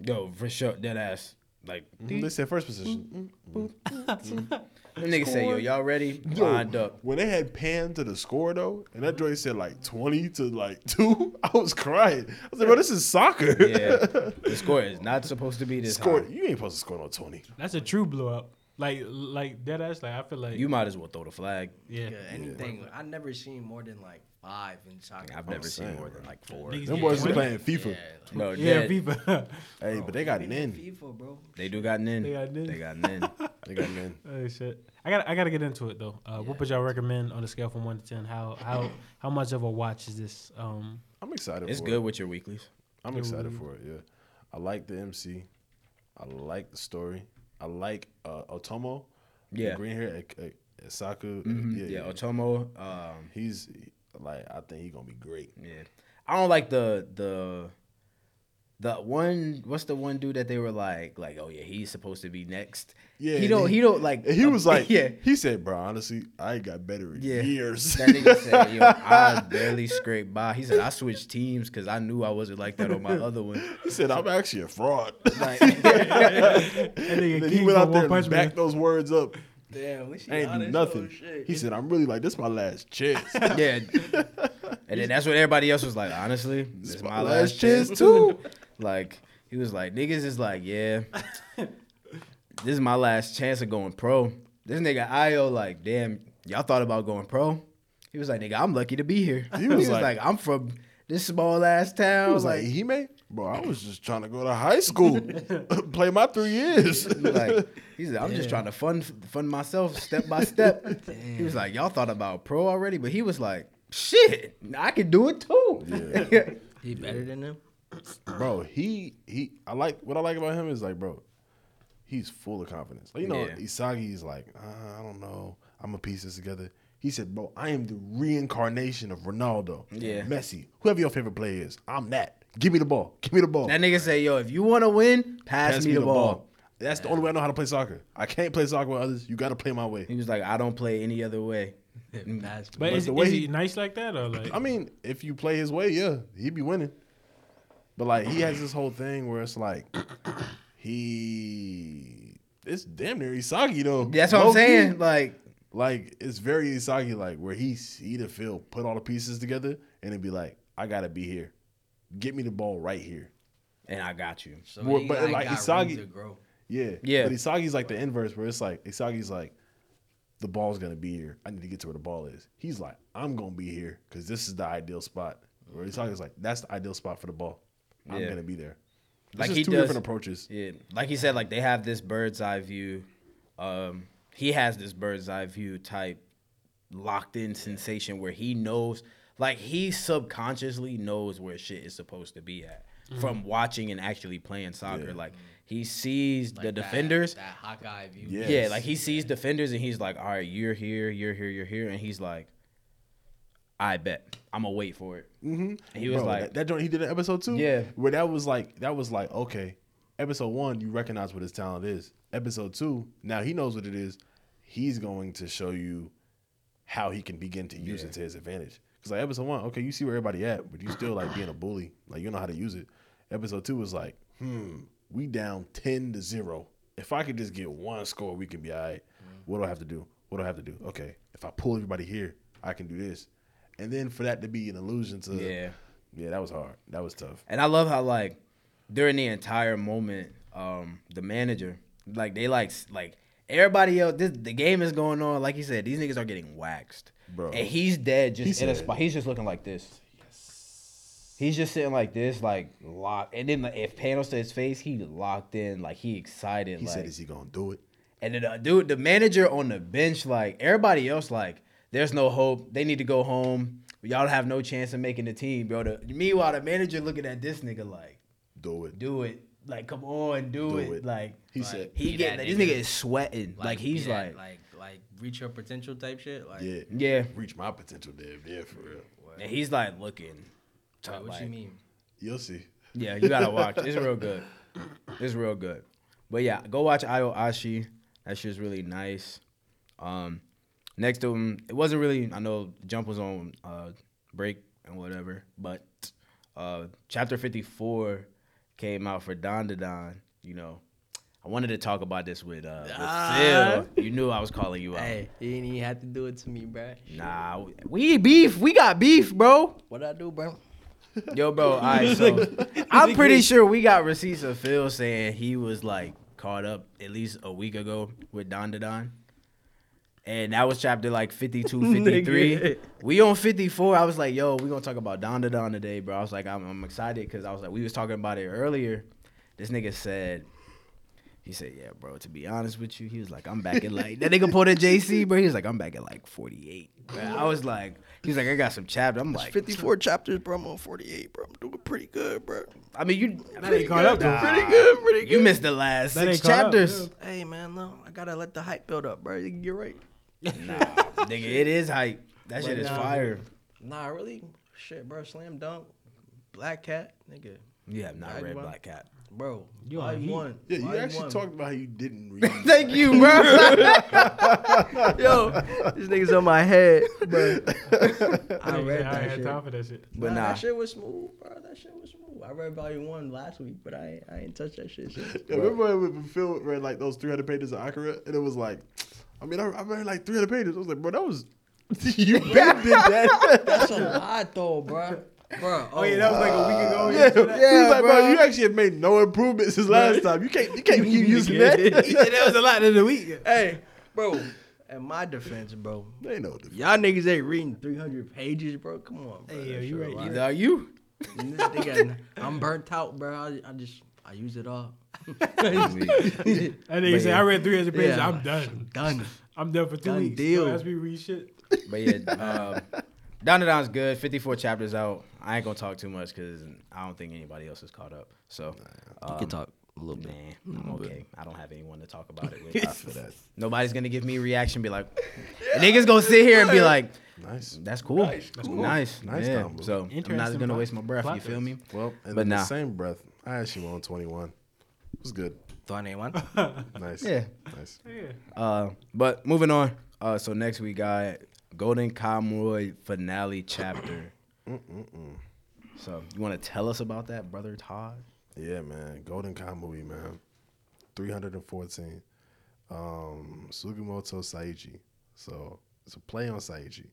Yo, for sure, dead ass. Like mm-hmm. They said first position. Mm-hmm. Mm-hmm. Them niggas say, yo, y'all ready? Lined up. When they had pan to the score though, and that joint said like twenty to like (laughs) two, I was crying. I was like, bro, this is soccer. Yeah, the score is not supposed to be this Score, high. you ain't supposed to score no twenty. That's a true blow up. Like, like dead ass. Like I feel like You might as well throw the flag. yeah. Yeah, anything. I've never seen more than like five in soccer. I've never seen more than like four. Niggas Them get boys is playing FIFA. Yeah, like, No, Yeah, dead. FIFA. (laughs) Hey, but they got even an in in. FIFA, bro. They do got nin. They got nin. They got nin. in. (laughs) They got an in. oh shit. I got I got to get into it though. Uh, What would y'all recommend on a scale from one to ten? How how how much of a watch is this? Um, I'm excited. It's for good It. with your weeklies. I'm excited for it. Yeah, I like the MC. I like the story. I like uh, Otomo. Yeah. green hair, uh, Saku. Mhm. Yeah, Yeah, yeah. Otomo. Um, He's like, I think he's gonna be great. yeah, I don't like the the the one. What's the one dude that they were like, like, oh yeah, he's supposed to be next. Yeah, he don't. he- He don't like. He was (laughs) like, yeah. he said, bro, honestly, I ain't got better in Yeah. years. That nigga said, "Yo, (laughs) I barely scraped by." He said, "I switched teams because I knew I wasn't like that on my other one." (laughs) he said, I'm actually a fraud. Like, then he went out there and backed those words up. Damn, we ain't do oh, nothing. old. He said, I'm really like, this Is my last chance. yeah, and then that's what everybody else was like. Honestly, this is my, my last, last chance, too. Like he was like, niggas is like, yeah, this is my last chance of going pro. This nigga Io like, damn, y'all thought about going pro? He was like, nigga, I'm lucky to be here. He was (laughs) was, like- like, I'm from this small ass town. He was like, like, he made, bro, I was just trying to go to high school, (laughs) play my three years. (laughs) He was like he said, I'm just trying to fund fund myself step by step. He was like, y'all thought about pro already, but he was like, shit, I can do it too. He better than them. Bro, he he I like what I like about him is like, bro, he's full of confidence. Like, you know, Yeah. Isagi's like, uh, I don't know, I'm gonna piece this together. He said, bro, I am the reincarnation of Ronaldo, Yeah. Messi, whoever your favorite player is. I'm that. Give me the ball. Give me the ball. that nigga say, yo, if you want to win, pass, me, the, ball. That's the only way I know how to play soccer. I can't play soccer with others. You got to play my way. He was like, I don't play any other way. Pass (laughs) But But is, the is way he he- nice like that or like? I mean, if you play his way, yeah, he'd be winning. But like he has this whole thing where it's like he it's damn near Isagi though. That's what I'm Low-key. saying. Like, Like it's very Isagi like where he see the field, put all the pieces together, and it'd be like, I gotta be here. Get me the ball right here. and I got you. So Well, he but like, like got Isagi- room to grow. Yeah. Yeah. But Isagi's like the inverse where it's like Isagi's like, the ball's gonna be here. I need to get to where the ball is. He's like, I'm gonna be here because this is the ideal spot. Where Isagi's like, that's the ideal spot for the ball. I'm Yeah. gonna be there. It's Like just he two does- different approaches. Yeah, like he said, like they have this bird's eye view. Um, he has this bird's eye view type locked in sensation where he knows, like he subconsciously knows where shit is supposed to be at from watching and actually playing soccer. Yeah. Like he sees Like the that- defenders. That, Hawkeye view. Yeah. Yeah, like he sees defenders and he's like, all right, you're here, you're here, you're here, and he's like, I bet I'm gonna wait for it. Mm-hmm. And he was like, that, that joint he did an episode two. Yeah. where that was like that was like okay, episode one you recognize what his talent is. Episode two, now he knows what it is. He's going to show you how he can begin to use Yeah. it to his advantage. Because like episode one, okay, you see where everybody at, but you still like being a bully. Like you know how to use it. Episode two was like, hmm, we down ten to zero. If I could just get one score, we can be all right. What do I have to do? What do I have to do? Okay, if I pull everybody here, I can do this. And then for that to be an illusion to yeah. yeah, that was hard. That was tough. And I love how like during the entire moment, um, the manager, like they like like everybody else, this the game is going on. Like you said, these niggas are getting waxed, Bro. And he's dead, just He in a spot. He's just looking like this. He's just sitting like this, like locked. And then like, if panels to his face, he locked in, like he excited. He like, said, "Is he gonna do it?" And then uh, dude, the manager on the bench, like everybody else, like there's no hope. They need to go home. Y'all have no chance of making the team, bro. The, meanwhile, the manager looking at this nigga like, Do it. do it, like come on, do, Do it. it. like He Like, said, he Be get that this nigga. nigga is sweating, like, be he's that, like, like like reach your potential type shit. Like "Yeah, yeah, reach my potential, there, yeah, for real." and he's like looking. Wait, tough, what like- you mean? You'll see. Yeah, you gotta (laughs) watch. It's real good. It's real good. But yeah, go watch Aoashi. That shit's really nice. Um, next to him, it wasn't really. I know Jump was on uh, break and whatever, but uh, chapter fifty four came out for Dandadan. You know, I wanted to talk about this with uh, with Ah. Phil. You knew I was calling you out. Hey, you didn't even have to do it to me, bro. Nah, we beef. We got beef, bro. What I do, bro? Yo, bro. (laughs) All right, so I'm pretty sure we got receipts of Phil saying he was like caught up at least a week ago with Dandadan. And that was chapter like 52, (laughs) 53. We on 54. I was like, yo, we gonna talk about Dandadan today, bro. I was like, I'm, I'm excited because I was like, we was talking about it earlier. This nigga said, he said, yeah, bro, to be honest with you, he was like, I'm back at like, that nigga pulled a JC, (laughs) bro. He was like, I'm back at like 48. Bro. I was like, he's like, I got some chapter. I'm like, 54 chapters, bro. I'm on 48, bro. I'm doing pretty good, bro. I mean, you That ain't caught up to him. Pretty good, pretty good. You missed the last That six ain't caught up, chapters. Hey, man, no. I gotta let the hype build up, bro. You're right. Nah, (laughs) nigga, it is hype. That shit is nah, fire. Nah, really? Shit, bro. Slam dunk. Black cat, nigga. You have not Dragon read Black Cat. Bro, You volume one. Yeah, you actually one. talked about how you didn't (laughs) read. Thank you, bro. (laughs) Yo, this nigga's on my head, bro. I I read I that had shit. time for that shit. But nah, nah. that shit was smooth, bro. That shit was smooth. I read volume one last week, but I I ain't touched that shit. since. Yeah, remember when Phil read like those 300 pages of Akira, and it was like, I mean, I, I read like 300 pages. I was like, bro, that was (laughs) you been did that. That's a lot though, bro. Bro, oh, oh yeah, that was like a week ago. yeah, Yeah. he was like, bro, bro. you actually have made no improvements since last time. You can't, you can't (laughs) keep using that. He said that was a lot in the week. Hey, bro. In my defense, bro, they know the y'all niggas ain't reading 300 pages, bro. Come on, bro. Hey, yo, you shit right. a lot. Either are you. And nigga, I'm burnt out, bro. I, I just I use it all. (laughs) That nigga said, yeah. I read 300 pages. Yeah. I'm done. Done. I'm done for two Done weeks. deal. Don't ask me read shit. But yeah, um, Dandadan's good. 54 chapters out. I ain't gonna talk too much because I don't think anybody else is caught up. So, You um, can talk a little bit. Nah, I'm okay. I don't have anyone to talk about it with. (laughs) Nobody's gonna give me a reaction. Be like, (laughs) niggas gonna sit here and be like, nice. "That's cool, Nice, That's cool. nice, Nice Yeah. combo. So I'm not gonna waste my breath. plot You feel me? Well, and But in nah. the same breath, I actually won 21. It was good. 21. (laughs) nice. Yeah. Nice. Yeah. Uh, but moving on. Uh, so next we got Golden Kamuy finale chapter. Mm-mm-mm. so you want to tell us about that, brother Todd? Yeah, man. Golden Kamuy, man. 314. Um, Sugimoto Saichi. So it's a play on Saichi.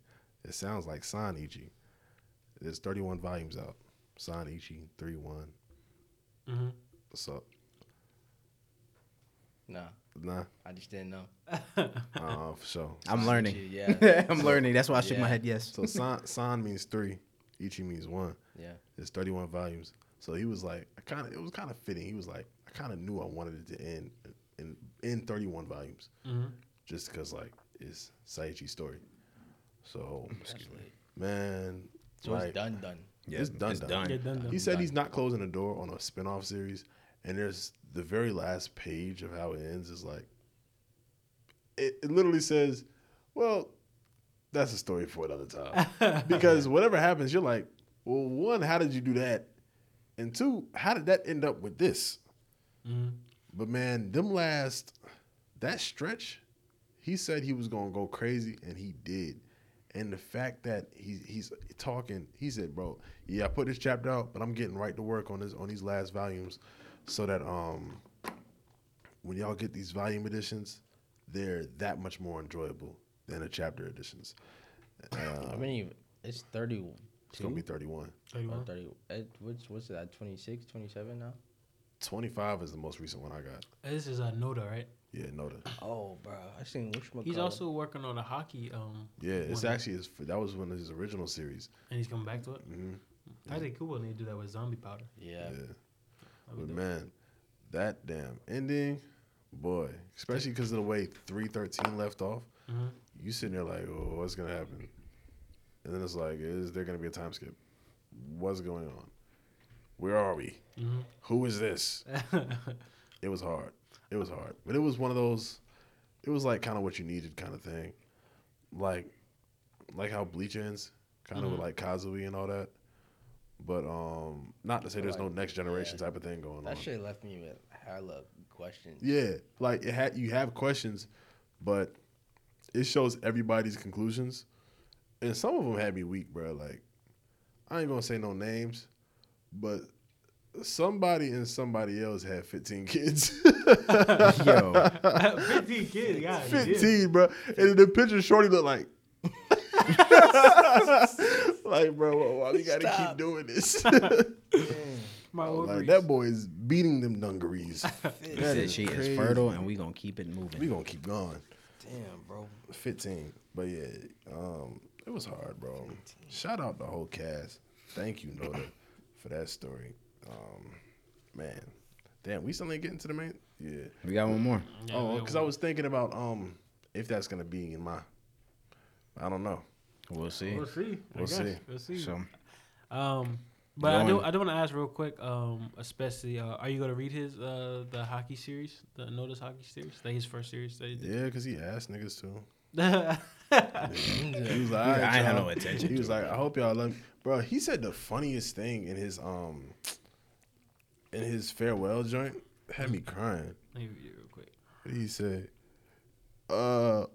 It sounds like Sanichi. There's 31 volumes out. Sanichi 31 Mm-hmm. What's up? Nah. Nah. I just didn't know. (laughs) Uh, uh, for sure. I'm learning. (laughs) Yeah. I'm so, learning. That's why I shook my head yes. So san, san means three. Ichi means one. Yeah. It's 31 volumes. So he was like, I kind of. It was kind of fitting. He was like, I kind of knew I wanted it to end in in 31 volumes, mm-hmm. just because like it's Saichi's story. So, That's man, so like, it's done, done. Yeah, It's done, done. Yeah, done, done. He said he's not closing the door on a spin-off series, and there's the very last page of how it ends is like it, it literally says, Well, that's a story for another time. (laughs) because whatever happens, you're like, Well, one, how did you do that? And two, how did that end up with this? Mhm. But man, them last that stretch, he said he was gonna go crazy, and he did. And the fact that he, he's talking, he said, "Bro, yeah, I put this chapter out, but I'm getting right to work on this on these last volumes, so that um, when y'all get these volume editions, they're that much more enjoyable than the chapter editions. I mean, it's 30. It's gonna be 31. Or 30. eh, What's, what's that, 26, 27 now? 25 is the most recent one I got. This is a Noda, right? Yeah, Noda. Oh, bro. I seen which one. He's also working on a hockey. Um, Yeah, it's one, actually his, that was one of his original series. and he's coming back to it. hmm I think cool when they do that with zombie powder. Yeah. Yeah. That'd But dope. man, that damn ending, boy, especially because of the way 313 left off, Mhm. you sitting there like, oh, what's going to happen? And then it's like, is there going to be a time skip? What's going on? Where are we? Mhm. Who is this? (laughs) It was hard. It was hard. But it was one of those, it was like kind of what you needed kind of thing. Like, like how Bleach ends, kind of with like Kazui and all that. But um, not to say there's no next generation yeah. type of thing going That on. That shit left me with hella questions. Yeah, like it had you have questions, but it shows everybody's conclusions, and some of them had me weak, bro. Like I ain't gonna say no names, but somebody and somebody else had 15 kids. (laughs) Yo, (laughs) 15 kids, yeah. 15, bro. And in the picture, Shorty looked like. (laughs) like, bro, why- why we gotta keep doing this? My old like, that boy is beating them dungarees. he said she is fertile, and we gonna keep it moving. we gonna keep going. Damn, bro. 15. But yeah, um, it was hard, bro. Shout out the whole cast. Thank you, Noda, for that story. Um, man, damn, we still ain't getting to the main. Yeah. we got one more. Yeah, oh, because I was thinking about um if that's gonna be in my. I don't know. We'll see. We'll see. We'll see. We'll see. So Um, but I do. I do want to ask real quick. Um, especially, uh, are you gonna read his uh the hockey series, the Noda's hockey series, that his first series that he did? Yeah, because he asked niggas too. (laughs) Yeah. He was like, I "All right, had no attention He was like, I hope y'all love me. Bro, he said the funniest thing in his um in his farewell joint had me crying. Let me read it real quick. He said, uh,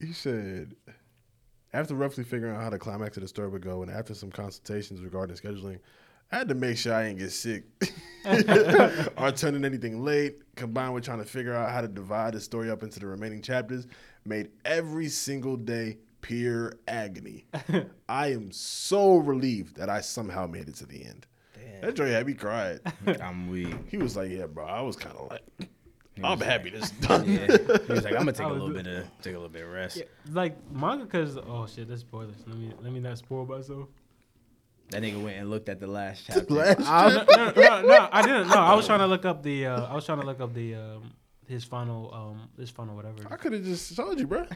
he said, after roughly figuring out how the climax of the story would go, and after some consultations regarding scheduling, I had to make sure I ain't get sick (laughs) or turning anything late. Combined with trying to figure out how to divide the story up into the remaining chapters, made every single day pure agony. (laughs) I am so relieved that I somehow made it to the end. That joy had me crying. (laughs) I'm weak. He was like, "Yeah, bro." I was kind of like, "I'm happy this is done." (laughs) Yeah. He was like, I'm gonna take a little bit of take a little bit of rest. Yeah, like manga, cause oh shit, that's spoilers. Let me let me not spoil myself. That nigga went and looked at the last chapter. Last I, no, no, no, no, I didn't. No, I was trying to look up the. Uh, I was trying to look up the um, his final um his final whatever. I could have just told you, bro.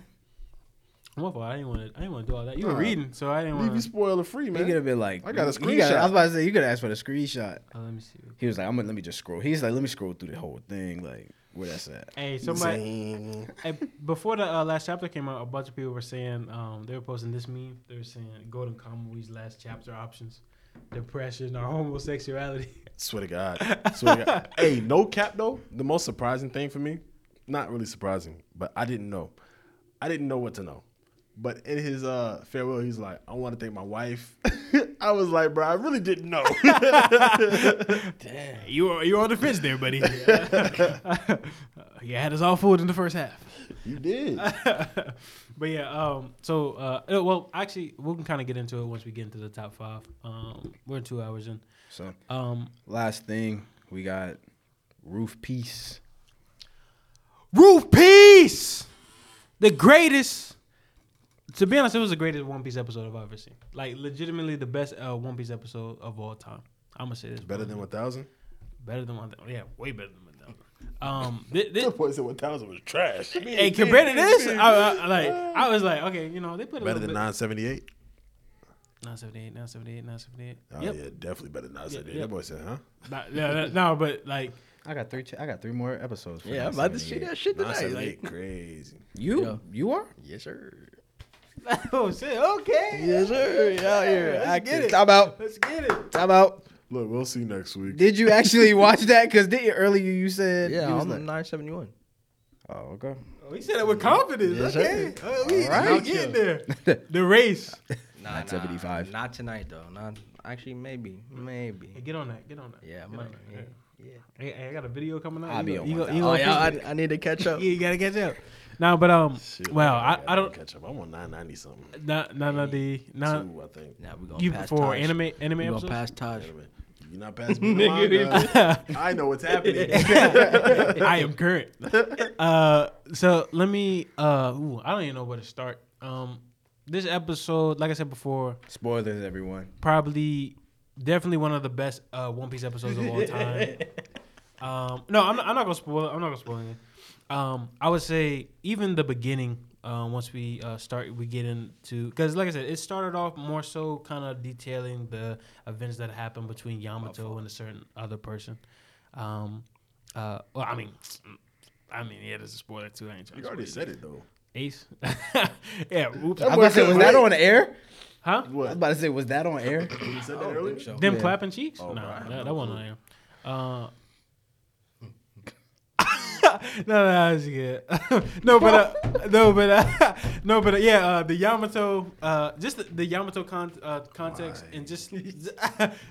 My fault. I didn't want to. I didn't want to do all that. You were Nah. reading, so I didn't Leave want you to. spoiler free, He man. could have been like, I got a you gotta- screenshot. I was about to say you could have asked for the screenshot. Oh, let me see. He was like, I'm gonna let me just scroll. He's like, let me scroll through the whole thing, like where that's at. Hey, somebody. Zing. hey, before the uh, last chapter came out, a bunch of people were saying um, they were posting this meme. They were saying Golden Kamuy's last chapter options: depression or homosexuality. (laughs) Swear to God. (laughs) Swear to God. hey, no cap though. The most surprising thing for me, not really surprising, but I didn't know. I didn't know what to know. But in his uh, farewell, he's like, "I want to thank my wife." (laughs) I was like, "Bro, I really didn't know." (laughs) Damn, you were you were on the fence there, buddy. (laughs) you had us all fooled in the first half. you did. but yeah, um, so uh, uh, well, actually, we can kind of get into it once we get into the top five. Um, we're two hours in. So Um, last thing, we got roof piece. Roof Piece, the greatest. To be honest, it was the greatest One Piece episode I've ever seen. Like, legitimately, the best uh, One Piece episode of all time. I'm gonna say this. Better than one thousand. better than one. Yeah, way better than one thousand. Um, thi- thi- (laughs) That boy said 1000 was trash. (laughs) hey, compared to this, I, I, like I was like, okay, you know, they put a Better little than 978? 978, 978, 978. Oh, yep. yeah, definitely better than 978. yep. That boy said, huh? Nah, nah, nah, no, but like, I got three. ch- I got three more episodes. For Yeah, I'm about to see that shit tonight. 978, Like, crazy. You? Yeah. You are? yes, sir. (laughs) oh shit, okay, Yes, sir. Yeah, here. Let's get it. Time out. let's get it. Time out. Look, we'll see next week. Did you actually (laughs) watch that? Because earlier you said Yeah, you was I'm like- 971. oh okay. Oh, he said it with confidence. Yes, okay, sir. Uh, we, All right. we getting there. (laughs) the race. Nah, 975. Nah, not tonight though. Not actually, maybe, maybe. Hey, get on that. Get on that. Yeah, I Get might. on that. Yeah, yeah. Hey, hey, I got a video coming out. I'll You be go- on you go- 1000. you Oh yeah. I, I need to catch up. Yeah, you gotta catch up. No, but um, Shit, well, I, gotta I don't. catch up. I'm on 990 something. Not none of the not Two, I think. Now we gonna you pass for Taj. anime We anime gonna episodes. pass Taj. Wait a minute. You're not past me. the (laughs) manga. I know what's happening. (laughs) (laughs) I am current. Uh, so let me. Uh, ooh, I don't even know where to start. Um, this episode, like I said before, Spoilers, everyone. probably definitely one of the best uh, One Piece episodes of all time. um, no, I'm not, I'm not gonna spoil it. I'm not gonna spoil it. Um, I would say even the beginning. Uh, once we uh, start, we get into because, like I said, it started off more so kind of detailing the events that happened between Yamato and a certain other person. Um, uh, well, I mean, (sniffs) I mean, yeah, there's a spoiler too. I ain't trying You to already spoil said it though. Ace. (laughs) yeah, oops. I was about to say, was that on air? Huh? I was about to say, was that on air? You said that earlier? Them Yeah. clapping cheeks? Oh, no, right. that, that wasn't on him. Uh, (laughs) no, no, that's good. (laughs) no, but uh, no, but uh, (laughs) no, but uh, yeah, uh, the Yamato, uh, just the, the Yamato con- uh, context, Why? and just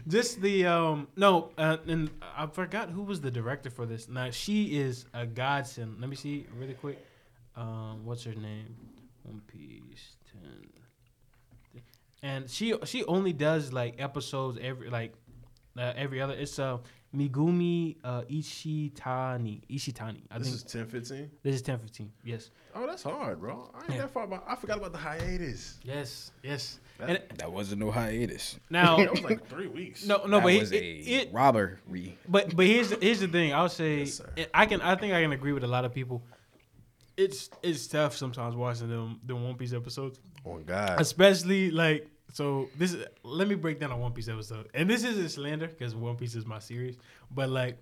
just the um, no, uh, and I forgot who was the director for this. Now she is a godsend. Let me see really quick. Um, what's her name? One Piece ten. And she she only does like episodes every like uh, every other. It's uh Megumi uh, Ishitani. Ishitani. I This think is ten fifteen. this is ten fifteen. Yes, Oh, that's hard, bro. I ain't Yeah. that far about. I forgot about the hiatus. yes, yes. That- And That wasn't no hiatus. now, (laughs) That was like three weeks. no, no, that but he- was it, a it, robbery. but but here's the, here's the thing. I'll say Yes, sir. I can I think I can agree with a lot of people. It's it's tough sometimes watching them the One Piece episodes. On God. especially like so this is let me break down a one piece episode and this isn't slander because one piece is my series but like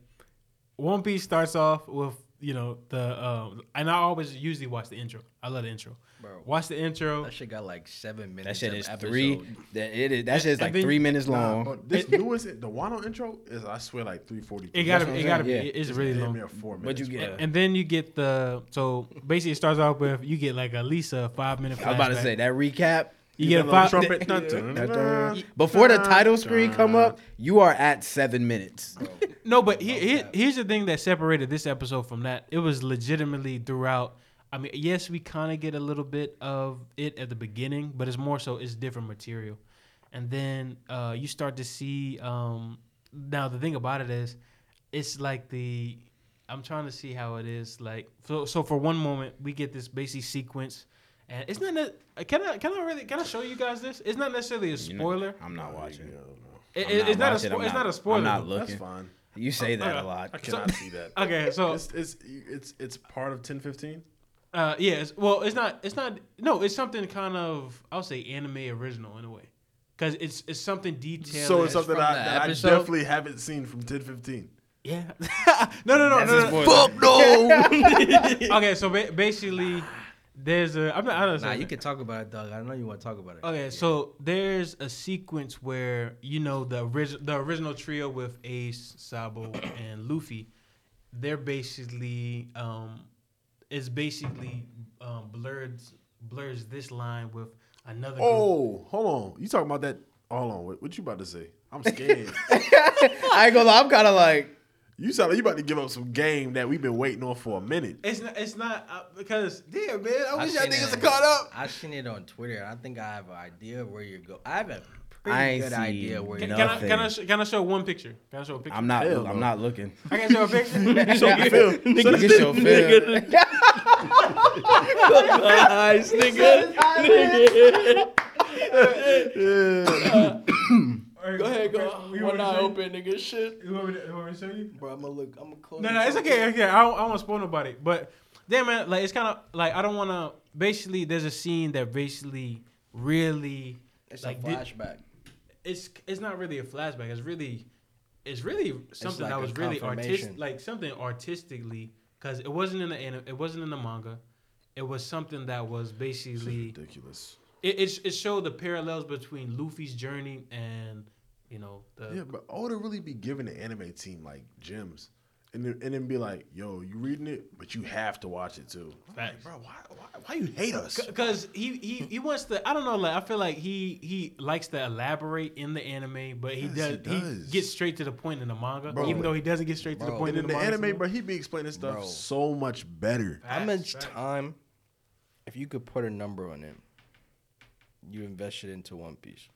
one piece starts off with you know the um and i always usually watch the intro i love the intro Bro, watch the intro that shit got like seven minutes. That minutes. shit is episode. three. That it is. That shit is And like then- three minutes long. but this newest, the Wano intro is, I swear, like 340. it gotta what it I'm gotta be yeah. it's really long near four But you minutes, get- bro. and then you get the so basically it starts off with you get like at least a five minute I was about to say that recap. You get a five trumpet. Dun, Dun, dun, dun, dun. Before the title screen come up, you are at seven minutes. (laughs) No, but here, here, here's the thing that separated this episode from that. It was legitimately throughout. I mean, yes, we kind of get a little bit of it at the beginning, but it's more so it's different material. And then uh, you start to see. Um, now the thing about it is, it's like the. I'm trying to see how it is. Like so, so for one moment we get this basic sequence, and it's not. ne- Can I? Can I really? Can I show you guys this? It's not necessarily a You know, spoiler. I'm not watching. Yeah. It- I'm it- it's not a. watching, Spo- I'm it's not a spoiler. I'm not though. That's fine. You say that okay. a lot. I cannot see that. (laughs) Okay, so It's, it's it's it's part of 1015. Uh, yeah. It's, well, it's not. It's not. No, it's something kind of. I'll say anime original in a way, because it's it's something detailed. So it's something from I, that I definitely haven't seen from 1015. yeah. (laughs) no, no, no, That's no, a no. spoiler. no. (laughs) Okay, so ba- basically, there's a. I'm not. I don't nah, you can talk about it, Doug. I know you want to talk about it. Okay, so there's a sequence where you know the original the original trio with Ace, Sabo, (coughs) and Luffy. They're basically um, it's basically um, blurred blurs this line with another. group. Oh, hold on. You talking about that? Hold on. What, what you about to say? I'm scared. (laughs) I ain't gonna lie. I'm kind of like. You sound like you about to give up some game that we've been waiting on for a minute. It's not. It's not uh, because damn man, I I wish y'all niggas it- had caught up. I seen it on Twitter. I think I have an idea where you go. I have a pretty I ain't good seen idea where Can, you can I Nothing. can I sh- can I show one picture? Can I show a picture? I'm not. Hell I'm no. not looking. I can show a picture. (laughs) (laughs) So you feel? Look at your film. (laughs) Nice, nigga. Go ahead, go. One eye open, nigga. Shit. You want me to, you want me to show you? Bro, I'm gonna look. I'm gonna close. No, no, it's okay. Okay, I don't, I don't want to spoil nobody. But damn, man, like it's kind of like I don't want to. Basically, there's a scene that basically really It's like, a did- flashback. it's it's not really a flashback. It's really it's really something like that was really artistic, like something artistically, because it wasn't in the anim- it wasn't in the manga. It was something that was basically ridiculous. it, it it showed the parallels between Luffy's journey and you know the Yeah, but I would really be giving the anime team like gems, and then, and then be like, "Yo, you reading it, but you have to watch it too." I'm like, Facts. bro, why, why, why you hate us? Because he, he he wants to. I don't know. Like I feel like he he likes to elaborate in the anime, but he Yes, does he he, gets straight to the point in the manga. Bro. even though he doesn't get straight to the Bro. point And in in the, the manga. anime, But he be explaining stuff Bro. so much better. How much facts. time, if you could put a number on it, you invested into One Piece?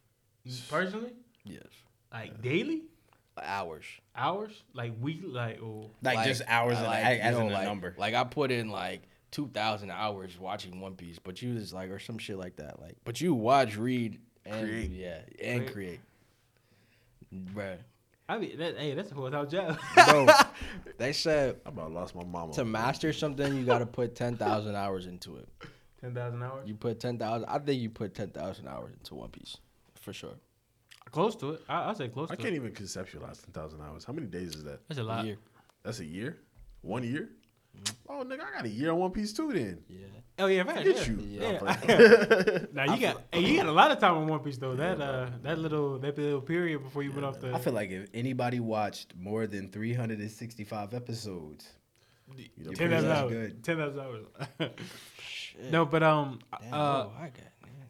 Personally, Yes. like daily Hours. hours, like weekly, like oh Like, just hours, I like, as you in know, a like, number. Like I put in like two thousand hours watching One Piece, but you was like or some shit like that. Like, but you watch, read, and Create. yeah, and Create. create. Bruh. I mean, that, hey, that's a full time job. Bro, (laughs) they said I about lost my mama. to master something, you got to put ten thousand hours into it. (laughs) Ten thousand hours, You put ten thousand. I think you put ten thousand hours into One Piece, for sure. Close to it. I, I say close I to can't it. even conceptualize ten thousand hours. How many days is that? That's a lot. Year. That's a year. One year. Oh, nigga, I got a year on One Piece too. Then Yeah. Oh yeah, man. Forget yeah. you. Yeah. Nah, (laughs) Now you got hey, you got a lot of time on One Piece though. That uh that little that little period before you went off the. I feel like if anybody watched more than 365 episodes, You know, ten pretty thousand much hours. good. Ten thousand hours. (laughs) No, but um, Damn, uh, bro, I got.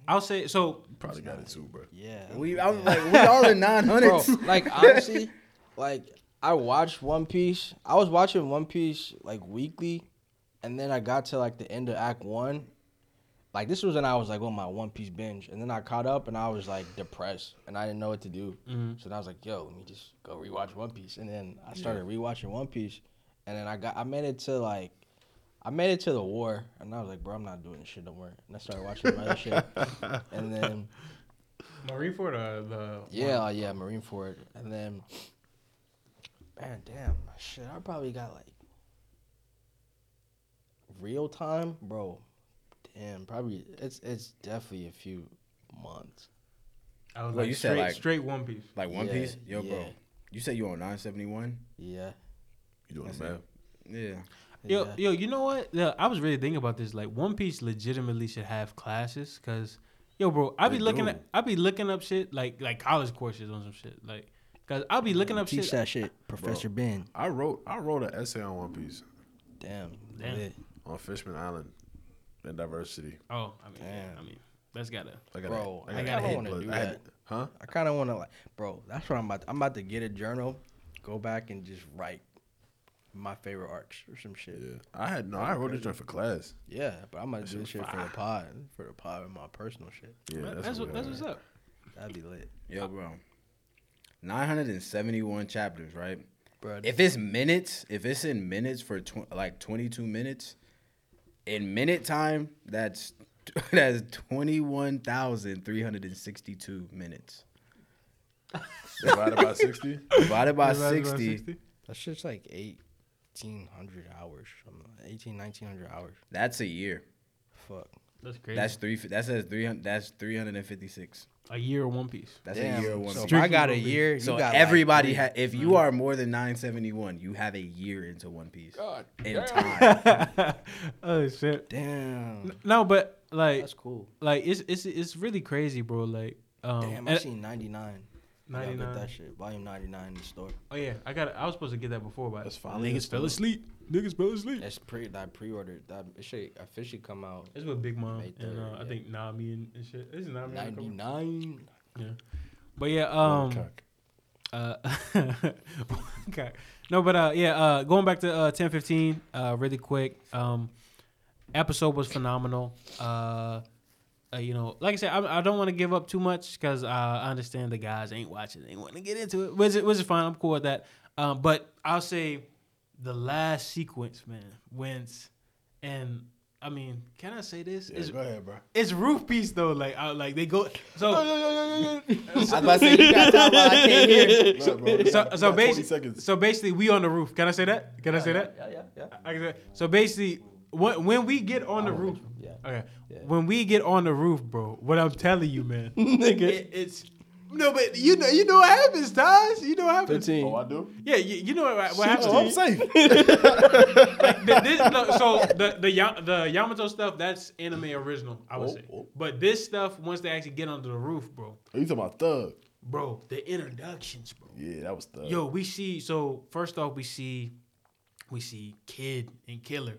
I'll say so. probably got it too, bro. Yeah. we I was like we all in bro, 900s. like (laughs) honestly, like I watched One Piece. I was watching One Piece like weekly, and then I got to like the end of Act One. Like this was when I was like on my One Piece binge, and then I caught up and I was like depressed and I didn't know what to do. Mhm. So then I was like, "Yo, let me just go rewatch One Piece." And then I started rewatching One Piece, and then I got I made it to like. I made it to the war, and I was like, "Bro, I'm not doing this shit no more." And I started watching my other shit, (laughs) and then Marineford or uh, the yeah, yeah, Marineford, and then man, damn, shit, I probably got like real time, bro. Damn, probably it's it's definitely a few months. I was Well, like you said, straight, like- straight One Piece. Like One Yeah, Piece, yo, bro. You said you on 971? Yeah, You doing That's the math? Yeah. Yo, yeah. yo, you know what? Yeah, I was really thinking about this. Like, One Piece legitimately should have classes, cause, yo, bro, I be They looking do. at, I be looking up shit like like college courses on some shit, like, cause I'll be looking up Teach shit. that shit, Professor Ben. I wrote I wrote an essay on One Piece Damn, Damn. lit. on Fishman Island and diversity. Oh, I mean, yeah, Damn. I mean, that's gotta. I got Bro, I got kinda hit wanna blood. do I had- that. huh? I kind of want to like, bro. That's what I'm about. I'm about to get a journal, go back and just write my favorite arcs or some shit. Yeah, I had no. I wrote this joint for class. Yeah, but I might do this shit for the pod, for the pod and my personal shit. Yeah, that's, that's, what, that's what's up. That'd be lit. Yo, bro, nine hundred and seventy-one chapters, right? Bro, if it's minutes, if it's in minutes for tw- like twenty-two minutes, in minute time, that's (laughs) that's twenty-one thousand three hundred and sixty-two minutes. (laughs) Divided by sixty. Divided by sixty. By 60? That shit's like eight 1,800 hours, 18, 1,900 hours. That's a year. Fuck. That's crazy. That's three. That says three hundred. That's three hundred and fifty six. A year of One Piece. That's Damn. a year of One so Piece. So I got a year. So everybody, like ha- if you are more than nine seventy one, you have a year into One Piece. God in damn. time. (laughs) oh shit! Damn. No, but like that's cool. Like it's it's it's really crazy, bro. Like um, damn, I seen ninety nine. Ninety 99. nine. That shit, volume ninety nine in the store. oh yeah, I got. I was supposed to get that before, but That's finally niggas fell asleep. Niggas fell asleep. That's pre that pre ordered. That it should officially come out It's with Big Mom May and uh, 3rd, I think Nami and, and shit. This is Nami. on the ninety cover? nine. Yeah. But yeah, um, uh, (laughs) okay. No, but uh, yeah, uh, going back to uh, ten fifteen, uh, really quick. Um, episode was phenomenal. Uh, uh, you know, like I said, I, I don't want to give up too much because uh, I understand the guys ain't watching, they want to get into it, which is, which is fine. I'm cool with that. Um, but I'll say the last sequence, man, wins, and I mean, can I say this? Yeah, it's, go ahead, bro. it's roof piece though. Like, I, like they go. So, (laughs) (laughs) I was about to say you got time while I can't hear. Nah, bro, so, so we got 20 basically, so basically, we on the roof. Can I say that? Can I say that? Yeah, yeah, yeah. I can say- So basically, when when we get on the roof, Yeah. okay, Yeah. when we get on the roof, bro, what I'm telling you, man, (laughs) Nigga. it, it's no, but you know, you know what happens, Taz. You know what happens. Fifteen. Oh, I do. Yeah, you, you know what, what happens. Oh, I'm safe. (laughs) Like, the- this- no, so the the the Yamato stuff that's anime original, I would Oh, say. oh. But this stuff, once they actually get under the roof, bro, Are you talking about Thug? bro, the introductions, bro. Yeah, that was Thug. Yo, we see. So first off, we see, we see Kid and Killer,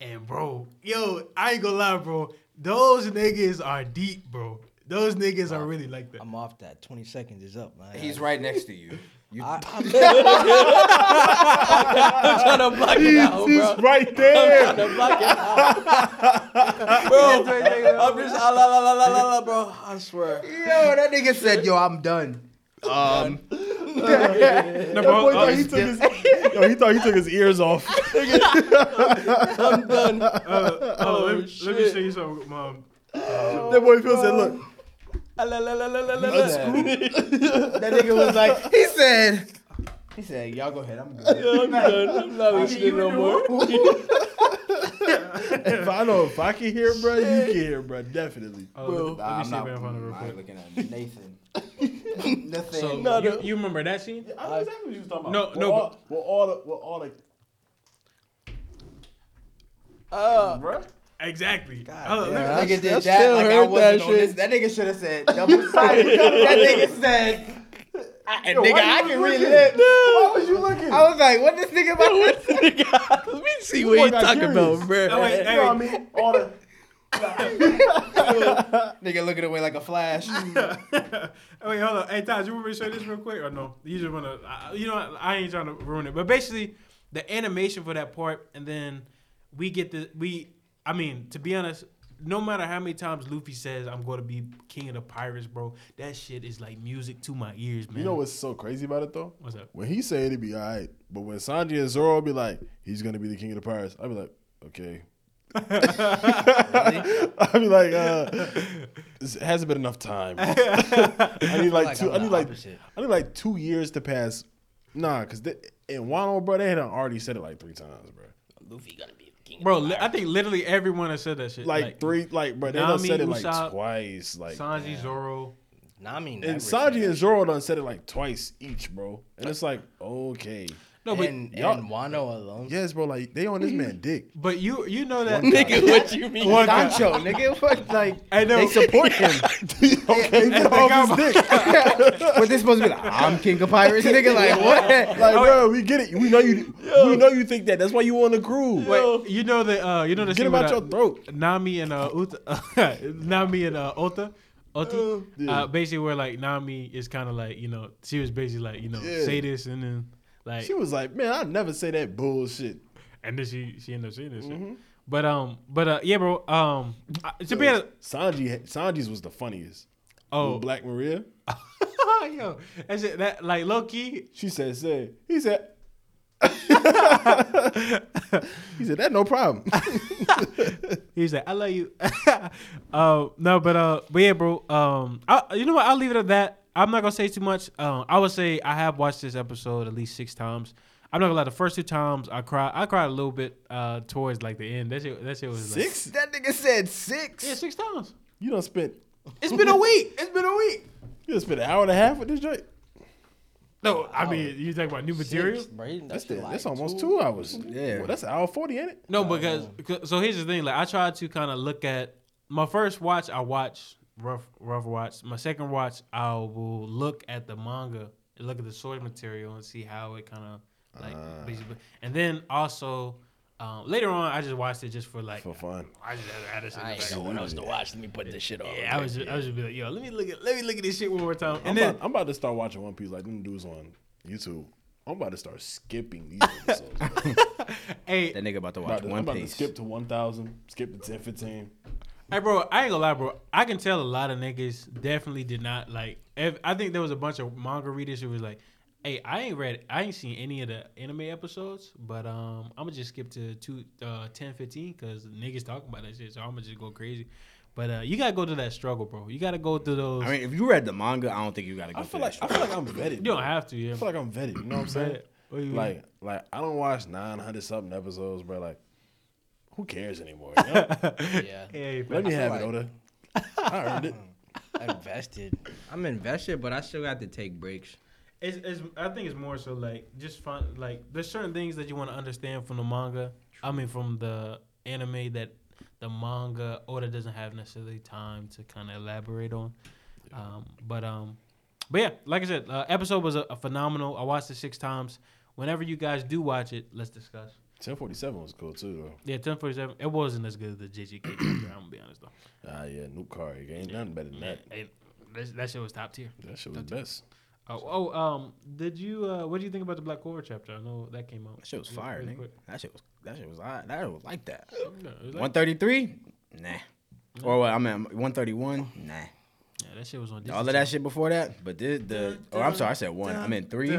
and bro, yo, I ain't gonna lie, bro. Those niggas are deep, bro. Those niggas are really like that. I'm off that. 20 seconds is up, man. He's right next to you. You I, (laughs) I'm, I'm trying to block it out, He's bro. right I'm there. trying to block it out. (laughs) bro, I'm just, ah, la, la, la, la, la, la, bro. I swear. Yo, that nigga said, "Yo, I'm done." Um, No, That bro, boy uh, thought he took his, (laughs) yo, he thought he took his ears off. (laughs) I'm done. uh, oh, let, me, let me show you something, mom. that boy Phil said, "Look, la, la, la, la, la, la, (laughs) that nigga was like, he said, he said, "Y'all go ahead, I'm good." Yeah, I'm done. I'm not listening no more. if I know if I can hear, bro, you can hear, bro, definitely." Oh, Bro. let, let me I'm see not, if I can find it real I'm quick. looking at Nathan. Nathan. So No, you, no. you remember that scene? I know exactly what you was talking No, about. no, Well, all, well, all the, well, all the, Uh, bro. Exactly. God Oh, let. That nigga did that like I wasn't that on this. That nigga should have said double (laughs) sided. that nigga said, I, and Yo, nigga, I can looking? relive. Why was you looking? I was like, what this nigga (laughs) about to say? (laughs) Let me see Boy what you got talking curious. about, bro. Oh, wait, you know what I mean? All the, (laughs) Nigga looking away like a flash. (laughs) wait, hold on. Hey, Todd, you want me to show this real quick or no? You just want to, you know, what? I ain't trying to ruin it. But basically, the animation for that part, and then we get the, we, I mean, to be honest, no matter how many times Luffy says, I'm going to be king of the pirates, bro, that shit is like music to my ears, man. you know what's so crazy about it though? What's up? When he said it'd be all right, but when Sanji and Zoro be like, he's gonna be the king of the pirates, I'd be like, okay. (laughs) I'd be like, uh, this hasn't been enough time. (laughs) I need like, like two. I'm I the need like, opposite. I need like two years to pass. Nah, cause they, in Wano, bro, they had already said it like three times, bro. Luffy gonna be the king. Bro, li- I think literally everyone has said that shit. Like, three, like, bro, they done Nami, said it like Usopp, twice, like. Sanji, Zoro. Nami never And said Sanji that. and Zoro done said it like twice each, bro. And it's like, okay. No, but and, y'all- and Wano alone. Yes, bro, like they on this man dick. but you you know that Nigga, what you mean? One guy- Doncho, nigga. What, like, I know. they support him. (laughs) (laughs) okay, get off his dick. (laughs) but they supposed to be like, I'm king of pirates, nigga. Like, what? Like, bro, we get it. We know you. We know you think that. That's why you on the crew. Wait, you know the uh, you know the Get scene him with, out uh, your throat. Nami and uh, Uta, Nami and uh, Ota, Oti, Yeah. uh, basically where like Nami is kind of like you know she was basically like you know Yeah. say this and then like She was like, man, I never say that bullshit. and then she she ended up saying this Mm-hmm. shit. But um, but uh, yeah, bro. Um, to be honest, Sanji, Sanji's was the funniest. oh, With Black Maria. (laughs) yo, that's it. That like low key. She said, "Say." He said. (laughs) (laughs) he said that no problem. he said, I love you. uh, no, but uh, but yeah, bro. Um, I, you know what? I'll leave it at that. I'm not gonna say too much. Um, I would say I have watched this episode at least six times. I'm not gonna lie. The first two times I cried, I cried a little bit uh towards like the end. That shit, that shit was like, Six? That nigga said six. yeah, six times. You done spent. It's been a (laughs) week. It's been a week. You done spent an hour and a half with this joint. No, I mean you talking about new material. Six, bro. That's That's, the, like that's almost two hours. Yeah. Well, that's an hour forty, ain't it? No, because because- so here's the thing. Like I tried to kind of look at my first watch. I watched rough rough watch. My second watch, I will look at the manga and look at the source material and see how it kind of like basically. And then also um, later on, I just watched it just for like For fun. I just had to sit I in the ain't back. know what else to watch. Let me put this shit on. Yeah, I was just, I was just be like, yo, let me look at let me look at this shit one more time. I'm, And then about, I'm about to start watching One Piece like them dudes on YouTube. I'm about to start skipping these (laughs) episodes. hey, That nigga about to watch about to, I'm One about to Piece. skip to 1,000, skip to 10, 15. Hey, bro, I ain't gonna lie, bro. I can tell a lot of niggas definitely did not like. If, I think there was a bunch of manga readers who was like, Hey, I ain't read. I ain't seen any of the anime episodes, but um, I'm gonna just skip to two, uh, 10, 15 because niggas talking about that shit. So I'm gonna just go crazy. But uh, you gotta go through that struggle, bro. You gotta go through those. I mean, if you read the manga, I don't think you gotta go I through feel like that. I feel like I'm vetted. you don't have to, yeah. I feel like I'm vetted. You know what I'm saying? What you mean? Like, like I don't watch 900 something episodes, bro. Like, who cares anymore? (laughs) You know? Yeah. (laughs) hey, Let me have feel it, Oda. (laughs) I earned it. invested. I'm invested, but I still got to take breaks. It's, it's, I think it's more so like just fun. Like there's certain things that you want to understand from the manga. I mean, from the anime that the manga Oda doesn't have necessarily time to kind of elaborate on. Um, but um, but yeah, like I said, uh, episode was a, a phenomenal. I watched it six times. Whenever you guys do watch it, let's discuss. 1047 was cool too, though. Yeah, ten forty seven. It wasn't as good as the JJK chapter. I'm gonna be honest though. Ah, yeah, Nuke Kari. Ain't nothing better than that. It- that, that shit was top tier. That shit was best. Oh, oh, um, did you? Uh, what do you think about the Black Clover chapter? I know that came out. That shit was Really- fire, really nigga. That shit was that shit was alright. That was like that. Yeah, it was like- One thirty three, nah. Or what? I mean, one thirty one, nah. Yeah, that shit was on. Disney All of that shit before that, but this the. Oh, I'm sorry, I said one. I meant three.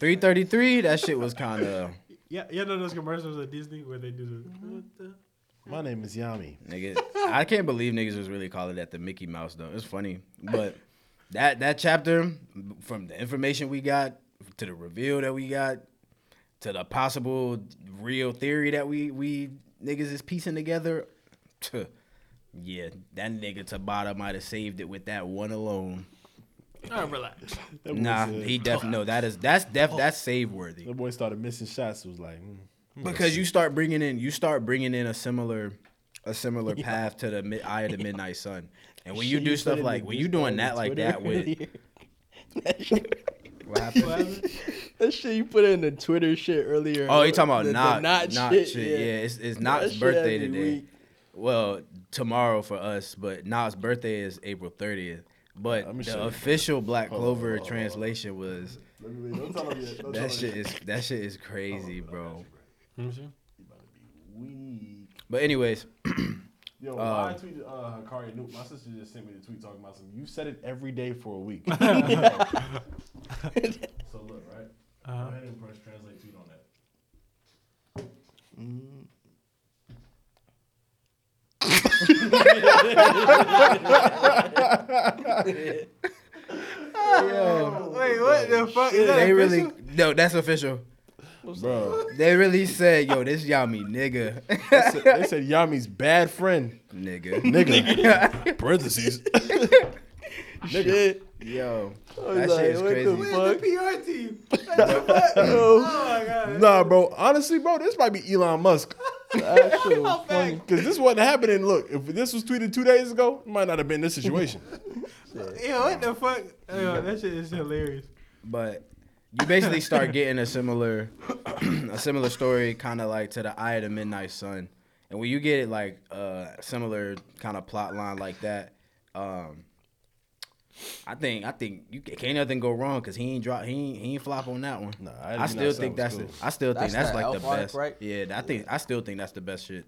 Three thirty three. That shit was kind of Yeah, you know those commercials at Disney where they do the. Mm-hmm. What the? My name is Yami. nigga. I can't believe niggas was really calling that the Mickey Mouse though. It's funny, but that that chapter from the information we got to the reveal that we got to the possible real theory that we we niggas is piecing together. Yeah, that nigga Tabata might have saved it with that one alone. All right, relax. (laughs) That Nah, said- he definitely no. That is (laughs) that's def that's save worthy. That boy started missing shots. It was like, mm, because you start bringing in you start bringing in a similar a similar (laughs) path to the mid, eye of the midnight sun and when you do stuff like when you Discord doing that and like Twitter that with earlier. that, shit, what happened that shit you put in the Twitter shit earlier. oh you talking about the, the not not not shit, shit, yeah. it's it's That Knott's birthday today week. well tomorrow for us but Knott's birthday is April 30th but Let me the show you. official Black Clover hold on, hold on. translation was Let me- don't tell him (laughs) yet, don't tell that shit is that shit is crazy bro Let me see. But anyways Yo, (clears throat) Um, I tweeted uh, Hikari Nuke. My sister just sent me the tweet talking about some. You said it every day for a week. (laughs) (laughs) so look, right? Go Uh, ahead and press translate tweet on that. Wait, what the fuck? Is that they really no that's official Bro, They really said, "Yo, this Yami nigga, they said, they said Yami's bad friend. nigga, Nigga. (laughs) Parentheses. (laughs) Shit. Yo, was that like, shit is what the crazy. fuck? Where's the PR team? (laughs) What the fuck? oh my god. nah, bro. Honestly, bro, this might be Elon Musk. (laughs) That shit was funny. Because this wasn't happening. Look, if this was tweeted two days ago, it might not have been this situation. (laughs) Yo, what the fuck? Yo, that shit is hilarious. But you basically start getting a similar, (clears throat) a similar story, kind of like to the Eye of the Midnight Sun, and when you get it like a similar kind of plot line like that, um, I think I think you ca- can't nothing go wrong because he ain't drop, he ain't, he ain't flop on that one. Nah, I Midnight still think that's cool. the, I still think That's that's like the Elf arc, best. right? Yeah, I think I still think that's the best shit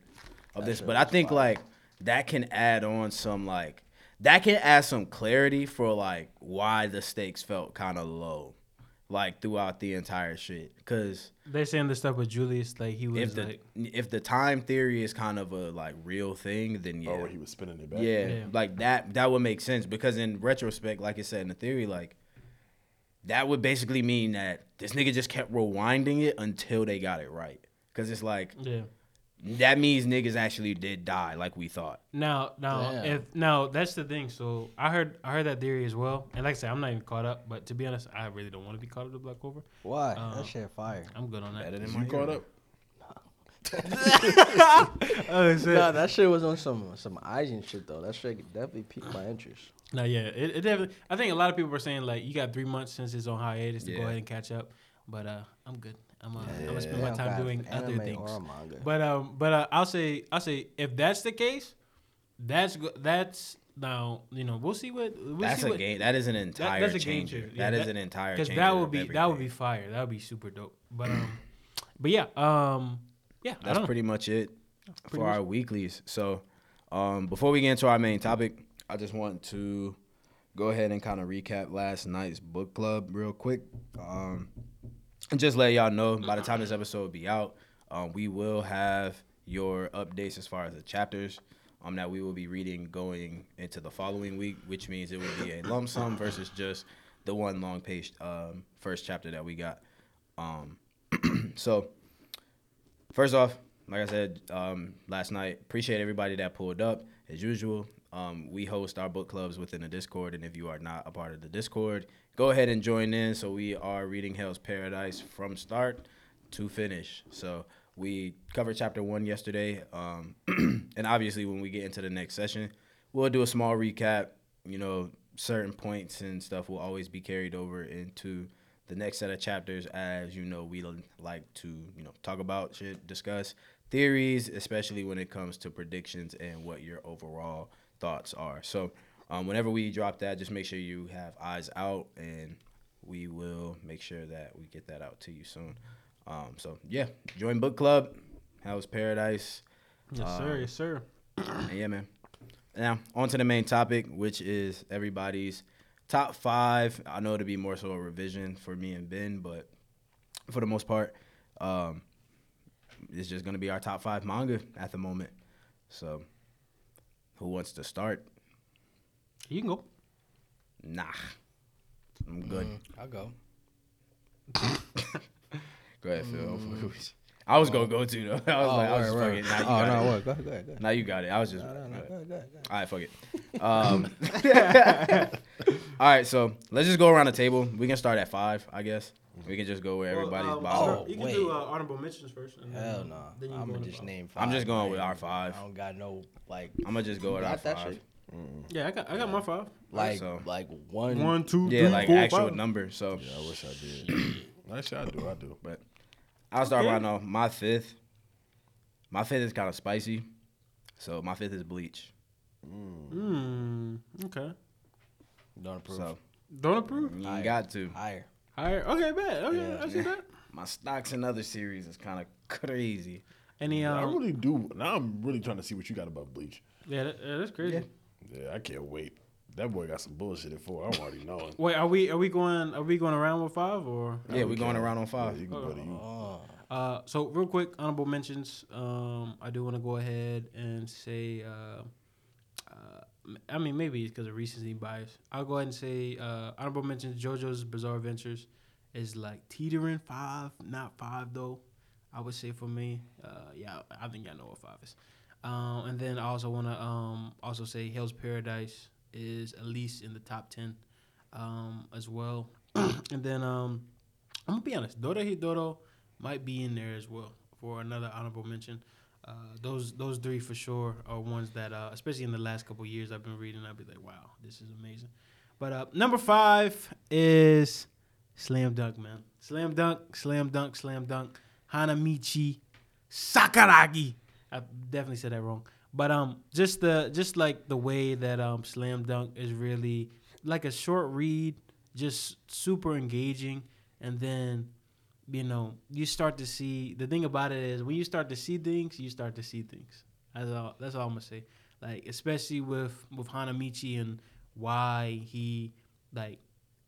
of That this. shit But I think fire. like that can add on some like that can add some clarity for like why the stakes felt kind of low, like throughout the entire shit. Cause They're saying the stuff with Julius, like he was if the like, if the time theory is kind of a like real thing, then yeah, Oh, he was spinning it back. yeah, Yeah. like that that would make sense because in retrospect, like I said in the theory, like that would basically mean that this nigga just kept rewinding it until they got it right. Cause it's like yeah. That means niggas actually did die like we thought. Now, now, Damn. if now that's the thing. So I heard, I heard that theory as well. And like I said, I'm not even caught up. But to be honest, I really don't want to be caught up to Black Clover. Why? Uh, that shit fire. I'm good on that. Better than Is my you caught up? (laughs) oh shit. Nah, that shit was on some some Asian shit though. That shit definitely piqued my interest. No, yeah, it, it definitely. I think a lot of people were saying like you got three months since it's on hiatus to go ahead and catch up. But uh, I'm good. I'm I'm Yeah. gonna spend my time doing other things. But um, but uh, I'll say I'll say if that's the case, that's that's now you know we'll see what we'll That's see a what, game. That is an entire that's a game changer. changer. Yeah, that is that- an entire because changer. that would be that would be fire. That would be super dope. But um, (clears throat) but yeah, um, yeah, That's pretty much it for much. our weeklies. So, um, before we get into our main topic, I just want to go ahead and kind of recap last night's book club real quick. Um, and just let y'all know by the time this episode will be out, um, we will have your updates as far as the chapters um, that we will be reading going into the following week, which means it will be a lump sum versus just the one long page um, first chapter that we got. Um, (clears throat) so, first off, like I said um, last night, appreciate everybody that pulled up as usual. Um, we host our book clubs within the Discord, and if you are not a part of the Discord, go ahead and join in. So we are reading Hell's Paradise from start to finish. So we covered chapter one yesterday, um, (clears throat) and obviously when we get into the next session, we'll do a small recap. You know, certain points and stuff will always be carried over into the next set of chapters as you know we like to you know talk about shit discuss theories especially when it comes to predictions and what your overall thoughts are so um, whenever we drop that just make sure you have eyes out and we will make sure that we get that out to you soon um, so yeah join book club How's paradise Yes, sir. Um, Yes, sir. yeah, man. Now, on to the main topic, which is everybody's top five. I know it'll be more so a revision for me and Ben, but for the most part, um, it's just going to be our top five manga at the moment. So, who wants to start? You can go. Nah. I'm good. Mm, I'll go. (coughs) Go ahead, Phil. (laughs) I was going to go too, though. (laughs) I was like, I was just Mm. word, fucking, word. nah, you oh, got no, it. what? Go ahead, go ahead, go ahead. Now you got it. I was just. No, no, no, go ahead. go ahead, go ahead. All right, fuck it. Um, (laughs) all right, so let's just go around the table. We can start at five, I guess. We can just go where everybody's Well, um, bottom. Oh, You can wait. do uh, honorable mentions first. and Hell no. Then I'm gonna just five. name five. I'm just going I with our five. I don't got no like I'm gonna just go with our got that five. shit? Yeah, I got I got my five. like so- like one. One, two, Yeah, three, like four, actual five. number. So Yeah, I wish I did. (clears throat) Actually, I do. I do. But I'll start Okay. right now. My fifth. My fifth is kind of spicy. So my fifth is Bleach. Mm, okay. Don't approve. So Don't approve. you Higher. got to. Higher. Higher. Okay, bad. Okay, Yeah. I see that. (laughs) My stocks and other series is kind of crazy. Any I um, really do. Now I'm really trying to see what you got about Bleach. yeah, that, that's crazy. Yeah, I can't wait. That boy got some bullshit in four. I'm already knowing. (laughs) Wait, are we are we going are we going around with five or? Yeah, we going around on Yeah, five. you can go to you. Oh. Uh, so real quick, honorable mentions. Um, I do want to go ahead and say, uh, m- I mean, maybe it's because of recency bias. I'll go ahead and say uh, honorable mentions. JoJo's Bizarre Adventures is like teetering five, not five though. I would say for me, uh, yeah, I think y'all know what five is. Um, and then I also want to um, also say Hell's Paradise is at least in the top ten um, as well. (clears throat) and then um, I'm gonna be honest, Dorohedoro might be in there as well for another honorable mention. Uh, those those three for sure are ones that, uh, especially in the last couple years, I've been reading. I'll be like, wow, this is amazing. But uh, number five is Slam Dunk, man. Slam Dunk, Slam Dunk, Slam Dunk. Hanamichi Sakuragi. I definitely said that wrong. But um, just the just like the way that um Slam Dunk is really like a short read, just super engaging, and then you know you start to see the thing about it is when you start to see things, you start to see things. That's all. That's all I'm gonna say. Like especially with with Hanamichi and why he like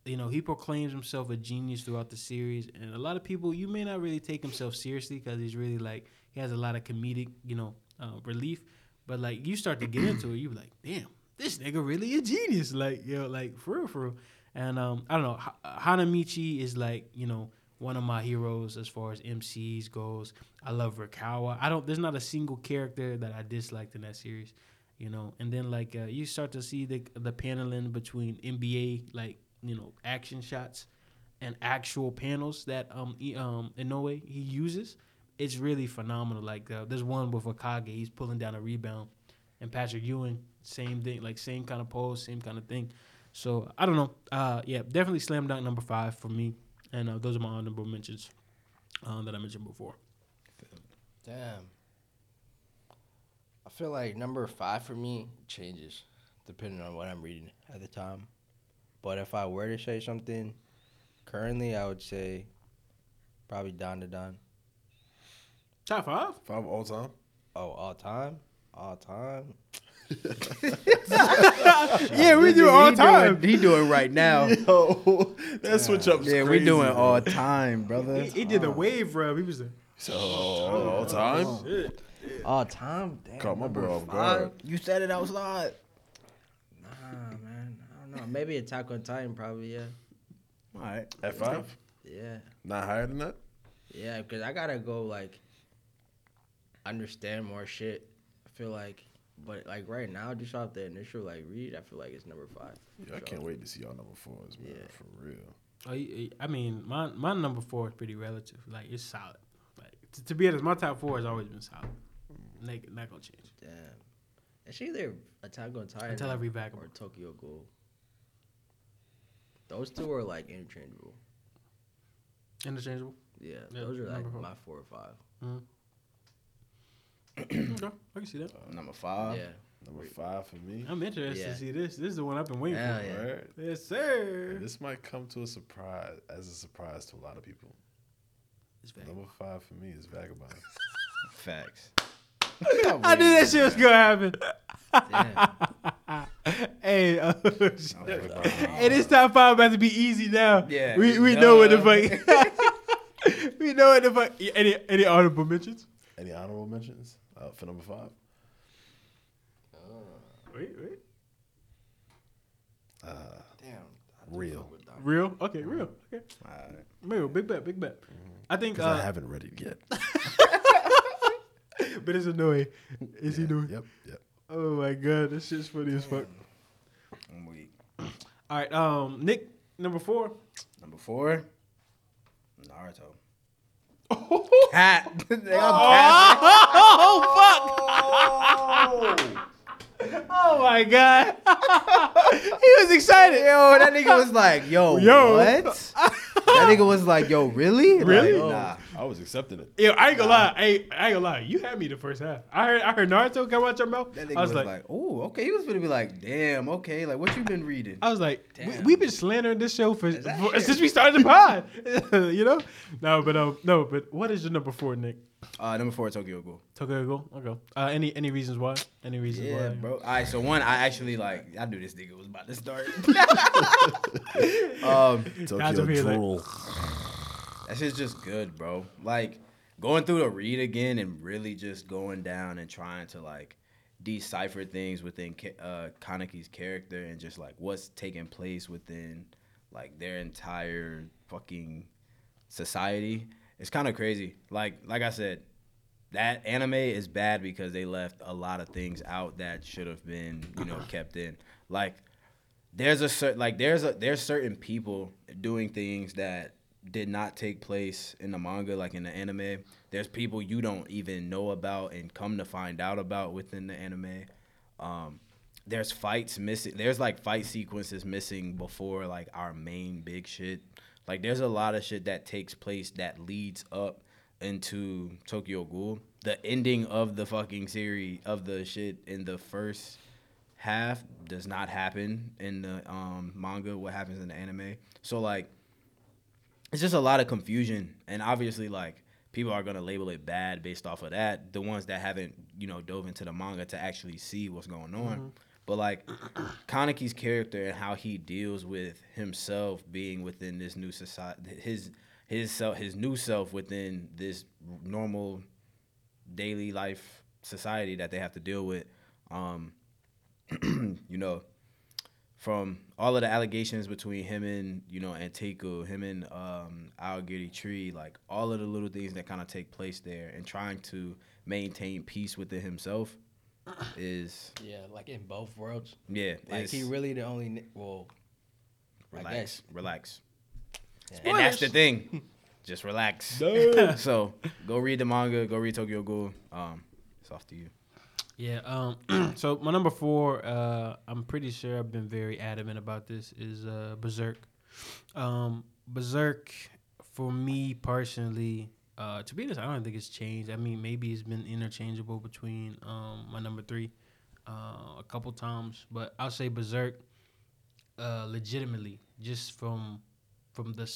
you know he proclaims himself a genius throughout the series, and a lot of people you may not really take himself seriously because he's really like he has a lot of comedic you know uh, relief, but like you start to get into it, you be like, damn, this nigga really a genius, like you know, like for real, for real. And um, I don't know, Ha- Hanamichi is like you know one of my heroes as far as MCs goes. I love Rukawa. I don't. There's not a single character that I disliked in that series, you know. And then like uh, you start to see the the paneling between NBA like you know action shots and actual panels that um e- um Inoue he uses. It's really phenomenal. Like uh, there's one with Akage, he's pulling down a rebound, and Patrick Ewing, same thing, like same kind of pose, same kind of thing. So I don't know. Uh, yeah, definitely slam dunk number five for me, and uh, those are my honorable mentions uh, that I mentioned before. Damn. I feel like number five for me changes depending on what I'm reading at the time. But if I were to say something, currently I would say probably Dandadan. Top five? Five all time. Oh, all time? All time? Yeah, we do it all he time. Doing, he doing right now. (laughs) Yo, that switch up. yeah, we doing all time, brother. He, he did the wave rub. He was the So all time. Oh, shit. All time. Damn, Caught my bro off guard. You said it out loud. Nah, man. I don't know. Maybe Attack on Titan, probably. Yeah. All right. At five, Yeah. not higher than that. Yeah, because I gotta go like understand more shit. I feel like, but like right now, just off the initial like read, I feel like it's number five. Yeah, I can't wait to see y'all number fours, man. Yeah. For real. Oh, he- he- I mean, my my number four is pretty relative. Like it's solid. Like to, to be honest, my top four has always been solid. Mm. Not, not gonna change Damn. It's either Attack on Titan until I read back. or Tokyo Ghoul. Those two are like interchangeable. Interchangeable. Yeah, Yeah, those are like four. my four or five. Mm-hmm. (clears throat) okay, I can see that. Number five. yeah. Number five for me. I'm interested Yeah. to see this. This is the one I've been waiting Hell for. yeah. Right? Yes, sir. This might come to a surprise as a surprise to a lot of people. It's. Number five for me is Vagabond. (laughs) Facts. (laughs) I knew that shit was gonna happen. (laughs) Hey, uh, Vagabond. hey, this top five about to be easy now. Yeah, we we know what the duh. fuck. we know what the fuck. Any any honorable mentions? Any honorable mentions uh, for number five? Wait, wait. Uh, Damn. real. Real? Okay, real. Okay. All right. Real. Big bet. Big bet. I think. Because I Uh, haven't read it yet. (laughs) (laughs) but it's annoying. Is he doing? Yep, yep. Oh my god, this shit's funny as fuck. I'm weak. All right, um, Nick, number four. Number four. Naruto. Cat. (laughs) They got Oh, (laughs) oh fuck! (laughs) Oh my god, he was excited. Yo, that nigga was like, yo, Yo. what? that nigga was like, yo, really? Really? Like, nah. I was accepting it. Yeah, I ain't gonna lie. I, I ain't gonna lie. You had me the first half. I heard I heard Naruto come out your mouth. That nigga I was, was, like, like, oh, okay. He was gonna be like, damn, okay. Like, what you been reading? I was like, we, Damn. we've been slandering this show for, for- since we started the pod. (laughs) you know? No, but um, no, but what is your number four, Nick? Uh, number four, Tokyo Ghoul. Tokyo Ghoul. Okay. Uh, any any reasons why? Any reasons Yeah, why? bro. All right, so one, I actually like, I knew this nigga was about to start. (laughs) (laughs) um, Tokyo over like- Drool. That shit's just good, bro. Like going through the read again and really just going down and trying to like decipher things within uh, Kaneki's character and just like what's taking place within like their entire fucking society. It's kind of crazy. Like like I said, that anime is bad because they left a lot of things out that should have been you know (clears throat) kept in. Like there's a certain like there's a there's certain people doing things that did not take place in the manga like in the anime there's people you don't even know about and come to find out about within the anime um there's fights missing there's like fight sequences missing before like our main big shit like there's a lot of shit that takes place that leads up into Tokyo Ghoul the ending of the fucking series of the shit in the first half does not happen in the um, manga. What happens in the anime? So like, it's just a lot of confusion, and obviously like people are gonna label it bad based off of that. The ones that haven't you know dove into the manga to actually see what's going on. But like (clears throat) Kaneki's character and how he deals with himself being within this new society, his his self, his new self within this normal daily life society that they have to deal with. Um, (clears throat) you know, from all of the allegations between him and you know Anteiku, him and um, Al Aogiri Tree, like all of the little things that kind of take place there, and trying to maintain peace within himself (clears throat) is Yeah, like in both worlds. yeah, Like he really the only ni- well. I relax, guess. relax, Yeah. and that's the thing, (laughs) just relax. (laughs) so go read the manga, go read Tokyo Ghoul. Um, it's off to you. Yeah. Um. (clears throat) so my number four, uh, I'm pretty sure I've been very adamant about this is uh, Berserk. Um, Berserk, for me personally, uh, to be honest, I don't think it's changed. I mean, maybe it's been interchangeable between um my number three, uh, a couple times, but I'll say Berserk, uh, legitimately, just from from the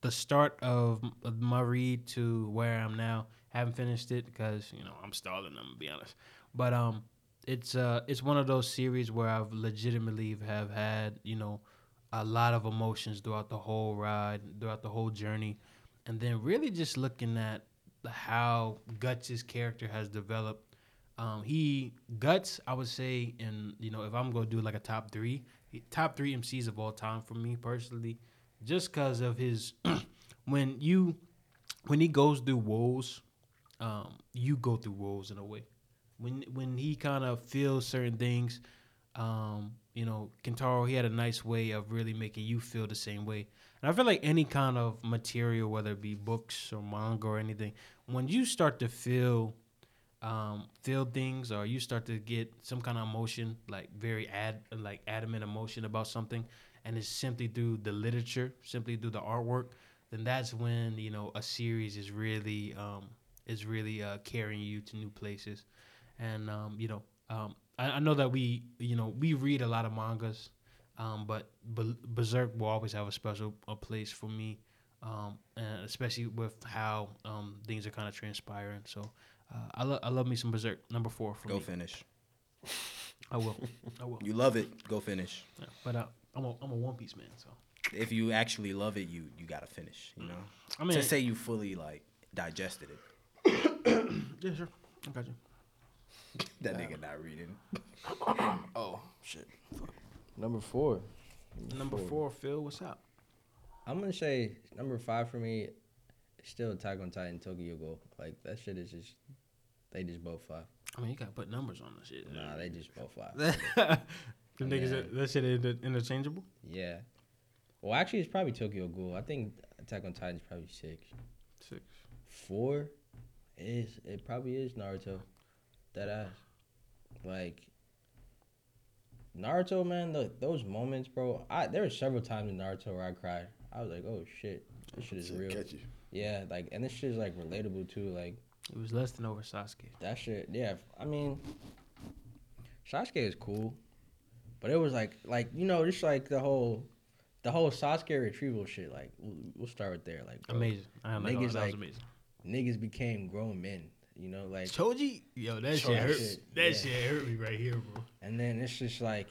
the start of of my read to where I'm now. Haven't finished it because you know I'm stalling. I'm gonna be honest, but um, it's uh it's one of those series where I've legitimately have had you know a lot of emotions throughout the whole ride, throughout the whole journey, and then really just looking at how Guts's character has developed. Um, he Guts, I would say, and you know if I'm gonna do like a top three, top three MCs of all time for me personally, just because of his (clears throat) when you when he goes through woes, um, you go through woes in a way. When when he kind of feels certain things, um, you know, Kentaro he had a nice way of really making you feel the same way. And I feel like any kind of material, whether it be books or manga or anything, when you start to feel um, feel things or you start to get some kind of emotion, like very ad like adamant emotion about something, and it's simply through the literature, simply through the artwork, then that's when you know a series is really um, is really uh, carrying you to new places. And um, you know, um, I, I know that we you know we read a lot of mangas, um, but Be- Berserk will always have a special a place for me, um, and especially with how um, things are kind of transpiring. So uh, I love I love me some Berserk number four for Go me. finish. I will, I will. You love it. Go finish. Yeah, but uh, I'm a I'm a One Piece man, so If you actually love it, you you gotta finish. You know. I mean, to say you fully like digested it. (coughs) yeah, sure, I got you. (laughs) That nigga not reading. (coughs) Oh shit. Number four. Number four, Phil, what's up? I'm gonna say number five for me. Still Attack on Titan, Tokyo Ghoul. Like that shit is just. They just both five. I mean, you gotta put numbers on the shit. Nah, they just both five. (laughs) the niggas that, that shit inter- interchangeable. yeah. Well, actually, it's probably Tokyo Ghoul. I think Attack on Titan is probably six. Six. Four is it probably is Naruto. That ass. Like Naruto, man, the, those moments, bro. I there were several times in Naruto where I cried. I was like, oh shit, this shit is real. Catch you. Yeah, like and this shit is like relatable too. Like It was less than over Sasuke. that shit. Yeah, I mean, Sasuke is cool, but it was like like you know just like the whole. The whole Sasuke retrieval shit, like we'll, we'll start with there, like bro, Amazing. I am like, Niggas that was like- amazing. niggas became grown men, you know, like Choji, yo, that Choji shit hurt. shit, That yeah. shit hurt me right here, bro. And then it's just like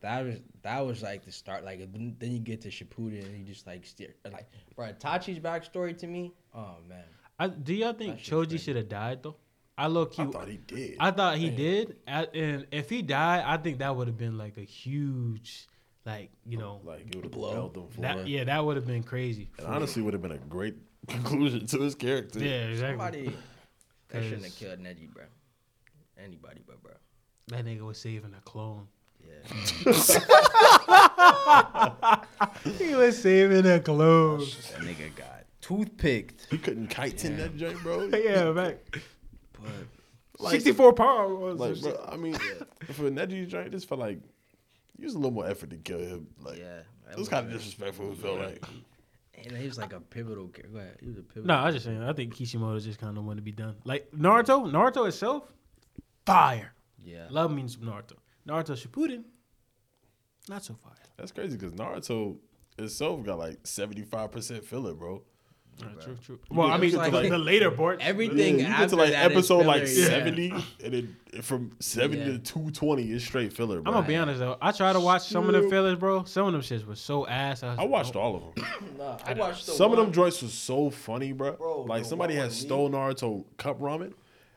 that was that was like the start. Like then then you get to Shippuden and you just like steer like bro Itachi's backstory to me. Oh man, I, do y'all think Choji should have died though? I low key, I thought he did. I thought he did, I, and if he died, I think that would have been like a huge, like you know, like it would have Blow. propelled him that yeah, that would have been crazy. And honestly, would have been a great (laughs) conclusion to his character. Yeah, exactly. somebody that shouldn't have killed Neji, bro. Anybody but bro. That nigga was saving a clone. Yeah, (laughs) he was saving a clone. That nigga got toothpicked. He couldn't kite in that joint, bro. (laughs) yeah, man. but Like- Sixty-four power. Like, bro, I mean, for Neji's joint, this felt like use a little more effort to kill him. Like, yeah, it was kind of disrespectful. It felt like. And he was like a pivotal. char- Go ahead, he was a pivotal. No, I was just saying. I think Kishimoto just kind of want to be done. Like Naruto, Naruto itself, fire. Yeah, Love means Naruto. Naruto Shippuden, not so fire. That's crazy because Naruto itself got like seventy five percent filler, bro. Uh, true, true. Well, I mean, you get to, the, like- the later parts. everything yeah, you get after to like that is episode like yeah. seventy, and then from seventy Yeah. to two twenty is straight filler, Bro. I'm gonna be honest though. I try to watch some of them fillers, bro. Some of them shits was so ass. was I watched oh. all of them. (coughs) Nah, I watched the Some of them joints was so funny, bro. Bro, like the somebody one had with stole Naruto cup ramen.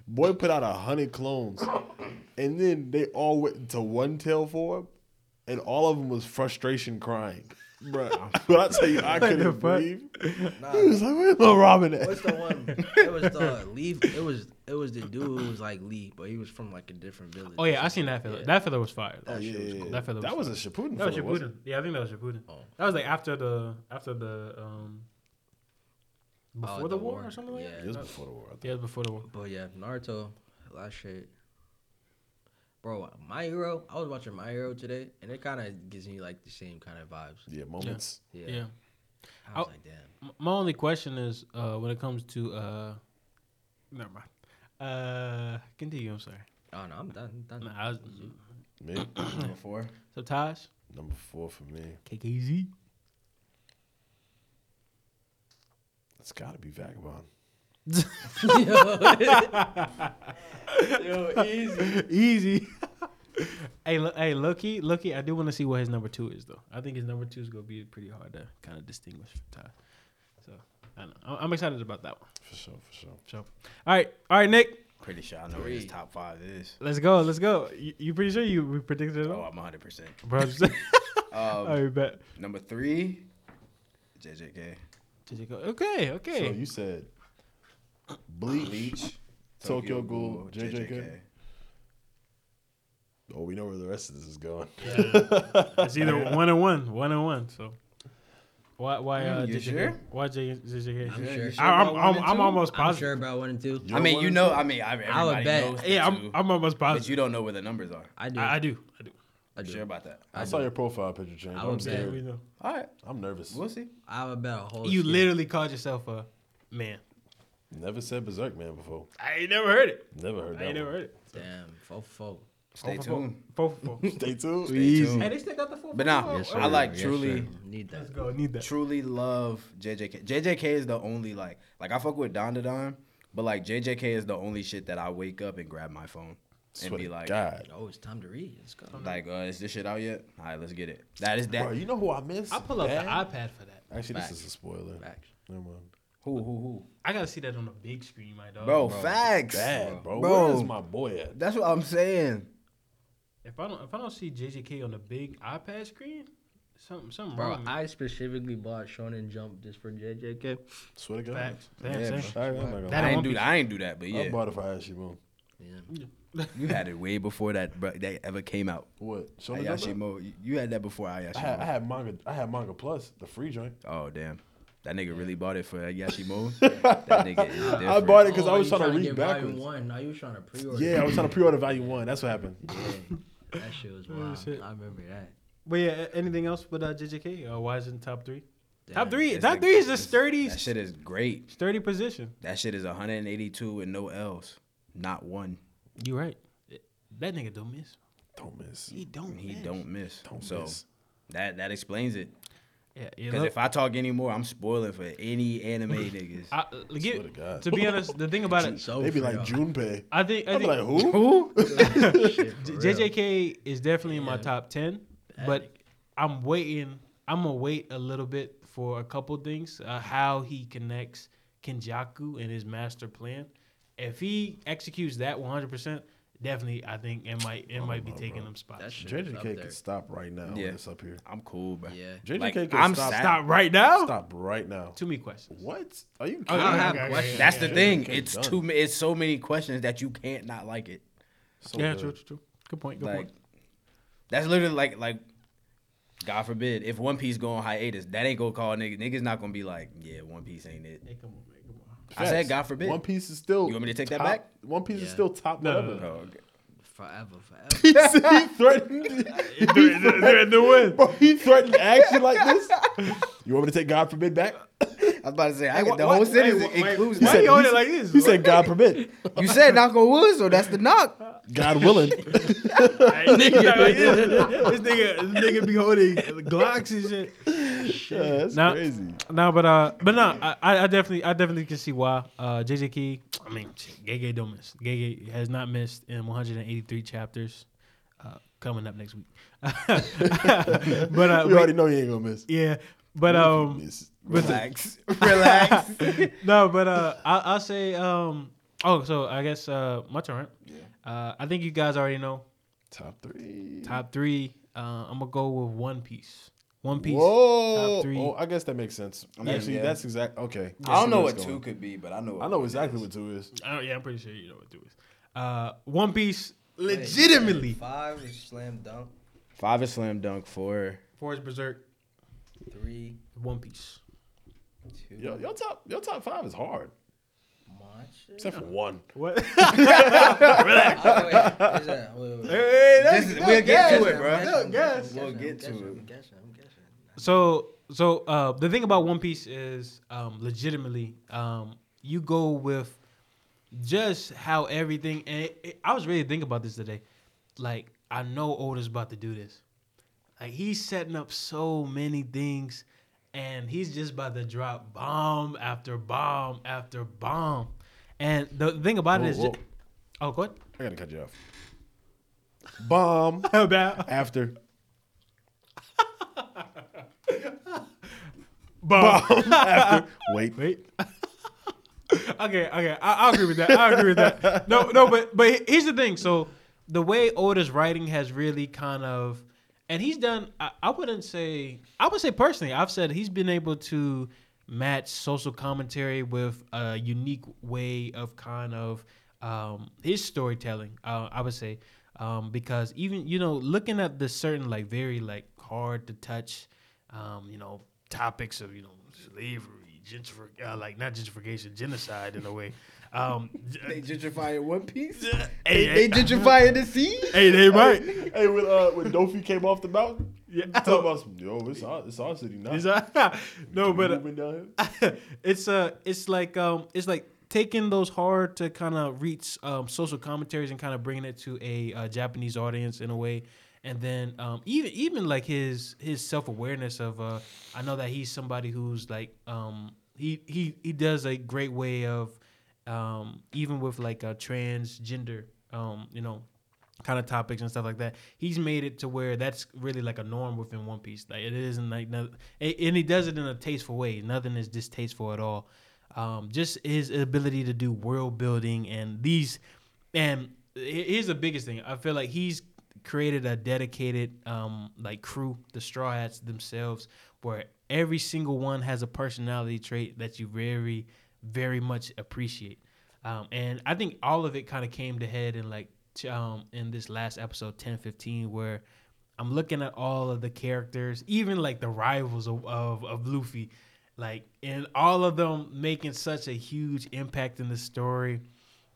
Boy put out a hundred clones, (coughs) and then they all went into one tail form, and all of them was frustration crying, bro. But (laughs) I tell you, I the couldn't fuck? breathe. Nah, He was like, "Where's my ramen at?" What's the one? (laughs) It was the Lee. It was it was the dude who was like Lee, but he was from like a different village. Oh yeah, I seen that filler. Yeah. That filler was fire. Oh yeah, yeah, yeah. That filler That was was a Shippuden. That was filler, wasn't Yeah, I think that was Shippuden. Oh. That was like after the after the um before Oh, the, the war, war. or something like Yeah. that. it? It was before the war. I think. Yeah, it was before the war. But yeah, Naruto, last shit. Bro, My Hero. I was watching My Hero today, and it kind of gives me like the same kind of vibes. Yeah, moments. Yeah. Yeah. I was I- like, damn. My only question is uh when it comes to uh never mind. Uh continue, I'm sorry. Oh no, I'm done. Done. Nah, I was, Me, (clears throat) Number four. so Taj, number four for me. KKZ. It's got to be Vagabond. Yo, easy. Easy. (laughs) hey, look, hey, Lucky, Lucky. I do want to see what his number two is, though. I think his number two is gonna be pretty hard to kind of distinguish from Ty. So, I don't know. I'm- I'm excited about that one. For sure, for sure. So, all right, all right, Nick, Pretty sure I know what his top five is. let's go, let's go. You, you pretty sure you predicted it Oh, all, I'm 100. percent bro? (laughs) just- Um, (laughs) I bet. number three, JJK. Did you go? Okay, So okay. you said Bleach, Bleach, Tokyo Ghoul, JJK. Oh, we know where the rest of this is going. it's either (laughs) one and one, one and one. So, why, why, uh, you JJK? sure? Why J, JJK? I'm Yeah, sure. you sure I, I'm, about I'm, I'm two? almost I'm sure about one and two. You I mean, you know, say? I mean, I, everybody I would bet. knows the Yeah, I'm, two, I'm almost but positive. you don't know where the numbers are. I do. I, I do. I do. I do. Sure about that. I, I saw your profile picture change. I I'm would bet. Scared. we know. All right, I'm nervous. we'll see. I would bet a whole. You skin. literally called yourself a man. Never said Berserk Man before. I ain't never heard it. Never heard that. I that. ain't never one. heard it. Damn, four four. Stay tuned. Four four. (laughs) Stay tuned. Stay Hey, tuned. they still got the four. But for nah. Yes, I like Yes, truly- sir. Need Let's that. go. Need that. Truly love JJK. JJK is the only like like I fuck with Dandadan, but like JJK is the only shit that I wake up and grab my phone and Swear be like, God. Oh, it's time to read. Let's go. like, uh, is this shit out yet? All right, let's get it. That is that. Bro, you know who I miss? I pull up Bad? the iPad for that. Actually, Facts. this is a spoiler. Facts. Never mind. Who who who? I gotta see that on a big screen, my dog. Bro, bro. facts. Bad, bro. Bro. Where is my boy at? That's what I'm saying. If I don't, if I don't see JJK on the big iPad screen, something, something Bro, wrong. with me. I specifically bought Shonen Jump just for JJK. Swear to God. Facts. Damn, Yeah, same. bro. I, I'm not That I ain't do that. I ain't do that, but yeah. I bought it for Ayashimon. Yeah. you had it way before that bro, that ever came out. What? Show me that. Ayashimon, you- you had that before I had, I had manga. I had manga plus the free joint. Oh damn, that nigga really bought it for Ayashimon. (laughs) that nigga is different. I bought it because Oh, I was you trying to get read volume backwards. One. Now you was trying to pre-order. Yeah, I was trying to pre-order volume one. That's what happened. Yeah. That shit was wild. shit. I remember that. But yeah, anything else with uh, JJK? Or why is it in top three? top three. It's top the- three is a sturdy, That shit is great. sturdy position. That shit is 182 and no L's, not one. You right. That nigga don't miss. Don't miss. He don't. He miss. don't miss. Don't so miss. that that explains it. Yeah, yeah. Because if I talk anymore, I'm spoiling for any anime niggas. I, uh, get- to God. to be honest, the thing about it, So (laughs) They be like. Junpei. I think, I I'm think like who? Who? (laughs) (laughs) Shit. JJK is definitely in my top ten, but. I'm waiting. I'm gonna wait a little bit for a couple things. Uh, how he connects Kenjaku and his master plan. If he executes that 100, percent definitely, I think it might it I might be know, taking bro. them spots. That shit is up JJK there. can stop right now. Yeah. Yeah. It's up here. I'm cool, bro. Yeah. JJK Like, can I'm stop. sad. Stop right now. Stop right now. Too many questions. What? Are you oh, kidding? Oh, I don't have okay, questions. That's the Yeah. thing. Okay, It's done. too. ma- It's so many questions that you can't not like it. So yeah, good. true, true, true. Good point. Good like point. that's literally like like God forbid if One Piece go on hiatus, that ain't gonna call niggas. Niggas not gonna be like, yeah, One Piece ain't it. Hey, come on, man. Come. I said God forbid. One Piece is still. You want me to take that back? One Piece is still top No, no, whatever. no, Oh, okay. Forever, forever. (laughs) he threatened. They're the win. Bro, he threatened action like this. (laughs) You want me to take God forbid back? I was about to say, I Hey, get the why- whole why- sentence hey, why- includes Why that. you hold it like this? He said God permit. You said knock on wood, so that's the knock. God willing. (laughs) Hey, nigga, like this. this nigga, this nigga be holding Glocks and shit. Yeah, that's Now- crazy. No, but uh, but no, I, I I definitely, I definitely can see why. Uh, JJK, I mean, Gege don't miss. Gege has not missed in 183 chapters. Uh, coming up next week. (laughs) (laughs) but uh, We already know he ain't gonna miss. yeah, but um, Miss. But the- Relax, (laughs) relax. (laughs) no, but uh, I, I'll say um. Oh, so I guess uh, my turn. Yeah. Uh, I think you guys already know top three. top three. Uh, I'm gonna go with One Piece. One Piece. Whoa. top three. Oh, I guess that makes sense. I mean, Actually, yeah. that's exact. Okay. I don't know what it's two could be, but I know. I know exactly what two is. I don't, yeah, I'm pretty sure you know what two is. Uh, One Piece, legitimately. Five is slam dunk. Five is slam dunk. Four. Forest Berserk, Three, One Piece. Two. Yo, your top, your top five is hard, March. except for one. What? (laughs) (laughs) Oh, wait, is that- wait, wait, wait. Just- we'll get to it, bro. guessing, I'm Yes. guessing, We'll get to it. I'm guessing, I'm guessing. so, so uh, the thing about One Piece is, um, legitimately, um, you go with just how everything. And it, it- I was really thinking about this today. Like, I know Oda's about to do this. Like, he's setting up so many things, and he's just about to drop bomb after bomb after bomb. And the thing about Whoa, it is, whoa. ju- oh, go I gotta cut you off. Bomb (laughs) ahead. About after. (laughs) bomb. Bomb after. (laughs) Wait. Wait. okay, okay, I, I'll agree with that. I agree with that. No, no, but but here's the thing. So the way Oda's writing has really kind of, and he's done. I, I wouldn't say. I would say personally, I've said he's been able to match social commentary with a unique way of kind of um, his storytelling. Uh, I would say um, because even you know looking at the certain like very like hard to touch, um, you know topics of you know slavery, gentrification, uh, like not gentrification, genocide in a way. Um, (laughs) They gentrify in One Piece. hey, They, hey, they gentrify in the sea. hey, they might. (laughs) Hey, when uh, when Doffy came off the mountain, Yeah. talking about some, yo, it's our, it's our city now. Is that- (laughs) no, but uh, Moving down here. it's uh it's like um it's like taking those hard to kind of reach um social commentaries and kind of bringing it to a uh, Japanese audience in a way and then um even even like his his self-awareness of uh I know that he's somebody who's like um he he he does a great way of um even with like a transgender um you know kind of topics and stuff like that. He's made it to where that's really like a norm within One Piece. Like it isn't like no, and and he does it in a tasteful way. Nothing is distasteful at all. Um, just his ability to do world building and these, and here's the biggest thing. I feel like he's created a dedicated um like crew, the Straw Hats themselves, where every single one has a personality trait that you very, very much appreciate. Um, and I think all of it kind of came to head in like um, in this last episode 10 15 where i'm looking at all of the characters even like the rivals of, of, of luffy like and all of them making such a huge impact in the story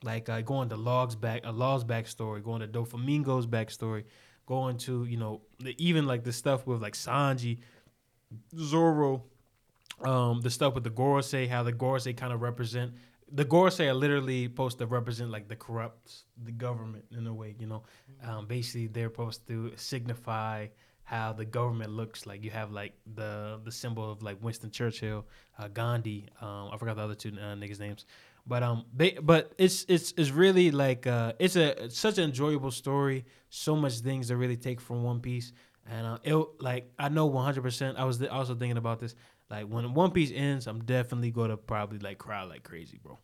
like uh, going to Law's back a Law's backstory going to doflamingo's backstory going to you know even like the stuff with like sanji zoro um, the stuff with the Gorosei, how the Gorosei kind of represent the Gorosei are literally supposed to represent like the corrupt the government in a way, you know. Um, basically, they're supposed to signify how the government looks like. You have like the the symbol of like Winston Churchill, uh, Gandhi. Um, I forgot the other two uh, niggas' names, but um, they but it's it's it's really like uh, it's a it's such an enjoyable story. So much things to really take from One Piece, and uh, it like I know 100. percent I was th- also thinking about this. Like when One Piece ends, I'm definitely gonna probably like cry like crazy, bro.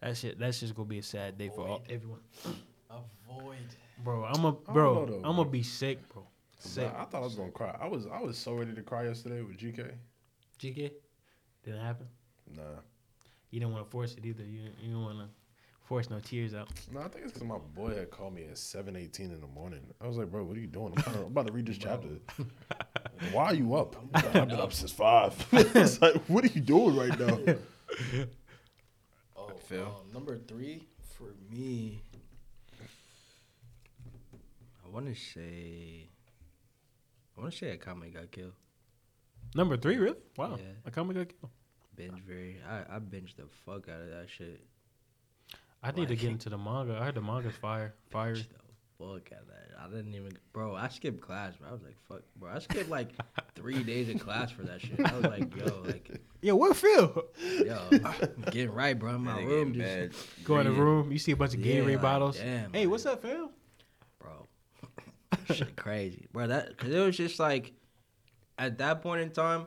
That shit, that's just gonna be a sad day for all, everyone. (clears throat) Avoid. Bro, I'm a bro. though, I'm bro. gonna be sick, bro. Sick. Nah, I thought I was gonna cry. I was I was so ready to cry yesterday with GK. GK, didn't happen. Nah, You didn't want to force it either. You you didn't want to force no tears out. no, I think it's because my boy had called me at seven eighteen in the morning. I was like, bro, what are you doing? I'm, to, I'm about to read this chapter. (laughs) Why are you up? (laughs) I've been up since five. (laughs) it's like, what are you doing right now? (laughs) Oh, Phil? um, number three for me. I want to say. I want to say Akame ga Kill. Number three, really? Wow. Yeah. Akame ga Kill. Binge very. I I binged the fuck out of that shit. I need to Like- get into the manga. I heard the manga's fire, fire. Binged the fuck out of that. I didn't even, bro. I skipped class, bro. I was like, fuck, bro. I skipped like (laughs) three days of class for that shit. I was like, yo, like, (laughs) Yo, what Phil? yo, (laughs) I'm getting right, bro. In my Nigga room, in just, bed. Go in the room. You see a bunch of Yeah, Gatorade like, bottles. damn, hey, like- what's up, Phil? bro. shit crazy, bro. That because it was just like at that point in time,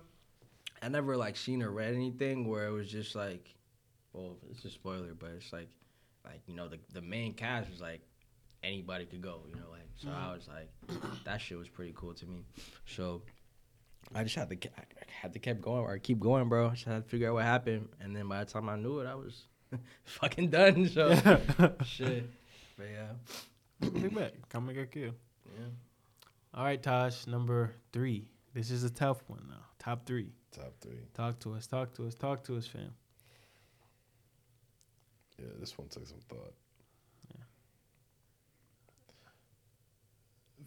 I never like seen or read anything where it was just like, well, it's a spoiler, but it's like, like you know, the the main cast was like anybody could go, you know, like so I mm-hmm. was like, that shit was pretty cool to me. So I just had to I had to keep going or keep going, bro. I just had to figure out what happened, and then by the time I knew it, I was (laughs) fucking done. So (laughs) shit, but yeah, Big back. Come and get killed. yeah. All right, Tosh. Number three. This is a tough one now. Top three. Top three. Talk to us. Talk to us. Talk to us, fam. Yeah, this one took some thought.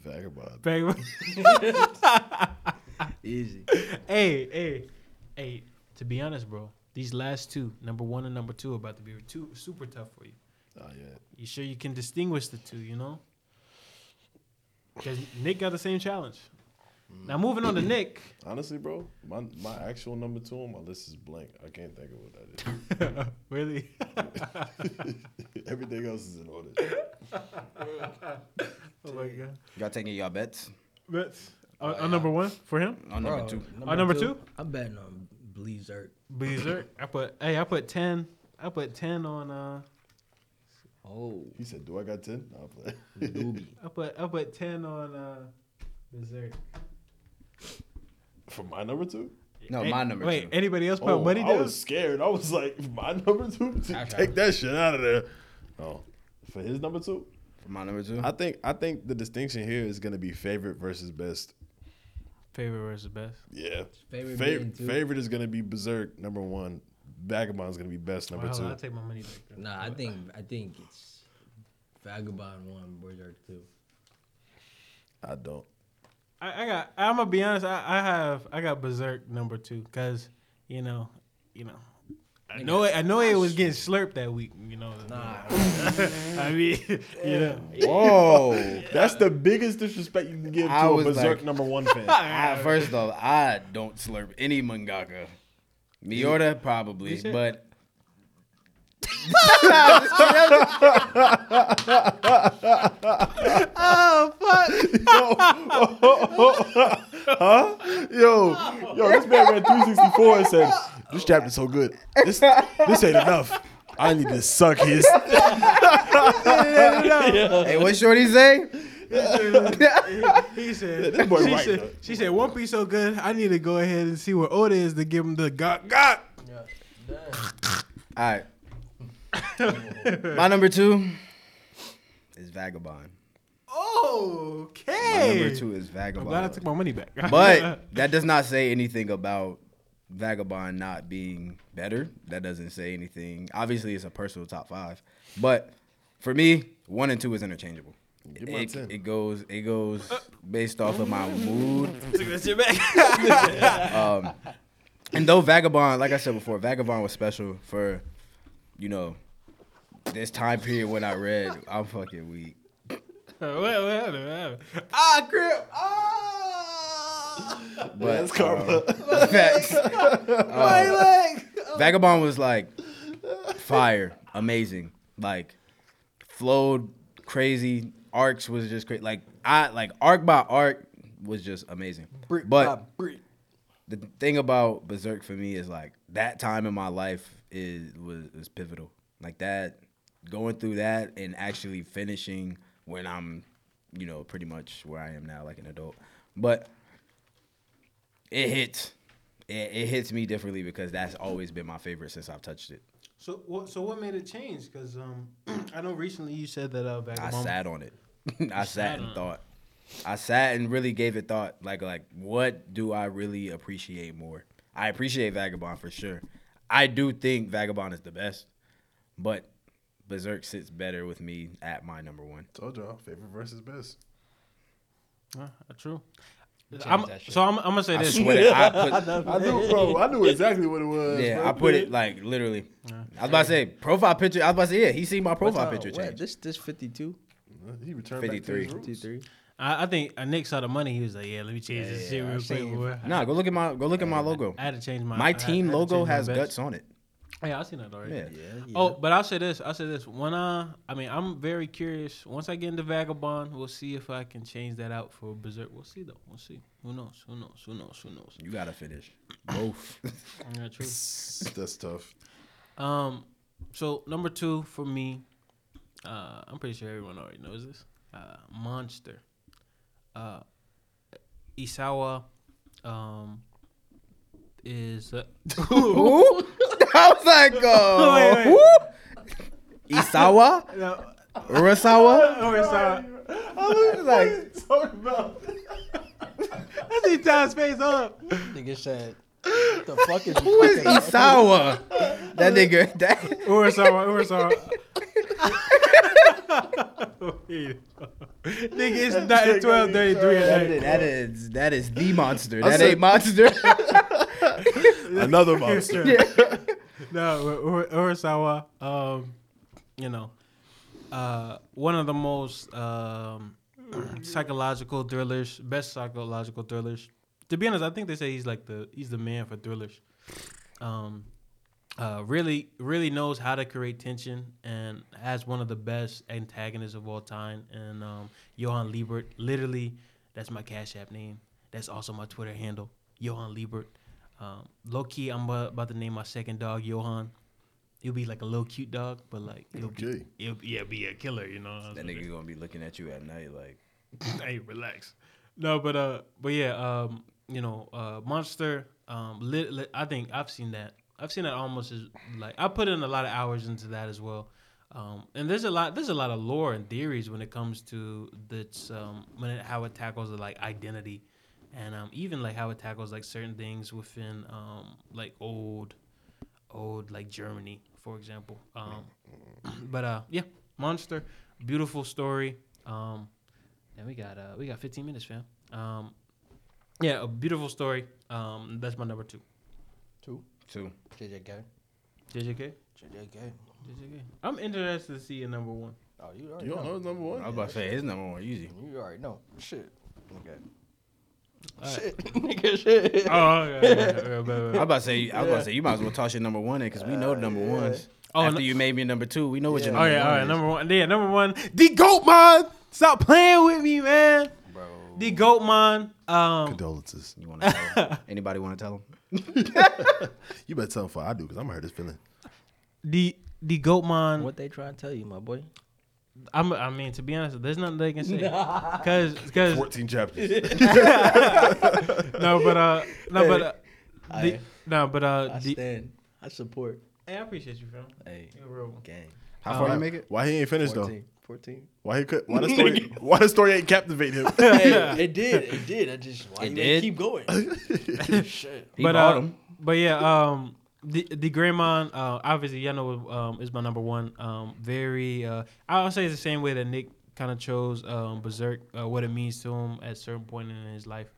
Vagabond. Baby. (laughs) Easy. hey, hey, hey. To be honest, bro, these last two, number one and number two, are about to be two super tough for you. Oh yeah. You sure you can distinguish the two? You know, because Nick got the same challenge. Now moving on to Nick. Honestly, bro, my my actual number two on my list is blank. I can't think of what that is. (laughs) really? (laughs) Everything else is in order. (laughs) oh my god. Y'all taking y'all bets That's on, on number one for him. on number Bro, two? Oh, number two? I'm betting on Blizzard. Berserk. I put hey, I put ten. I put ten on uh Oh, He said, "Do I got 10? I'll play. I put I put ten on uh Berserk. For my number two? No, my number Wait, two. anybody else put Oh, money I down? was scared. I was like, (laughs) my number two? That's Take that shit out of there. Oh, for his number two? For my number two. I think I think the distinction here is gonna be favorite versus best. Favorite versus best. Yeah, Favorite Fav- being two. favorite is gonna be Berserk number one. Vagabond's gonna be best number Well, hold on, two. I'll take my money back. then. Nah, I think I think it's Vagabond one, Berserk two. I don't. I, I got. I'm gonna be honest. I, I have. I got Berserk number two because you know, you know. I know. It, I know it was getting slurped that week. You know. Nah, (laughs) I mean, (laughs) you know. Whoa. (laughs) That's the biggest disrespect you can give I to a was Berserk like- number one fan. I, first off, I don't slurp any mangaka. Miota probably, You said- but Oh fuck! huh? Yo, yo, this man read 364 and said, "This chapter's so good. This this ain't enough. I need to suck his." (laughs) hey, what Shorty say? He said. This she right, said. though. She said One Piece so good. I need to go ahead and see where Oda is to give him the Gawk Gawk. All right. My number two is Vagabond. Okay. My number two is Vagabond. I'm glad I took my money back. (laughs) But that does not say anything about Vagabond not being better. That doesn't say anything. Obviously, it's a personal top five. But for me, one and two is interchangeable. It, it goes it goes based off of my mood. (laughs) Took that shit back. (laughs) Um, and though Vagabond, like I said before, Vagabond was special for, you know, this time period when I read. I'm fucking weak. (laughs) what, what happened? What happened? Ah, grip. Ah. But That's karma. um, (laughs) facts. (laughs) My Um, leg. Vagabond was like fire, amazing, like flowed crazy. Arcs was just great. Like I like arc by arc was just amazing. But the thing about Berserk for me is like that time in my life is was is pivotal. Like that, going through that and actually finishing when I'm, you know, pretty much where I am now, like an adult. But it hits. It, it hits me differently because that's always been my favorite since I've touched it. So what? So what made it change? Because um, (clears throat) I know recently you said that uh, I sat on it. (laughs) I sat sat and thought. I sat and really gave it thought. Like like what do I really appreciate more? I appreciate Vagabond for sure. I do think Vagabond is the best, but Berserk sits better with me at my number one. Told y'all, favorite versus best. Uh, true. I'm, so I'm, I'm gonna say I this. swear I put (laughs) I knew, bro. I knew exactly what it was. yeah, bro. I put it like literally. I was about to say profile picture. I was about to say yeah. He seen my profile uh, picture what, change. This this 52, He returned 53. his roots. 53. I, I think uh, Nick saw the money. He was like, "Yeah, let me change this Yeah, shit real quick." seen- boy. Nah, go look at my go look at my logo. I had to change my. My team had logo has bets. guts on it. Yeah, I seen that already. Yeah. Yeah, yeah. Oh, but I'll say this. I'll say this. When I, I mean, I'm very curious. Once I get into Vagabond, we'll see if I can change that out for Berserk. We'll see though. We'll see. Who knows? Who knows? Who knows? Who knows? You gotta finish both. (laughs) Yeah, true. (laughs) That's tough. Um, so number two for me, uh, I'm pretty sure everyone already knows this. Uh, Monster. Uh, Isawa, um, is uh, (laughs) Who? I was like, Wait, wait. Isawa? no, Urasawa? (laughs) oh, Isawa. I was like, Talking about. I see Tom's face up. Nigga said, "What the fuck is who is Isawa? That nigga, that, Urasawa, Urasawa. (laughs) Nigga, it's not twelve thirty three at that, night. is, that is that is the monster. I That ain't monster. (laughs) Another monster. (laughs) no, Ur- Urasawa, um, you know, uh, one of the most um, (clears throat) psychological thrillers, best psychological thrillers. To be honest, I think they say he's like the he's the man for thrillers. Um, uh, really, really knows how to create tension and has one of the best antagonists of all time. And um, Johan Liebert, literally, that's my Cash App name. That's also my Twitter handle, Johan Liebert. Um, low key, I'm about about to name my second dog Johan. It'll be like a little cute dog, but like it'll be, Okay. it'll, yeah, be a killer, you know. That nigga gonna be looking at you at night like. (laughs) hey, relax. No, but uh, but yeah, um, you know, uh, Monster. Um, lit, lit, I think I've seen that. I've seen that almost as like I put in a lot of hours into that as well. Um, and there's a lot, there's a lot of lore and theories when it comes to this, um, when it, how it tackles the like identity, and um, even like how it tackles like certain things within um, like old, old like Germany, for example. Um, (clears throat) but uh, yeah, Monster, beautiful story. Um, and we got uh we got 15 minutes, fam. Um, yeah, a beautiful story. That's my number two. Two. Two. JJK. JJK. JJK. JJK. I'm interested to see a number one. Oh, you already You don't know his number I one? was about to say his number one easy. You already know. Shit. Okay. Alright. Shit. (laughs) Nigga, shit. Oh, okay. okay, okay, okay, I was about to say, I was about to say, you might as well toss your number one in because we know the number ones. Oh, After no- you made me a number two, we know what your Oh number yeah, one all right. is. Number one. Yeah, number one. The Goat Man. Stop playing with me, man. Bro. The Goat Man. Um, Condolences. You want to tell? Anybody want to tell him? (laughs) (laughs) You better tell him before I do, because I'm gonna hurt his feeling. the the Goat Man. What they trying to tell you, my boy? I'm, I mean, to be honest, there's nothing they can say. Cause, cause 14 chapters. (laughs) (laughs) no, but uh, no, but uh, the, I- no, but uh, I the, stand. I support. hey, I appreciate you, fam. Hey, You're a real one. gang. How far Uh, you make it? Why he ain't finished though? 14. 14. Why he could? Why the story? (laughs) why the story ain't captivate him? (laughs) hey, it did. It did. I just why It you did? keep going. (laughs) Shit. He but bought uh, him. but yeah, um, the the Gray-man, uh, obviously, y'all know, um, is my number one. Um, very, uh, I would say it's the same way that Nick kind of chose um, Berserk, uh, what it means to him at a certain point in his life.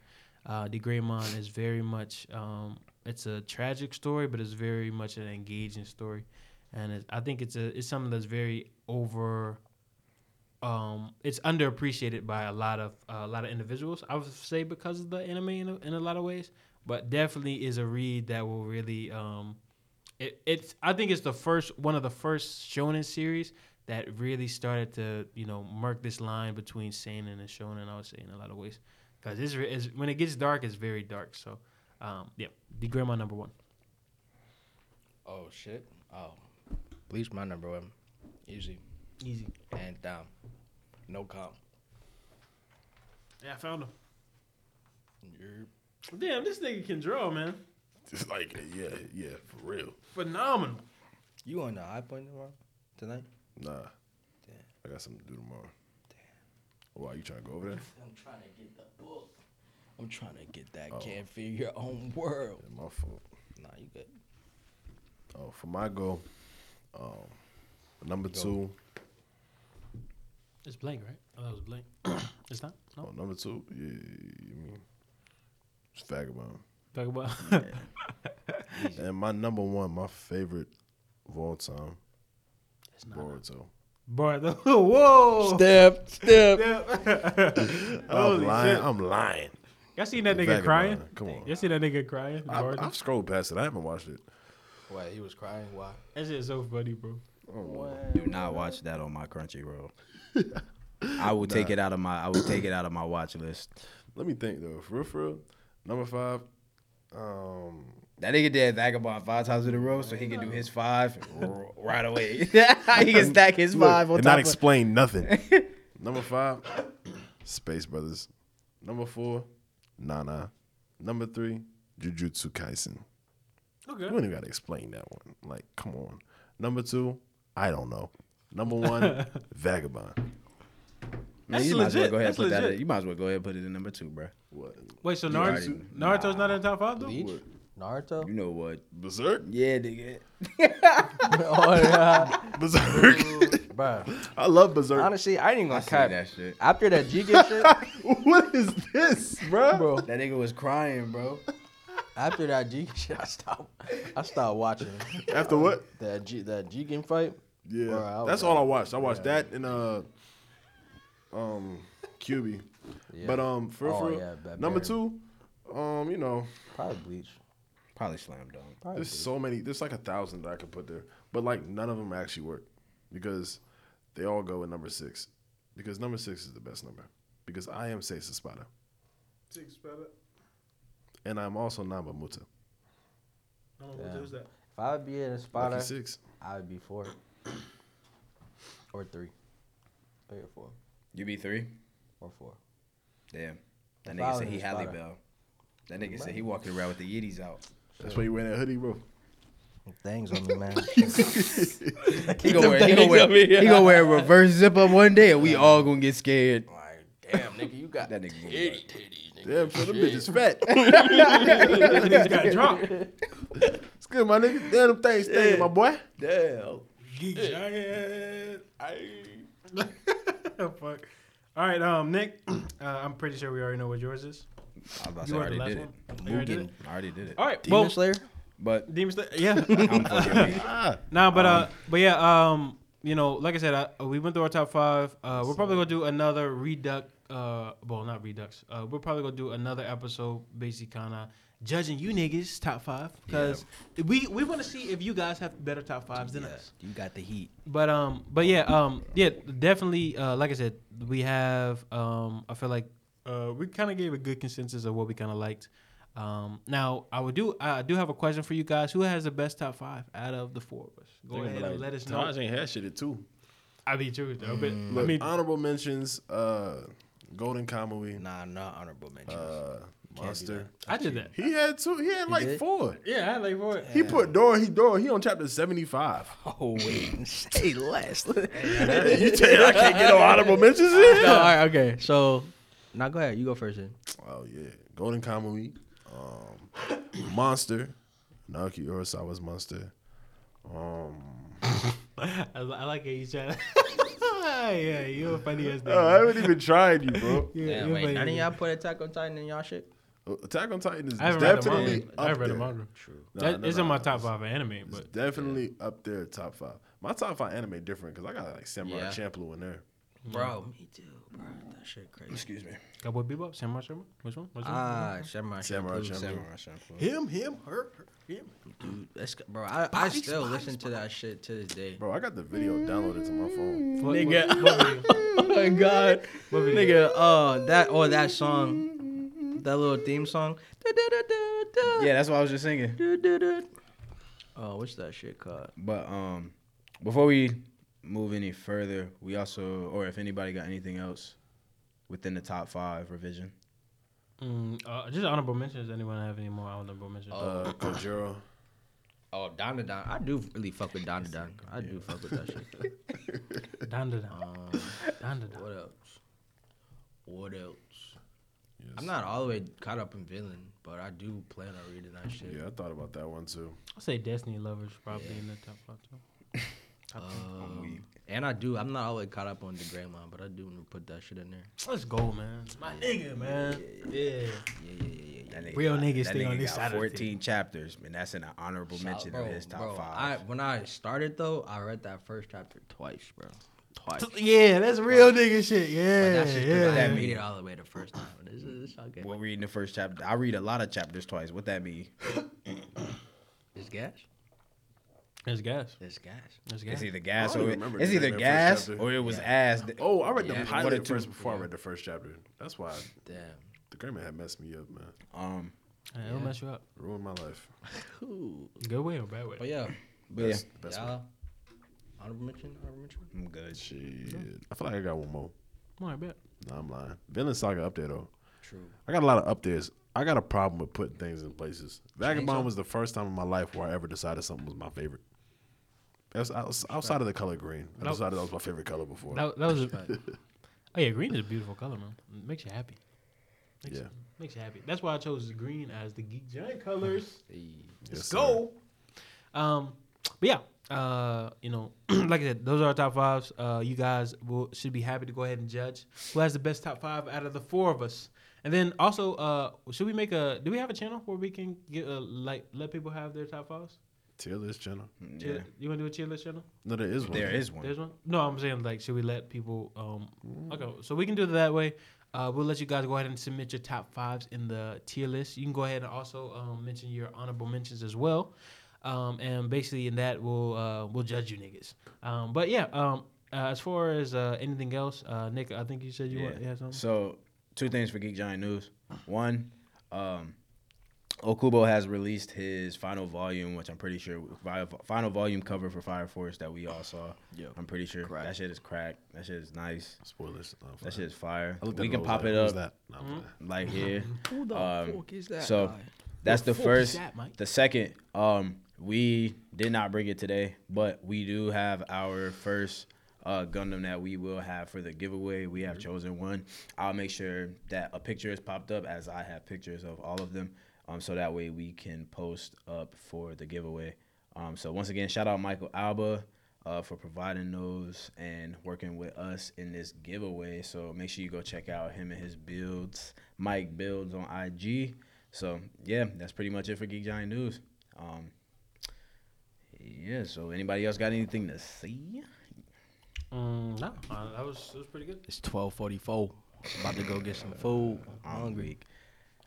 Uh, the Gray-man is very much, um, it's a tragic story, but it's very much an engaging story, and it, I think it's a it's something that's very over. Um, it's underappreciated by a lot of uh, a lot of individuals. I would say because of the anime in a, in a lot of ways but definitely is a read that will really um it, it's I think it's the first one of the first shonen series that really started to you know mark this line between seinen and shonen I would say in a lot of ways because it's, it's when it gets dark it's very dark so um yeah the Gray-man number one Oh shit. Oh, Bleach my number one. Easy. Easy And down. No comp. yeah I found him Yerp. damn this nigga can draw man Just like, yeah, yeah, for real. phenomenal You on the high point tomorrow? Tonight? Nah. Damn. I got something to do tomorrow. Damn. Why you trying to go over there? (laughs) I'm trying to get the book. I'm trying to get that Oh. can't feel your own world. Yeah, my fault. Nah, you good. Oh, for my goal, um, number Go. two. It's blank right oh that was blank (clears throat) it's not no Oh, number two. Yeah, I mean, it's vagabond. talk about (laughs) (laughs) And my number one, my favorite of all time, it's not Boruto. Boy, (laughs) whoa Step, step. I'm Holy lying. shit. I'm lying. Y'all seen that nigga Vagabond. crying? Come on. Y'all seen that nigga crying? I, Boruto? I've scrolled past it. I haven't watched it. Wait, he was crying. Why? That shit is so funny, bro. Oh, Do not watch that on my Crunchyroll. I will take it out of my. I will take it out of my watch list. Let me think though. For real, for real. Number five. Um, That nigga did Vagabond five times in a row, so he can do his five right away. (laughs) he can stack his five on and top. not of, explain nothing. (laughs) Number five, (clears throat) Space Brothers. Number four, Nana. Number three, Jujutsu Kaisen. Okay. You don't even gotta explain that one. Like, come on. Number two, I don't know. Number one, (laughs) Vagabond. Man, That's you might as well legit. go ahead and That's put that. legit. In, you might as well go ahead and put it in number two, bro. What? Wait, so You Naruto, already- Naruto's not in top five though? Bleach? Naruto? You know what? Berserk? Yeah, nigga. (laughs) oh yeah, Berserk. Bruh. I love Berserk. Honestly, I ain't even I gonna see cap. that shit. After that Jigen (laughs) shit, what is this, bro? bro. That nigga was crying, bro. After that Jigen shit, I stopped. I stopped watching After what? that G, that Jigen fight. Yeah, Bro, that's all I watched. I watched that and uh, um, QB. Yeah. But um, for real, Oh, for yeah, number two, um, you know, probably bleach. Probably slam dunk. Probably there's so many. There's like a thousand that I could put there, but like none of them actually work because they all go in number six because number six is the best number because I am Seis Espada Six better. and I'm also Namba Muta. No, Yeah. what that? If I would be in a Lucky six. I would be four (clears throat) or three. Three or four You be three? or four. Damn. That If nigga said he the Halle spotter. Bell. That nigga said he walking around with the Yetis out. That's why you wearing that hoodie, bro. Things on me, man. (laughs) (laughs) He gonna wear, he gonna wear, he gonna wear a reverse zip up one day, and we all gonna get scared. like, damn, nigga, you got (laughs) That nigga gonna be like, titties, nigga. Damn, so the bitch is fat. Niggas got dropped. It's good, my nigga. Damn, them things stinking, my boy. Damn. Geek giant. (laughs) Fuck. All right, um, Nick. (clears throat) Uh, I'm pretty sure we already know what yours is. I was about to You say, I already did it. You already did it? I already did it. All right, Demon well, Slayer. But Demon Slayer. Yeah. (laughs) I'm fucking weak. Ah, (laughs) Nah, but uh, but yeah, um, you know, like I said, uh, we went through our top five. Uh, we're probably gonna do another reduct. Uh, well, not redux. Uh, we're probably gonna do another episode, basically kind of judging you niggas top five because we we want to see if you guys have better top fives than Yeah, us. you got the heat. But um, but yeah, um, yeah, definitely. Uh, like I said, we have. Um, I feel like uh, we kind of gave a good consensus of what we kind of liked. Um, now I would do. I do have a question for you guys. Who has the best top five out of the four of us? Go Think ahead about and let us know. Taj ain't had shit at two. I mean, true though. But Look, I mean, honorable mentions: uh, Golden Kamuy, Nah, not honorable mentions. uh, do Monster. I did that. He had two. He had like did? four. Yeah, I had like four. He put door. He door. He on chapter seventy five. (laughs) oh wait, (laughs) say less. (laughs) you tell you I can't get no honorable mentions in. No, all right, okay. So, now go ahead. You go first. Then. Oh yeah, Golden Kamuy, um, (coughs) Monster, Naoki Urasawa's Monster. Um, I, I like it. He's trying. yeah, you're a funny ass. oh, I haven't even tried you, bro. Yeah, Damn, you're wait, funny none of as y'all put Attack on Titan in y'all shit? Attack on Titan is I haven't read the definitely manga. I up read the there. manga. True. Nah, That- no, it's no, in my top five anime, It's but definitely up there, top five. My top five anime different because I got like Samurai Yeah. Champloo in there. Bro, me too, bro. That shit crazy. Excuse me. Cowboy Bebop, Samurai Champloo. Which one? Which one? Ah, Samurai Samurai Champloo. Champloo. Samurai Champloo. him, him, her, her, him. Dude, that's, bro, I, I still bodies, listen to that shit to this day. Bro, I got the video downloaded to my phone. Nigga. what- what video? (laughs) Oh my god, nigga. Oh, that or that song, that little theme song. Yeah, that's what I was just singing. Oh, what's that shit called? But um, before we move any further, we also, or if anybody got anything else within the top five revision, Mm, uh, just honorable mentions. Anyone have any more honorable mentions? Uh, Kojiro. Oh, Dandadan. I do really fuck with Dandadan. I do fuck with that shit. Dandadan. Um, Dandadan. what else? What else? I'm not all the way caught up in villain, but I do plan on reading that shit. Yeah, I thought about that one too. I'll say Destiny Lovers probably in the top five too. (laughs) Um, and I do. I'm not all the way caught up on the Gray-man, but I do want to put that shit in there. Let's go, man. My nigga, man. Yeah. Yeah, yeah, yeah, yeah. yeah. that nigga Real got, niggas that stay on nigga this got side 14 chapters, and that's an honorable mention bro, of his top bro, five. I, when I started though, I read that first chapter twice, bro. Twice. Yeah, that's real nigga shit. Yeah, that's just 'cause I yeah. didn't read it all the way the first time. This is it's okay. We're reading the first chapter. I read a lot of chapters twice. What that mean? It's gas. It's gas. It's gas. It's gas. It's either gas I don't or even remember it's the either name of gas chapter. or it was ass. Oh, I read Yeah. the One or pilot two. first before I read the first chapter. That's why Damn. the Gray-man had messed me up, man. Um, Yeah, It'll mess you up. Ruined my life. (laughs) Ooh. Good way or bad way? But yeah, but yeah, Best, best y'all. Honorable mention. Honorable mention. I'm good. Shit. I feel like I got one more. All right, bet. Nah, I'm lying. Villain Saga up there though. True. I got a lot of up there's. I got a problem with putting things in places. Vagabond was the first time in my life where I ever decided something was my favorite. That's outs- outside of the color green. I Nope. decided that was my favorite color before. That, that was. (laughs) oh yeah, green is a beautiful color, man. It makes you happy. Makes Yeah. You, makes you happy. That's why I chose green as the geek giant colors. Hey. Yes, Let's sir. go. Um, but yeah, uh, you know, (clears throat) like I said, those are our top fives. Uh, you guys will should be happy to go ahead and judge who has the best top five out of the four of us. And then also, uh, should we make a? Do we have a channel where we can get a, like let people have their top fives? Tier list channel. Tier- Yeah. You want to do a tier list channel? No, there is one. There is one. There's one. No, I'm saying like, should we let people? Um, okay, so we can do it that way. Uh, we'll let you guys go ahead and submit your top fives in the tier list. You can go ahead and also um, mention your honorable mentions as well. Um, and basically in that we'll uh, we'll judge you niggas. Um, but yeah, um, uh, as far as uh, anything else, uh, Nick, I think you said you want you had something. So, two things for Geek Giant News. One, um, Okubo has released his final volume, which I'm pretty sure final volume cover for Fire Force that we all saw. Yep. I'm pretty sure Crack. that shit is crack. That shit is nice. Spoilers. No, That shit is fire. We can pop like, it who's up That? No, I'm Mhm. like here. Who the Um, fuck is that? so- guy? That's the What fuck is first. that, The second, um, we did not bring it today, but we do have our first uh, Gundam that we will have for the giveaway. We have chosen one. I'll make sure that a picture is popped up as I have pictures of all of them, um, so that way we can post up for the giveaway. Um, so once again, shout out Michael Alba uh, for providing those and working with us in this giveaway. So make sure you go check out him and his builds, Mike Builds on IG. So yeah, that's pretty much it for Geek Giant News. Um, yeah. So anybody else got anything to see? Mm, no, uh, that was that was pretty good. It's twelve forty four. About to go get some food. I'm Hungry.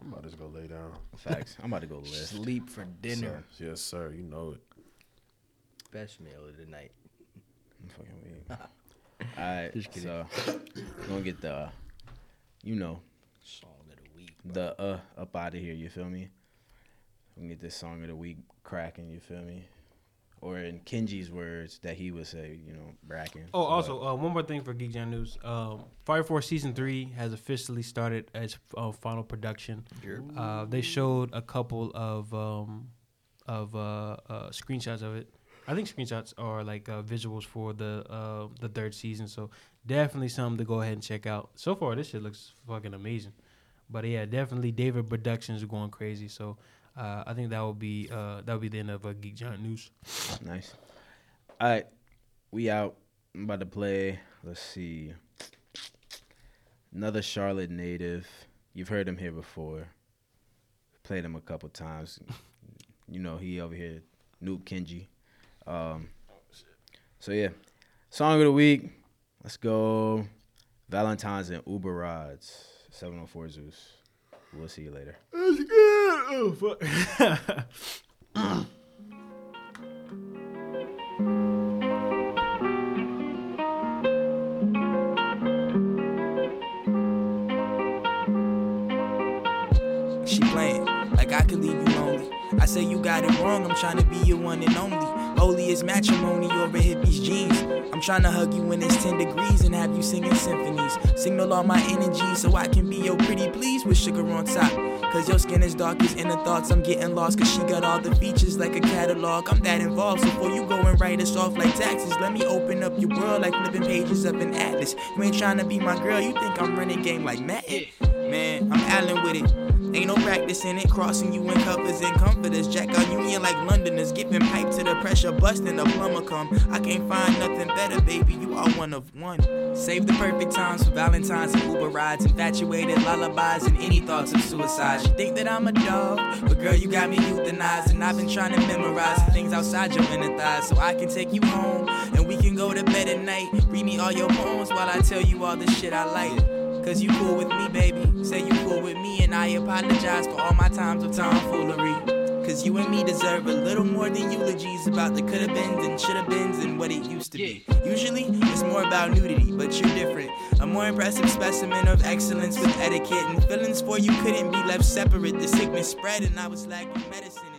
I'm about to go lay down. Facts. I'm about to go (laughs) list. Sleep for dinner. Sir. Yes, sir. You know it. Best meal of the night. I'm fucking weak. (laughs) All right. Just kidding. So we're gonna get the, you know, Song of the week. the uh up out of here. You feel me? We can get this song of the week cracking. You feel me? Or in Kenji's words that he would say, you know, bracking. Oh, also uh, one more thing for Geek Giant News. Um, Fire Force season three has officially started its uh, final production. Uh, they showed a couple of um, of uh, uh, screenshots of it. I think screenshots are like uh, visuals for the uh, the third season. So definitely something to go ahead and check out. So far, this shit looks fucking amazing. But yeah, definitely David Productions are going crazy. So uh, I think that will be uh, that will be the end of uh, Geek Giant News. Nice. All right, we out. I'm about to play. Let's see. Another Charlotte native. You've heard him here before. Played him a couple times. You know he over here, Noob Kenji. Um, so yeah, song of the week. Let's go. Valentine's and Uber rides. 704 Zeus. We'll see you later. That's good. Oh fuck. She playing like I could leave you lonely. I say you got it wrong, I'm trying to be your one and only. Holy is matrimony over hippies' jeans. I'm trying to hug you when it's 10 degrees and have you singing symphonies. Signal all my energy so I can be your pretty please with sugar on top. Cause your skin is dark as inner thoughts. I'm getting lost cause she got all the features like a catalog. I'm that involved. So before you go and write us off like taxes, let me open up your world like flipping pages of an atlas. You ain't trying to be my girl, you think I'm running game like Madden. Man, I'm Allen with it. Ain't no practice in it, crossing you in covers and comforters. Jack on union like Londoners, giving pipe to the pressure, busting the plumber come. I can't find nothing better, baby. You are one of one. Save the perfect times for Valentine's and Uber rides, infatuated lullabies and any thoughts of suicide. You think that I'm a dog, but girl, you got me euthanized, and I've been trying to memorize the things outside your inner thighs, so I can take you home and we can go to bed at night. Read me all your poems while I tell you all the shit I like. Cause you cool with me, baby. Say you cool with me, and I apologize for all my times of tomfoolery. Cause you and me deserve a little more than eulogies about the coulda beens and shoulda beens and what it used to be. Usually, it's more about nudity, but you're different. A more impressive specimen of excellence with etiquette and feelings for you couldn't be left separate. The sickness spread, and I was lacking medicine, and you're so